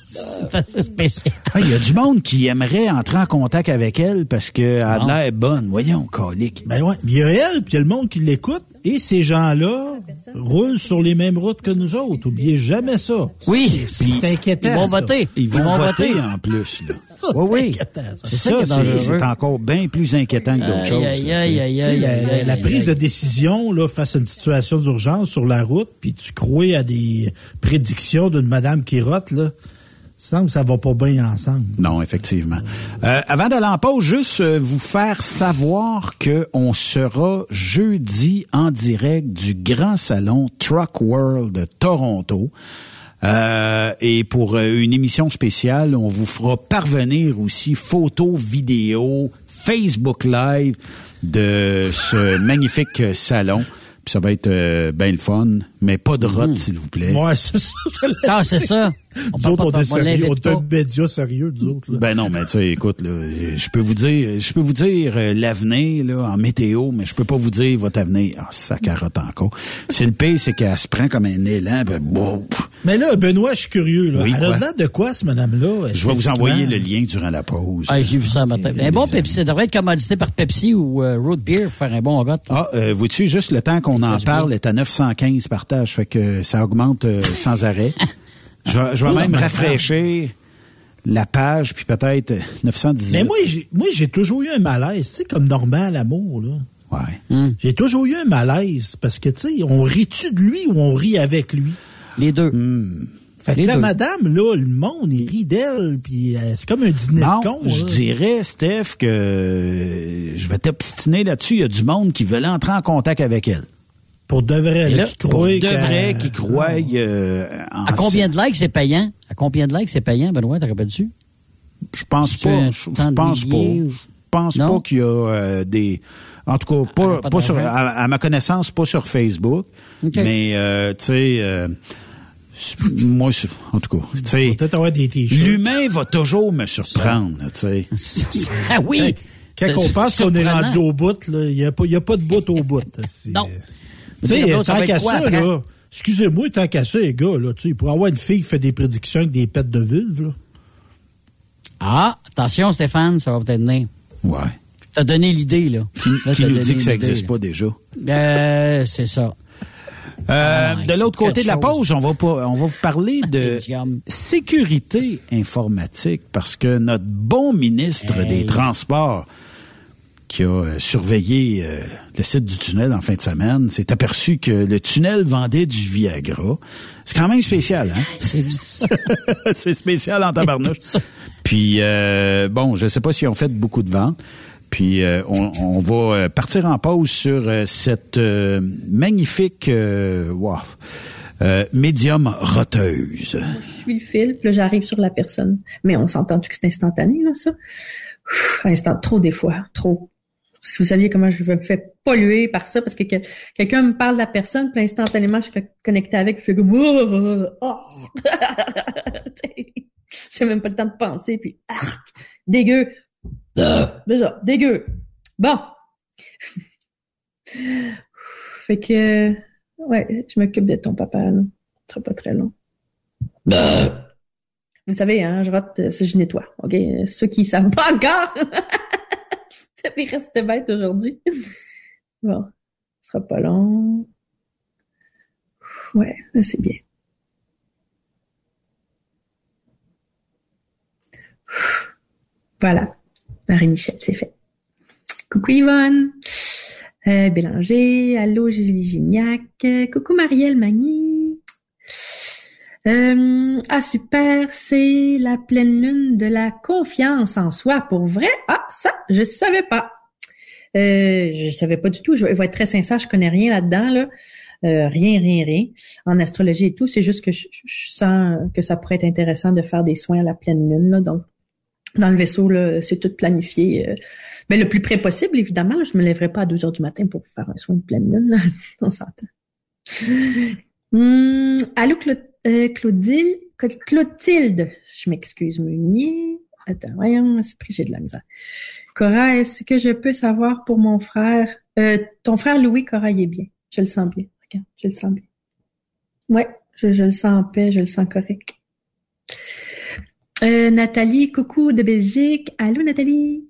C'est assez spécial. ah, il y a du monde qui aimerait entrer en contact avec elle parce qu'elle a l'air bonne. Voyons, colique. Ben ouais. Il y a elle, puis il y a le monde qui l'écoute, et ces gens-là roulent sur les mêmes routes que nous autres. Oubliez jamais ça. Oui. C'est inquiétant. Ils vont ça. voter. Ils vont, voter, en plus. Là. Ça, Oui, c'est oui. ça. C'est ça Ça, encore bien plus inquiétant que d'autres choses. la, la- prise de décision là, face à une situation d'urgence sur la route, puis tu crois à des prédictions d'une madame qui rote, là, semble que ça va pas bien ensemble. Non, effectivement. Euh, avant d'aller en pause, juste euh, vous faire savoir que on sera jeudi en direct du grand salon Truck World de Toronto. Euh, et pour euh, une émission spéciale, on vous fera parvenir aussi photos, vidéos, Facebook Live de ce magnifique salon. Puis ça va être euh, bien le fun, mais pas de rot, s'il vous plaît. Ouais, c'est ça. Ah, c'est ça. On Nous autres, on est sérieux, on est pas. un média sérieux, nous autres. là. Ben non, mais tu sais, écoute, là, je peux vous dire, je peux vous dire euh, l'avenir là en météo, mais je peux pas vous dire votre avenir. Ah, ça carotte encore. C'est le pire, c'est qu'elle se prend comme un élan. Ben, bon, Mais là, Benoît, je suis curieux. Là. Oui, Elle a de quoi, cette madame-là? je vais vous envoyer le lien durant la pause. Ah, j'ai vu ça un matin. Un bon Pepsi, ça devrait être commandité par Pepsi ou euh, Root Beer pour faire un bon gâteau. Ah, euh, vois-tu, juste le temps qu'on en parle est à 915 partages, fait que ça augmente euh, sans arrêt. Je vais, je vais même rafraîchir la page, puis peut-être euh, 918. Mais moi, j'ai, moi, j'ai toujours eu un malaise, tu sais, comme normal, l'amour, là. Ouais. J'ai toujours eu un malaise parce que, tu sais, on rit-tu de lui ou on rit avec lui? Les deux. Fait que Les la deux. madame, là, le monde, il rit d'elle, puis euh, c'est comme un dîner Non, de con. je là. dirais, Steph, que euh, je vais t'obstiner là-dessus. Il y a du monde qui veut entrer en contact avec elle. Pour de vrai, là, là, qui Pour croient de qu'elle- vrai, qui croient euh, en À combien de likes c'est payant? À combien de likes c'est payant, Benoît, t'as rappelles-tu? Je pense pas. Je, de pense pas. Je pense Non? pas qu'il y a euh, des. En tout cas, pas, sur, à, à ma connaissance, pas sur Facebook. OK. Mais euh, tu sais, euh, moi, en tout cas, tu sais, Peut-être avoir des t-shirts. l'humain va toujours me surprendre, tu sais. Ah oui! Quand on pense qu'on est rendu au bout, là, il n'y a, pas- il y a pas de bout au bout. Non. Tu sais, tant qu'à ça, après? là, excusez-moi, tant qu'à ça, les gars, là, tu sais, pour avoir une fille qui fait des prédictions avec des pets de vulve, là. Ah, attention, Stéphane, ça va peut-être venir. Ouais. T'as donné l'idée, là. Qui, Là, qui t'as nous dit que ça n'existe pas déjà? Euh, c'est ça. Euh, Ah, de l'autre côté de la chose. pause, on va pas, on va vous parler de sécurité informatique parce que notre bon ministre Hey. des Transports qui a euh, surveillé euh, le site du tunnel en fin de semaine s'est aperçu que le tunnel vendait du Viagra. C'est quand même spécial, hein? C'est spécial en tabarnouche. Puis, euh, bon, je sais pas si on fait beaucoup de ventes. Puis euh, on, on va euh, partir en pause sur euh, cette euh, magnifique euh, wow, euh, médium roteuse. Je suis le fil, puis là, j'arrive sur la personne. Mais on s'entend que c'est instantané, là, ça? Ouf, instant, trop des fois, trop. Si vous saviez comment je me fais polluer par ça, parce que, que- quelqu'un me parle de la personne, puis instantanément, je suis connecté avec, puis je fais comme... Oh, oh. J'ai même pas le temps de penser, puis... arc, dégueu. Ça, dégueu. Bon. fait que... Ouais, je m'occupe de ton papa, là. Ce sera pas très long. Vous savez, hein, je rote, euh, ça, je nettoie. OK? Ceux qui savent pas encore, ça fait reste bête aujourd'hui. Bon, ce sera pas long. Ouais, c'est bien. Voilà. Marie-Michel, c'est fait. Coucou Yvonne. Euh, Bélanger. Allô, Julie Gignac. Euh, Coucou Marielle Magny. Euh, ah super, c'est la pleine lune de la confiance en soi. Pour vrai? Ah, ça, je savais pas. Euh, je savais pas du tout. Je vais être très sincère, je connais rien là-dedans. Là. Euh, rien, rien, rien. En astrologie et tout, c'est juste que je, sens que ça pourrait être intéressant de faire des soins à la pleine lune. Donc, dans le vaisseau, c'est tout planifié. euh, mais le plus près possible, évidemment. je me lèverai pas à 2 heures du matin pour faire un soin de pleine lune. là. On s'entend. Hum, allô, Cla- euh, Claudine? Cla- Clotilde. Je m'excuse, Meunier. Attends, voyons, c'est pris, j'ai de la misère. Cora, est-ce que je peux savoir pour mon frère? Euh, ton frère Louis, Cora, il est bien. Je le sens bien. Regarde, je le sens bien. Ouais, je, le sens en paix, je le sens correct. Euh, Nathalie, coucou de Belgique. Allô, Nathalie?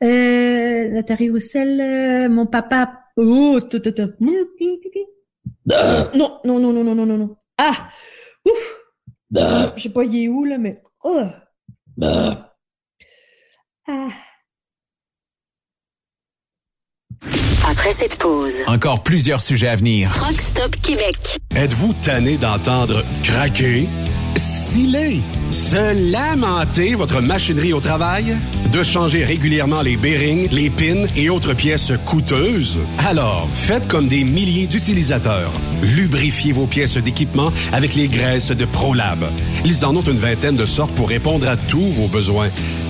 Nathalie Roussel, mon papa. Oh, tout, tout, tout. Non, non, non, non, non, non, non, non. Ah! Ouf! Je sais pas, il est où, là, mais. Oh! Ah! Après cette pause, Encore plusieurs sujets à venir. Rock Stop Québec. Êtes-vous tanné d'entendre craquer, se lamenter votre machinerie au travail? De changer régulièrement les bearings, les pins et autres pièces coûteuses? Alors, faites comme des milliers d'utilisateurs. Lubrifiez vos pièces d'équipement avec les graisses de ProLab. Ils en ont une vingtaine de sortes pour répondre à tous vos besoins.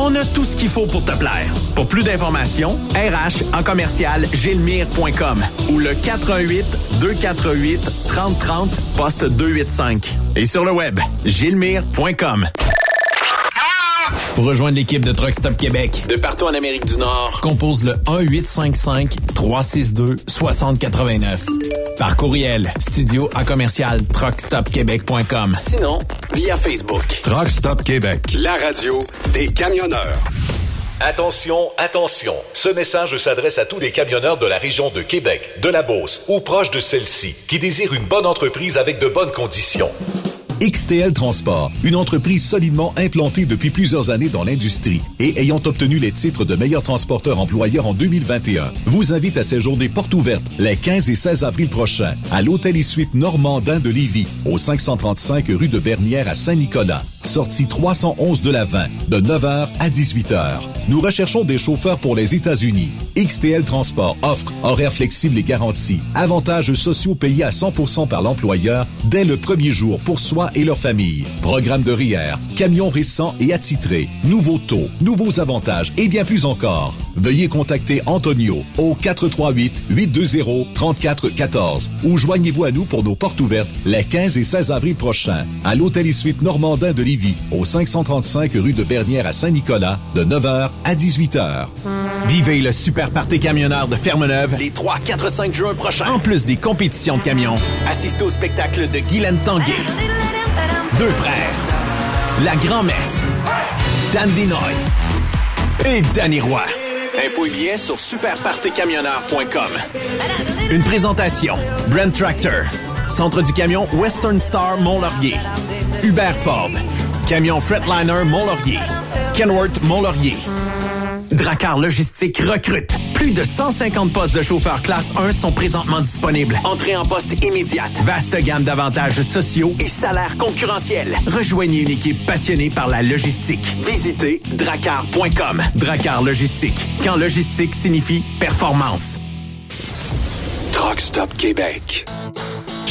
On a tout ce qu'il faut pour te plaire. Pour plus d'informations, RH en commercial gilmire.com ou le 418 248 3030 poste 285. Et sur le web, gilmire.com. Pour rejoindre l'équipe de Truck Stop Québec, de partout en Amérique du Nord, compose le 1-855-362-6089. Par courriel, studio à commercial truckstopquebec.com. Sinon, via Facebook. Truck Stop Québec, la radio des camionneurs. Attention, attention. Ce message s'adresse à tous les camionneurs de la région de Québec, de la Beauce ou proche de celle-ci qui désirent une bonne entreprise avec de bonnes conditions. XTL Transport, une entreprise solidement implantée depuis plusieurs années dans l'industrie et ayant obtenu les titres de meilleur transporteur employeur en 2021, vous invite à séjourner porte ouverte les 15 et 16 avril prochains à l'Hôtel et Suite Normandin de Lévis, au 535 rue de Bernière à Saint-Nicolas. Sortie 311 de la 20, de 9h à 18h. Nous recherchons des chauffeurs pour les États-Unis. XTL Transport offre horaires flexibles et garantis, avantages sociaux payés à 100% par l'employeur dès le premier jour pour soi et leur famille. Programme de RIER, camions récents et attitrés, nouveaux taux, nouveaux avantages et bien plus encore. Veuillez contacter Antonio au 438-820-3414 ou joignez-vous à nous pour nos portes ouvertes les 15 et 16 avril prochains à l'Hôtel et Suite Normandin de Lévis au 535 rue de Bernière à Saint-Nicolas de 9h à 18h. Vivez le super party camionneur de Fermeneuve les 3, 4, 5 juin prochains. En plus des compétitions de camions, assistez au spectacle de Guylaine Tanguay. Deux frères. La grand-messe. Dan Dinoy. Et Danny Roy. Info et billets sur superpartycamionneur.com. Une présentation. Brent Tractor. Centre du camion Western Star Mont-Laurier. Hubert Ford. Camion Fretliner Mont-Laurier. Kenworth Mont-Laurier. Dracar Logistique recrute. Plus de 150 postes de chauffeurs classe 1 sont présentement disponibles. Entrée en poste immédiate. Vaste gamme d'avantages sociaux et salaires concurrentiels. Rejoignez une équipe passionnée par la logistique. Visitez dracar.com. Dracar Logistique. Quand logistique signifie performance. Truck Stop Québec.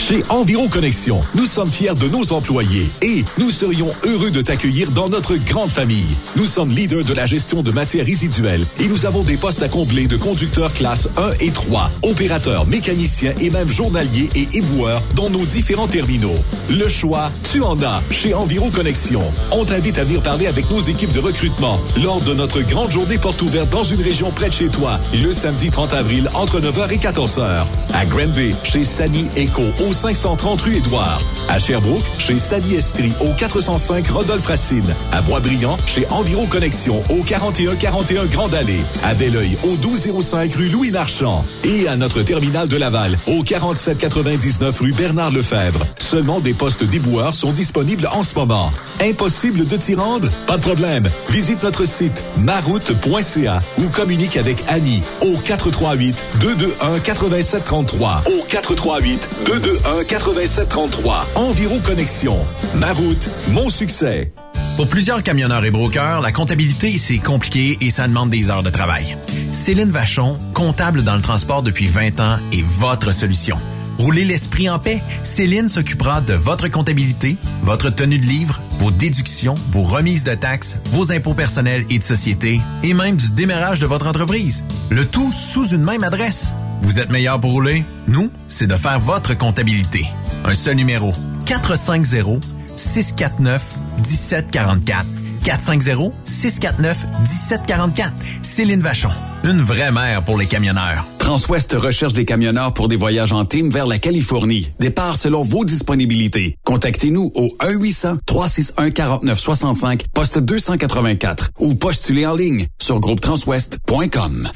Chez Environ Connexion, nous sommes fiers de nos employés et nous serions heureux de t'accueillir dans notre grande famille. Nous sommes leaders de la gestion de matières résiduelles et nous avons des postes à combler de conducteurs classe 1 et 3, opérateurs, mécaniciens et même journaliers et éboueurs dans nos différents terminaux. Le choix, tu en as chez Environ Connexion. On t'invite à venir parler avec nos équipes de recrutement lors de notre grande journée porte ouverte dans une région près de chez toi, le samedi 30 avril entre 9h et 14h. À Granby, chez Sani Eco au 530 rue Édouard. À Sherbrooke, chez Sally Estrie, au 405 Rodolphe Racine. À Boisbriand, chez Environ Connexion, au 4141 Grande Allée. À Belleuil, au 1205 rue Louis Marchand. Et à notre terminal de Laval, au 4799 rue Bernard Lefebvre. Seulement des postes déboueurs sont disponibles en ce moment. Impossible de t'y rendre? Pas de problème. Visite notre site maroute.ca ou communique avec Annie au 438 221 8733 au 438 221 8733 Environ Connexion. Ma route, mon succès. Pour plusieurs camionneurs et brokers, la comptabilité, c'est compliqué et ça demande des heures de travail. Céline Vachon, comptable dans le transport depuis 20 ans, est votre solution. Roulez l'esprit en paix. Céline s'occupera de votre comptabilité, votre tenue de livre, vos déductions, vos remises de taxes, vos impôts personnels et de société, et même du démarrage de votre entreprise. Le tout sous une même adresse. Vous êtes meilleur pour rouler? Nous, c'est de faire votre comptabilité. Un seul numéro. 450 649 1744. 450 649 1744. Céline Vachon. Une vraie mère pour les camionneurs. Transwest recherche des camionneurs pour des voyages en team vers la Californie. Départ selon vos disponibilités. Contactez-nous au 1-800-361-4965, poste 284 ou postulez en ligne sur groupetranswest.com.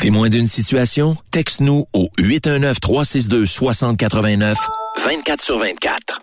Témoin d'une situation? Texte-nous au 819-362-6089, 24 sur 24.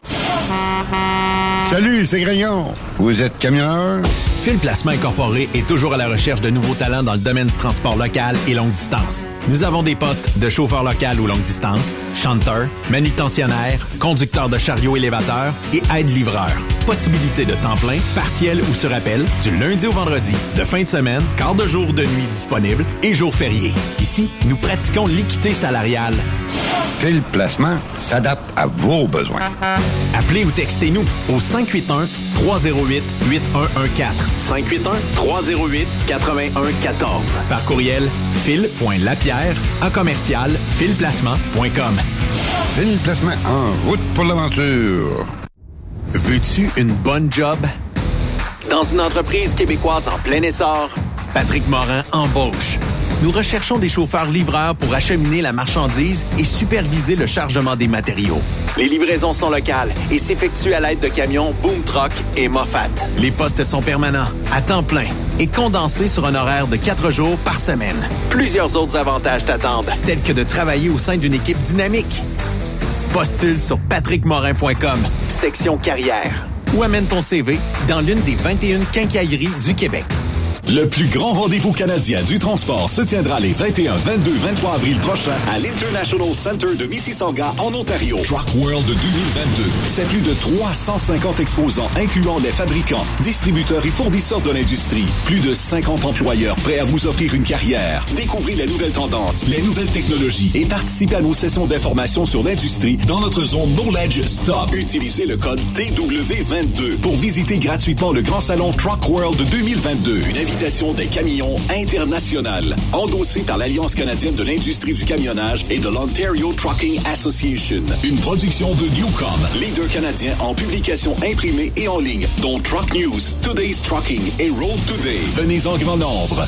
Salut, c'est Grignon. Vous êtes camionneur? Phil Placement Incorporé est toujours à la recherche de nouveaux talents dans le domaine du transport local et longue distance. Nous avons des postes de chauffeur local ou longue distance, chanteur, manutentionnaire, conducteur de chariot élévateur et aide-livreur. Possibilité de temps plein, partiel ou sur appel, du lundi au vendredi, de fin de semaine, quart de jour de nuit disponible et jours fériés. Ici, nous pratiquons l'équité salariale. Quel placement s'adapte à vos besoins. Appelez ou textez-nous au 581 308 8114. 581 308 8114. Par courriel fil.lapierre à commercial filplacement.com. Phil Placement en route pour l'aventure. Veux-tu une bonne job? Dans une entreprise québécoise en plein essor, Patrick Morin embauche. Nous recherchons des chauffeurs livreurs pour acheminer la marchandise et superviser le chargement des matériaux. Les livraisons sont locales et s'effectuent à l'aide de camions Boom Truck et Moffat. Les postes sont permanents, à temps plein et condensés sur un horaire de quatre jours par semaine. Plusieurs autres avantages t'attendent, tels que de travailler au sein d'une équipe dynamique. Postule sur patrickmorin.com, section carrière, ou amène ton CV dans l'une des 21 quincailleries du Québec. Le plus grand rendez-vous canadien du transport se tiendra les 21, 22, 23 avril prochains à l'International Center de Mississauga en Ontario. Truck World 2022. C'est plus de 350 exposants incluant les fabricants, distributeurs et fournisseurs de l'industrie. Plus de 50 employeurs prêts à vous offrir une carrière. Découvrez les nouvelles tendances, les nouvelles technologies et participez à nos sessions d'information sur l'industrie dans notre zone Knowledge Stop. Utilisez le code TW22 pour visiter gratuitement le grand salon Truck World 2022. Une des camions internationale. Endossé par l'Alliance canadienne de l'industrie du camionnage et de l'Ontario Trucking Association. Une production de Newcom, leader canadien en publication imprimée et en ligne, dont Truck News, Today's Trucking et Road Today. Venez en grand nombre.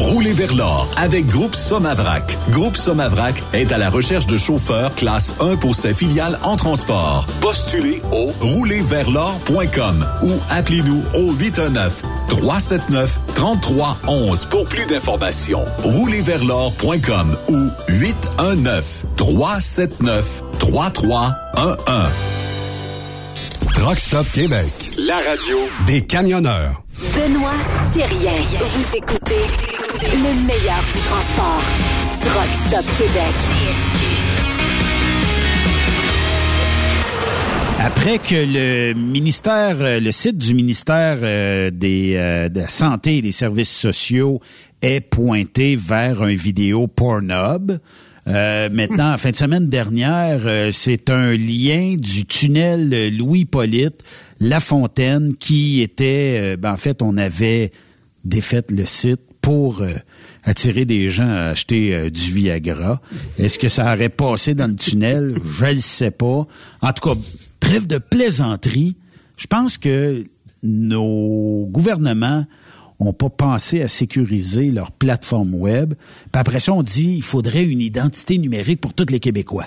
Roulez vers l'or avec Groupe Somavrac. Groupe Somavrac est à la recherche de chauffeurs classe 1 pour ses filiales en transport. Postulez au roulerversl'or.com ou appelez-nous au 819 379 3311 pour plus d'informations. Roulerversl'or.com ou 819 379 3311. Truck Stop Québec. La radio Des camionneurs. Benoît Thérien. Vous écoutez le meilleur du transport. Truck Stop Québec. Après que le ministère, euh, le site du ministère euh, des, euh, de la Santé et des Services sociaux est pointé vers un vidéo Pornhub, euh, maintenant, en fin de semaine dernière, c'est un lien du tunnel Louis-Polyte, La Fontaine, qui était, ben, en fait, on avait défait le site pour euh, attirer des gens à acheter euh, du Viagra. Est-ce que ça aurait passé dans le tunnel? Je ne sais pas. En tout cas, trêve de plaisanterie. Je pense que nos gouvernements ont pas pensé à sécuriser leur plateforme web. Puis après ça, on dit il faudrait une identité numérique pour tous les Québécois.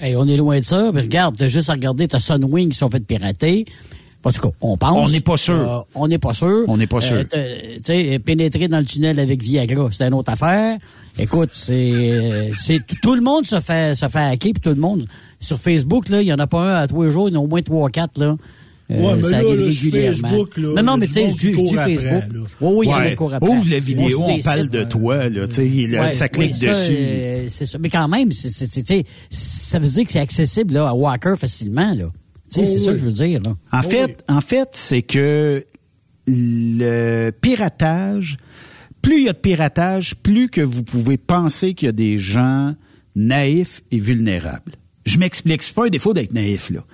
Hey, on est loin de ça. Mais regarde, t'as juste à regarder ta Sunwing qui sont faites pirater. En tout cas, on pense. On n'est pas sûr. Euh, on n'est pas sûr. On n'est pas sûr. Euh, Tu sais, pénétrer dans le tunnel avec Viagra, c'est une autre affaire. Écoute, c'est, c'est tout le monde se fait se fait hacker, puis tout le monde sur Facebook là, il y en a pas un à tous les jours, il y en a au moins trois, quatre là. Euh, Ouais, mais ça là, là, sur régulièrement. Facebook, là, non, non, mais tu sais, je dis Facebook. Oui, oui, il y en a qui courent après. Ouvre la vidéo, On parle de toi, là, tu sais, Ouais, ça clique oui, dessus. euh, c'est ça. Mais quand même, c'est, ça veut dire que c'est accessible là, à Walker facilement. Là. Tu sais, Oh, c'est ça que je veux dire. Là. En fait, en fait, c'est que le piratage, plus il y a de piratage, plus que vous pouvez penser qu'il y a des gens naïfs et vulnérables. Je m'explique, c'est pas un défaut d'être naïf, là.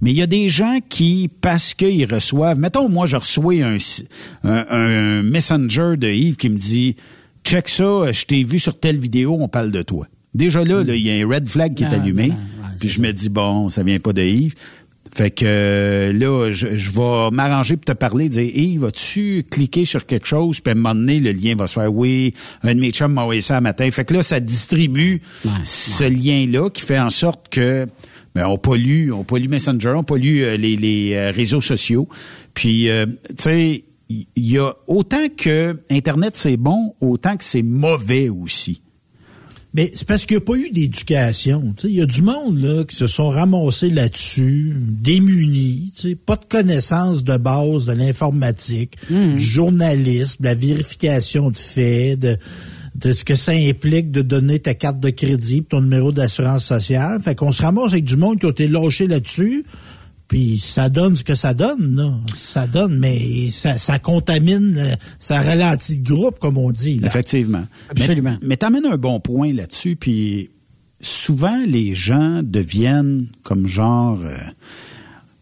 Mais il y a des gens qui, parce qu'ils reçoivent, mettons, moi, je reçois un, un, un messenger de Yves qui me dit, check ça, je t'ai vu sur telle vidéo, on parle de toi. Déjà là, là, il y a un red flag qui est Non, allumé. non, puis je me dis, bon, ça vient pas de Yves. Fait que euh, là, je, je vais m'arranger pour te parler, dire Yves, vas-tu cliquer sur quelque chose, puis à un moment donné, le lien va se faire oui, un de mes chums m'a envoyé ça un matin. Fait que là, ça distribue ce lien-là qui fait en sorte que ben, on pollue, on pollue Messenger, on pollue euh, les, les euh, réseaux sociaux. Puis euh, tu sais, il y a autant que Internet c'est bon, autant que c'est mauvais aussi. Mais c'est parce qu'il n'y a pas eu d'éducation. Tu sais, Il y a du monde là, qui se sont ramassés là-dessus, démunis, tu sais, pas de connaissances de base de l'informatique, Hmm. du journalisme, de la vérification de faits, de, de ce que ça implique de donner ta carte de crédit ton numéro d'assurance sociale. Fait qu'on se ramasse avec du monde qui a été lâché là-dessus. Puis ça donne ce que ça donne, là. Ça donne, mais ça, ça contamine, euh, ça ralentit le groupe, comme on dit. là. Effectivement. Absolument. Mais, mais t'amènes un bon point là-dessus, puis souvent les gens deviennent comme genre euh,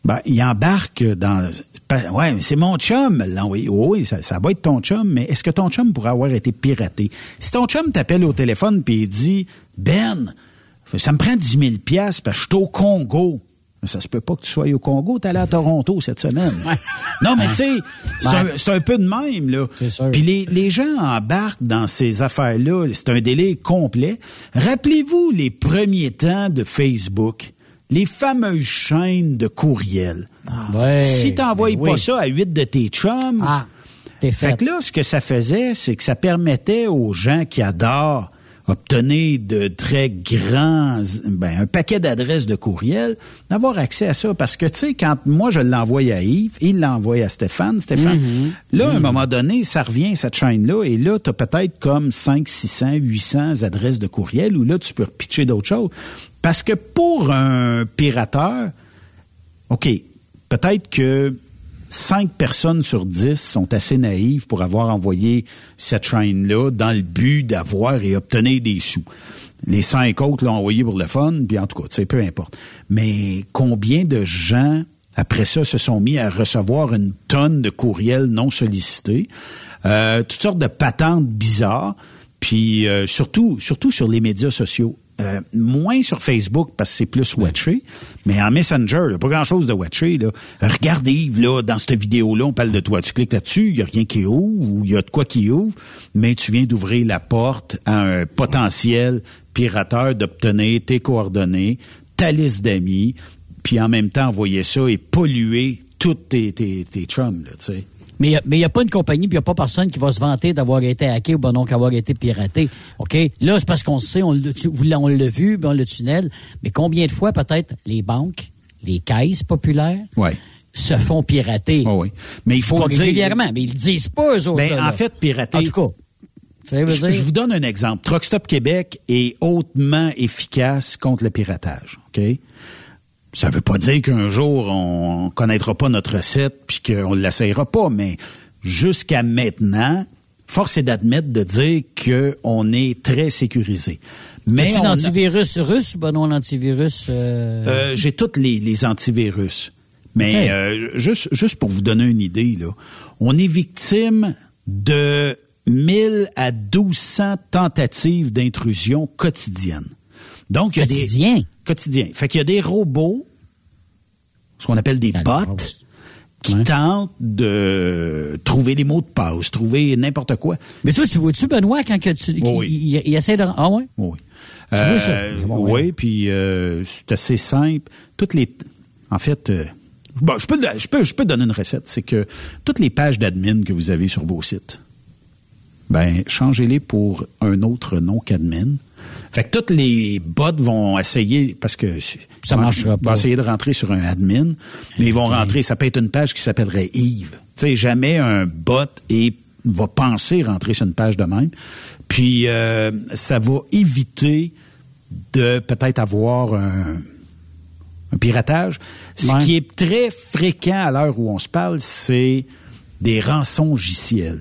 Ben, il embarque dans. pa- Ouais, mais c'est mon chum l'a envoyé. Oui, ça, ça va être ton chum, mais est-ce que ton chum pourrait avoir été piraté? Si ton chum t'appelle au téléphone puis il dit Ben, ça me prend 10 000 piastres parce que je suis au Congo. Mais ça se peut pas que tu sois au Congo, t'es allé à Toronto cette semaine. Non, mais tu sais, c'est Ouais. un, peu de même, là. Puis les, les gens embarquent dans ces affaires-là. C'est un délai complet. Rappelez-vous les premiers temps de Facebook, les fameuses chaînes de courriels. Ouais, si t'envoies ben pas oui. ça à huit de tes chums, t'es fait que là, ce que ça faisait, c'est que ça permettait aux gens qui adorent obtenir de très grands, ben, un paquet d'adresses de courriel, d'avoir accès à ça. Parce que, tu sais, quand moi, je l'envoie à Yves, il l'envoie à Stéphane, Stéphane, Mhm. là, à un moment donné, ça revient, cette chaîne-là, et là, tu as peut-être comme 5, 600, 800 adresses de courriel, où là, tu peux repitcher d'autres choses. Parce que pour un pirateur, OK, peut-être que cinq personnes sur dix sont assez naïves pour avoir envoyé cette chaîne-là dans le but d'avoir et obtenir des sous. Les cinq autres l'ont envoyé pour le fun, puis en tout cas, sais, peu importe. Mais combien de gens, après ça, se sont mis à recevoir une tonne de courriels non sollicités, euh, toutes sortes de patentes bizarres, puis euh, surtout, surtout sur les médias sociaux? Euh, moins sur Facebook parce que c'est plus watché, mais en Messenger, là, pas grand-chose de watché. Là. Regarde Yves, là, dans cette vidéo-là, on parle de toi. Tu cliques là-dessus, il n'y a rien qui ouvre ou il y a de quoi qui ouvre, mais tu viens d'ouvrir la porte à un potentiel pirateur d'obtenir tes coordonnées, ta liste d'amis, puis en même temps envoyer ça et polluer tous tes, tes, tes chums, là, tu sais. Mais il n'y a, pas une compagnie, puis il n'y a pas personne qui va se vanter d'avoir été hacké ou ben donc avoir été piraté. OK? Là, c'est parce qu'on le sait, on l'a vu, ben on le tunnel. Mais combien de fois, peut-être, les banques, les caisses populaires Ouais. se font pirater? oui. Mais il faut Pas dire. régulièrement, mais ils disent pas, eux autres. Ben, là, en fait, pirater. En tout cas. ça veut Je, dire- je vous donne un exemple. Truck Stop Québec est hautement efficace contre le piratage. OK? Ça veut pas dire qu'un jour, on connaîtra pas notre recette puis qu'on ne l'essayera pas, mais jusqu'à maintenant, force est d'admettre de dire qu'on est très sécurisé. Mais on a- l'antivirus russe ou ben non l'antivirus... euh, euh, j'ai tous les, les antivirus. Mais euh, juste, juste pour vous donner une idée, là, on est victime de 1000 à 1200 tentatives d'intrusion quotidiennes. Donc, il y a Quotidien? des quotidien. Fait qu'il y a des robots, ce qu'on appelle des bots, qui tentent de trouver les mots de passe, trouver n'importe quoi. Mais toi, tu vois-tu, Benoît, quand que tu, Oui. il, il- il essaie de... Ah ouais? Oui. Tu vois ça? Euh, ouais. oui, puis euh, c'est assez simple. Toutes les, en fait, euh, bon, je peux, je peux, je peux donner une recette. C'est que toutes les pages d'admin que vous avez sur vos sites, ben changez-les pour un autre nom qu'admin. Fait que toutes les bots vont essayer parce que Ça marchera Ils vont pas. essayer de rentrer sur un admin, mais ils vont rentrer. Ça peut être une page qui s'appellerait Yves. Tu sais, jamais un bot et va penser rentrer sur une page de même. Puis euh, ça va éviter de peut-être avoir un, un piratage. Ce Ouais. qui est très fréquent à l'heure où on se parle, c'est des rançongiciels.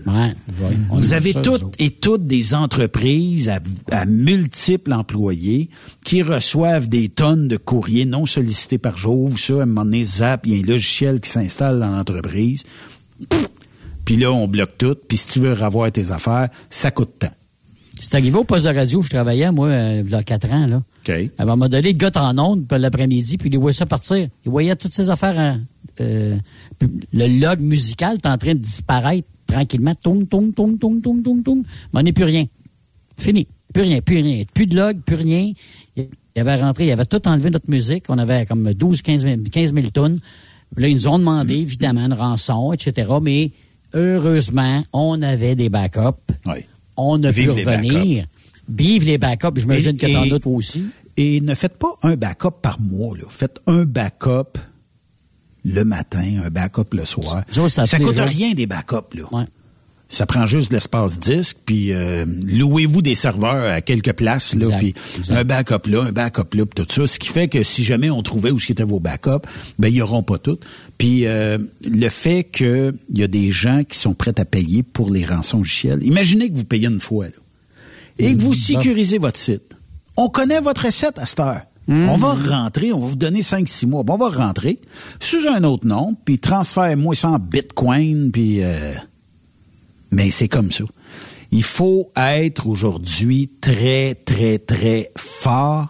On Vous avez ça, toutes et toutes des entreprises à, à multiples employés qui reçoivent des tonnes de courriers non sollicités par jour. Ça, à un moment donné, zap, il y a un logiciel qui s'installe dans l'entreprise. Puis là, on bloque tout. Puis si tu veux revoir tes affaires, ça coûte tant. C'est arrivé au poste de radio où je travaillais, moi, euh, il y a quatre ans, là. OK. À un moment donné, le gars en onde, puis l'après-midi, puis il voyait ça partir. Il voyait toutes ces affaires, hein, euh, le log musical est en train de disparaître tranquillement. Toum, toum, toum, toum, toum, toum, toum. Mais on n'est plus rien. Fini. Plus rien, plus rien. Plus de log, plus rien. Il avait rentré, il avait tout enlevé notre musique. On avait comme 12, 15 000, 15 000 tonnes. Là, ils nous ont demandé, évidemment, une rançon, etc. Mais heureusement, on avait des backups. On a pu Vive les revenir. Vive les backups. J'imagine que t'en as toi aussi. Et ne faites pas un backup par mois. Là. Faites un backup le matin, un backup le soir. Ça coûte rien des backups. Là. Ça prend juste de l'espace disque, puis euh, louez-vous des serveurs à quelques places, là, Exact, puis exact. un backup là, un backup là, puis tout ça. Ce qui fait que si jamais on trouvait où étaient vos backups, ben ils auront pas tout. Puis euh, le fait qu'il y a des gens qui sont prêts à payer pour les rançons logicielles. Imaginez que vous payez une fois là, et que vous sécurisez votre site. On connaît votre recette à cette heure. On va rentrer, on va vous donner 5-6 mois. Bon, on va rentrer sous un autre nom, puis transfère-moi ça en Bitcoin, puis... euh, Mais c'est comme ça. Il faut être aujourd'hui très, très, très fort.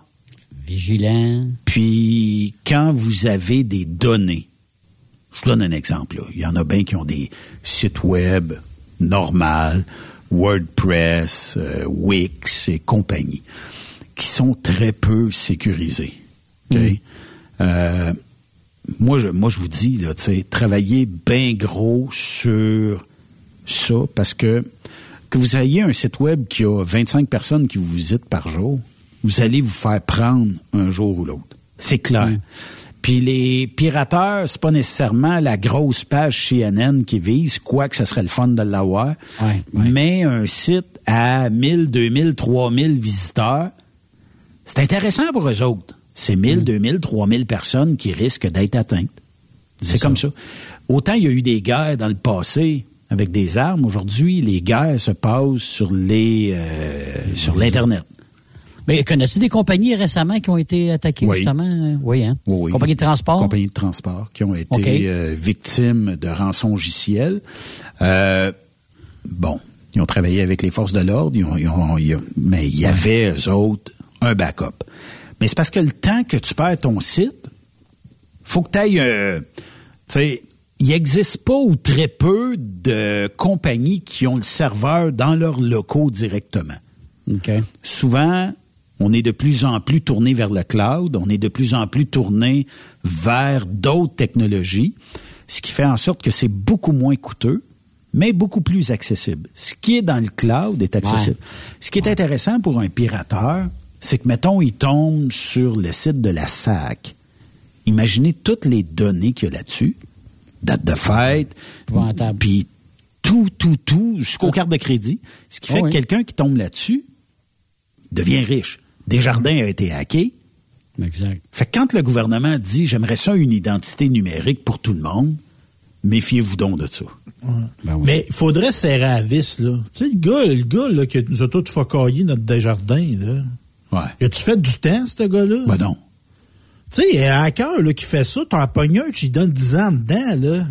Vigilant. Puis quand vous avez des données, je vous donne un exemple. là. Il y en a bien qui ont des sites web normal, WordPress, euh, Wix et compagnie, qui sont très peu sécurisés. OK? Euh, moi, je, moi, je vous dis, là, travaillez bien gros sur ça parce que que vous ayez un site web qui a 25 personnes qui vous visitent par jour, vous allez vous faire prendre un jour ou l'autre. C'est clair. Puis les pirateurs, c'est pas nécessairement la grosse page CNN qui vise, quoique ce serait le fun de l'avoir, mais un site à 1000, 2000, 3000 visiteurs, c'est intéressant pour eux autres. C'est 1000, 2000, 3000 personnes qui risquent d'être atteintes. C'est comme ça. Autant il y a eu des guerres dans le passé avec des armes, aujourd'hui, les guerres se passent sur les euh, sur l'Internet. Mais connaissez des compagnies récemment qui ont été attaquées, Oui. justement? Oui, hein? Oui. Compagnie de transport? Compagnies de transport qui ont été euh, victimes de rançongiciels. Euh, bon, ils ont travaillé avec les forces de l'ordre, ils ont- ils ont- ils ont- mais il y avait, eux autres, un backup. Mais c'est parce que le temps que tu perds ton site, faut que tu ailles... tu sais, il n'existe pas ou très peu de compagnies qui ont le serveur dans leurs locaux directement. Souvent, on est de plus en plus tourné vers le cloud, on est de plus en plus tourné vers d'autres technologies, ce qui fait en sorte que c'est beaucoup moins coûteux, mais beaucoup plus accessible. Ce qui est dans le cloud est accessible. Ce qui est intéressant pour un pirateur, c'est que, mettons, il tombe sur le site de la SAC. Imaginez toutes les données qu'il y a là-dessus, date de fête, puis tout, tout, tout, jusqu'aux cartes de crédit. Ce qui fait Ah que quelqu'un qui tombe là-dessus devient riche. Desjardins a été hacké. Exact. Fait que quand le gouvernement dit j'aimerais ça une identité numérique pour tout le monde, méfiez-vous donc de ça. Mais il faudrait serrer à vis, là. Tu sais, le gars, le gars là, qui nous a tout focaillé notre Desjardins, là. Ouais. As-tu fait du temps, ce gars-là? Ben non. Tu sais, un hacker là, qui fait ça, t'en pognes un, tu lui donnes 10 ans dedans, là.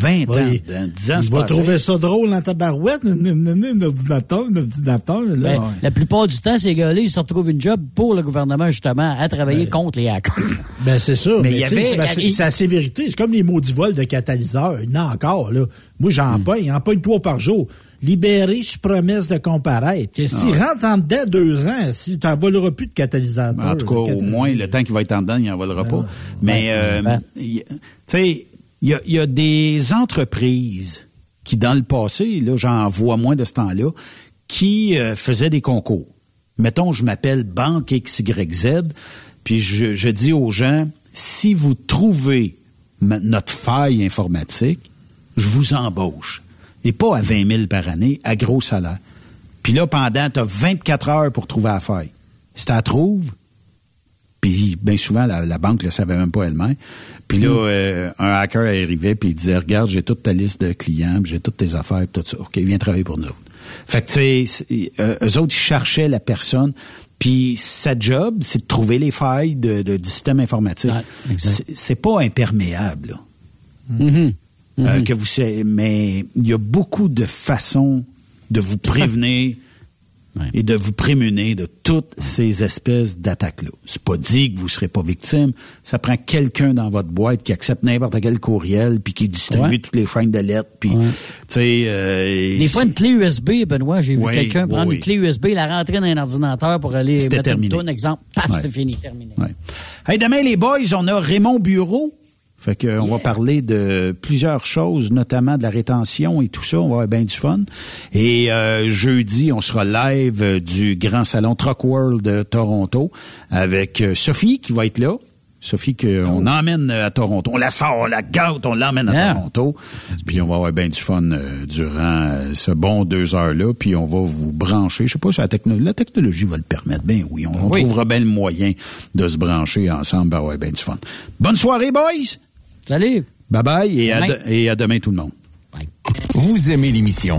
20 Ouais, ans il- dedans, 10 ans, Il va trouver ça drôle dans ta barouette, un ordinateur, un ordinateur, là. Ben, La plupart du temps, ces gars-là, ils se retrouvent une job pour le gouvernement, justement, à travailler contre les hackers. Ben, c'est ça. Mais Mais, il y avait- c'est- ben, c'est il- c'est la sévérité. C'est comme les maudits vols de catalyseurs. Il y en a encore, là. Moi, j'en Hmm. pogne. J'en pogne trois par jour. Libéré sur promesse de comparaître. Qu'est-ce Ah qu'il rentre en dedans deux ans, si t'en voleras plus de catalysateurs. En tout cas, au moins, le temps qu'il va être en dedans, il n'en volera pas. Mais, euh, tu sais, il y a, il y a des entreprises qui, dans le passé, là, j'en vois moins de ce temps-là, qui euh, faisaient des concours. Mettons, je m'appelle Banque XYZ, puis je, je dis aux gens, si vous trouvez notre faille informatique, je vous embauche. Et pas à 20 000 par année, à gros salaire. Puis là, pendant, tu as 24 heures pour trouver la faille. Si tu la trouves, puis bien souvent, la, la banque ne le savait même pas elle-même. Puis là, euh, un hacker arrivait puis il disait, regarde, j'ai toute ta liste de clients, j'ai toutes tes affaires, tout ça. OK, viens travailler pour nous autres. Fait que, tu sais, euh, eux autres, ils cherchaient la personne. Puis sa job, c'est de trouver les failles de, de- du système informatique. c'est c'est pas imperméable, là. Euh, que vous savez, mais il y a beaucoup de façons de vous prévenir et de vous prémunir de toutes ces espèces d'attaques-là. C'est pas dit que vous serez pas victime. Ça prend quelqu'un dans votre boîte qui accepte n'importe quel courriel puis qui distribue Ouais. toutes les chaînes de lettres. Puis, tu sais, euh, Des fois, une clé USB, Benoît, j'ai vu quelqu'un prendre une clé USB, la rentrer dans un ordinateur pour aller mettre terminé. une tourne, exemple. Paf, Ouais. c'était fini, terminé. Ouais. Hey, demain, les boys, on a Raymond Bureau. Fait que, on va parler de plusieurs choses, notamment de la rétention et tout ça. On va avoir bien du fun. Et euh, jeudi, on sera live euh, du Grand Salon Truck World de Toronto avec euh, Sophie qui va être là. Sophie qu'on emmène euh, à Toronto. On la sort, on la gâte, on l'emmène à Yeah. Toronto. Puis on va avoir bien du fun durant ce bon deux heures-là. Puis on va vous brancher. Je sais pas si la, techno- la technologie va le permettre. Ben oui, on, on Oui. trouvera bien le moyen de se brancher ensemble. Ben ouais, bien du fun. Bonne soirée, boys! Salut! Bye bye et, à, Demain. de- et à demain tout le monde. Vous aimez l'émission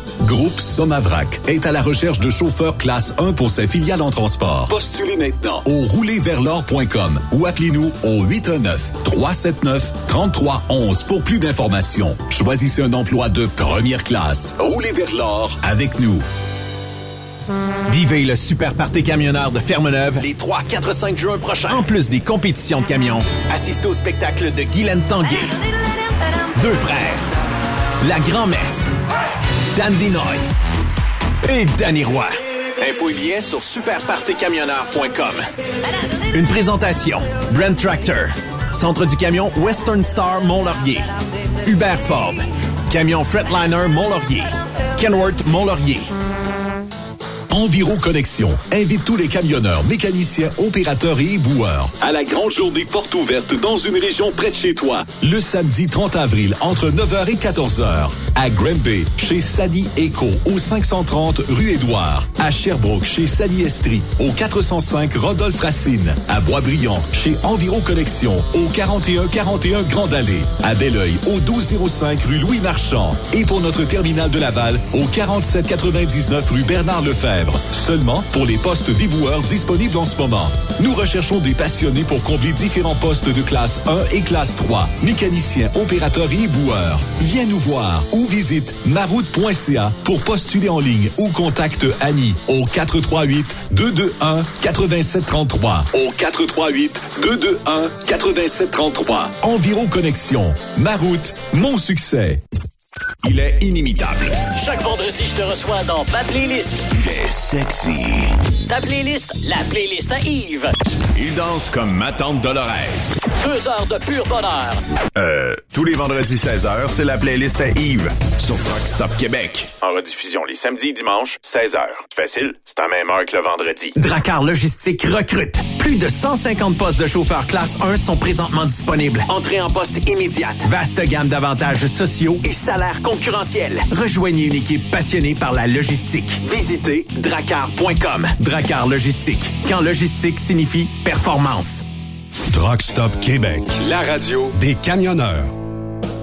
Groupe Somavrac est à la recherche de chauffeurs classe 1 pour ses filiales en transport. Postulez maintenant au roulerversl'or.com ou appelez-nous au 819-379-3311 pour plus d'informations. Choisissez un emploi de première classe. Roulez vers l'or avec nous. Vivez le super party camionneur de Fermeneuve les 3, 4, 5 juin prochains. En plus des compétitions de camions, assistez au spectacle de Guylaine Tanguay. Deux frères. La grand-messe. Dan Dinoy. Et Danny Roy. Info et billets sur superpartycamionneur.com. Une présentation. Brent Tractor. Centre du camion Western Star Mont-Laurier. Hubert Ford. Camion Fretliner Mont-Laurier. Kenworth Mont-Laurier. Enviro Connexion invite tous les camionneurs, mécaniciens, opérateurs et éboueurs à la grande journée porte ouverte dans une région près de chez toi, le samedi 30 avril entre 9h et 14h à Granby chez Sally Eco au 530 rue Édouard, à Sherbrooke chez Sally Estrie au 405 Rodolphe Racine, à Boisbriand chez Enviro Connexion au 4141 Grande Allée, à Belleuil au 1205 rue Louis Marchand et pour notre terminal de Laval au 4799 rue Bernard Lefebvre. Seulement pour les postes d'éboueurs disponibles en ce moment. Nous recherchons des passionnés pour combler différents postes de classe 1 et classe 3. Mécaniciens, opérateurs et éboueurs. Viens nous voir ou visite maroute.ca pour postuler en ligne ou contacte Annie au 438 221 8733 au 438 221 8733. Environ Connexion. Maroute, mon succès. Il est inimitable. Chaque vendredi, je te reçois dans ma playlist. Il est sexy. Ta playlist, la playlist à Yves. Il danse comme ma tante Dolores. Deux heures de pur bonheur. Euh, tous les vendredis 16h, c'est la playlist à Yves sur Rock Stop Québec. En rediffusion les samedis et dimanches, 16h. Facile, c'est à même heure que le vendredi. Dracar Logistique recrute. Plus de 150 postes de chauffeurs classe 1 sont présentement disponibles. Entrée en poste immédiate. Vaste gamme d'avantages sociaux et salaires concurrentiels. Rejoignez une équipe passionnée par la logistique. Visitez dracar.com. Dracar Logistique. Quand logistique signifie performance. Truck Stop Québec. La radio des camionneurs.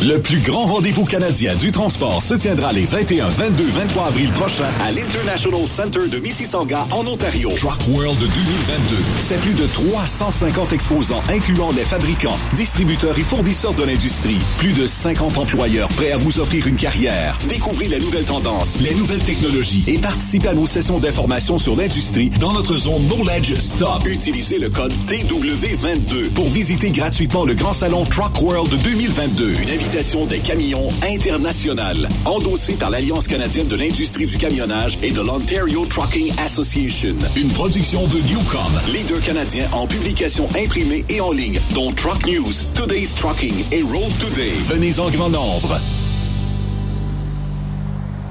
Le plus grand rendez-vous canadien du transport se tiendra les 21, 22, 23 avril prochains à l'International Center de Mississauga en Ontario. Truck World 2022. C'est plus de 350 exposants incluant les fabricants, distributeurs et fournisseurs de l'industrie. Plus de 50 employeurs prêts à vous offrir une carrière. Découvrez les nouvelles tendances, les nouvelles technologies et participez à nos sessions d'information sur l'industrie dans notre zone Knowledge Stop. Utilisez le code TW22 pour visiter gratuitement le grand salon Truck World 2022. Une des camions internationales, endossée par l'Alliance canadienne de l'industrie du camionnage et de l'Ontario Trucking Association. Une production de Newcom, leader canadien en publication imprimée et en ligne, dont Truck News, Today's Trucking et Road Today. Venez en grand nombre.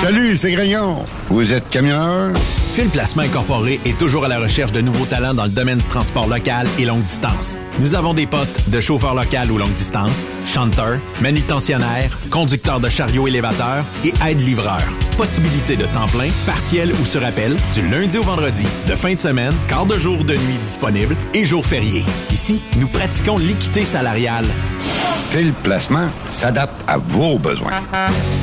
Salut, c'est Grignon. Vous êtes camionneur? Fil Placement Incorporé est toujours à la recherche de nouveaux talents dans le domaine du transport local et longue distance. Nous avons des postes de chauffeur local ou longue distance, chanteur, manutentionnaire, conducteur de chariot élévateur et aide-livreur. Possibilité de temps plein, partiel ou sur appel, du lundi au vendredi, de fin de semaine, quart de jour de nuit disponible et jours fériés. Ici, nous pratiquons l'équité salariale. Fil Placement s'adapte à vos besoins.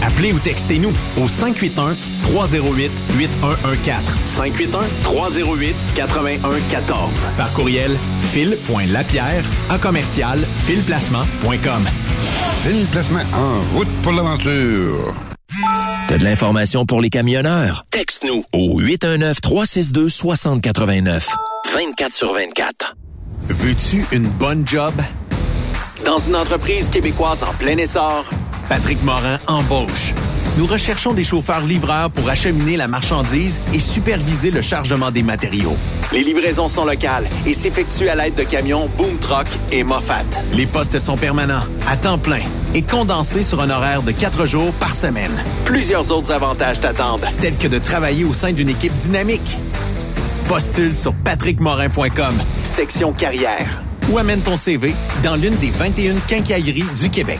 Appelez ou textez-nous au 581 308 8114. 581 308 8114. Par courriel fil.lapierre à commercial filplacement.com. Fil Placement en route pour l'aventure. T'as de l'information pour les camionneurs? Texte-nous au 819-362-6089. 24 sur 24. Veux-tu une bonne job? Dans une entreprise québécoise en plein essor, Patrick Morin embauche. Nous recherchons des chauffeurs livreurs pour acheminer la marchandise et superviser le chargement des matériaux. Les livraisons sont locales et s'effectuent à l'aide de camions Boom Truck et Moffat. Les postes sont permanents, à temps plein et condensés sur un horaire de quatre jours par semaine. Plusieurs autres avantages t'attendent, tels que de travailler au sein d'une équipe dynamique. Postule sur patrickmorin.com, section carrière ou amène ton CV dans l'une des 21 quincailleries du Québec.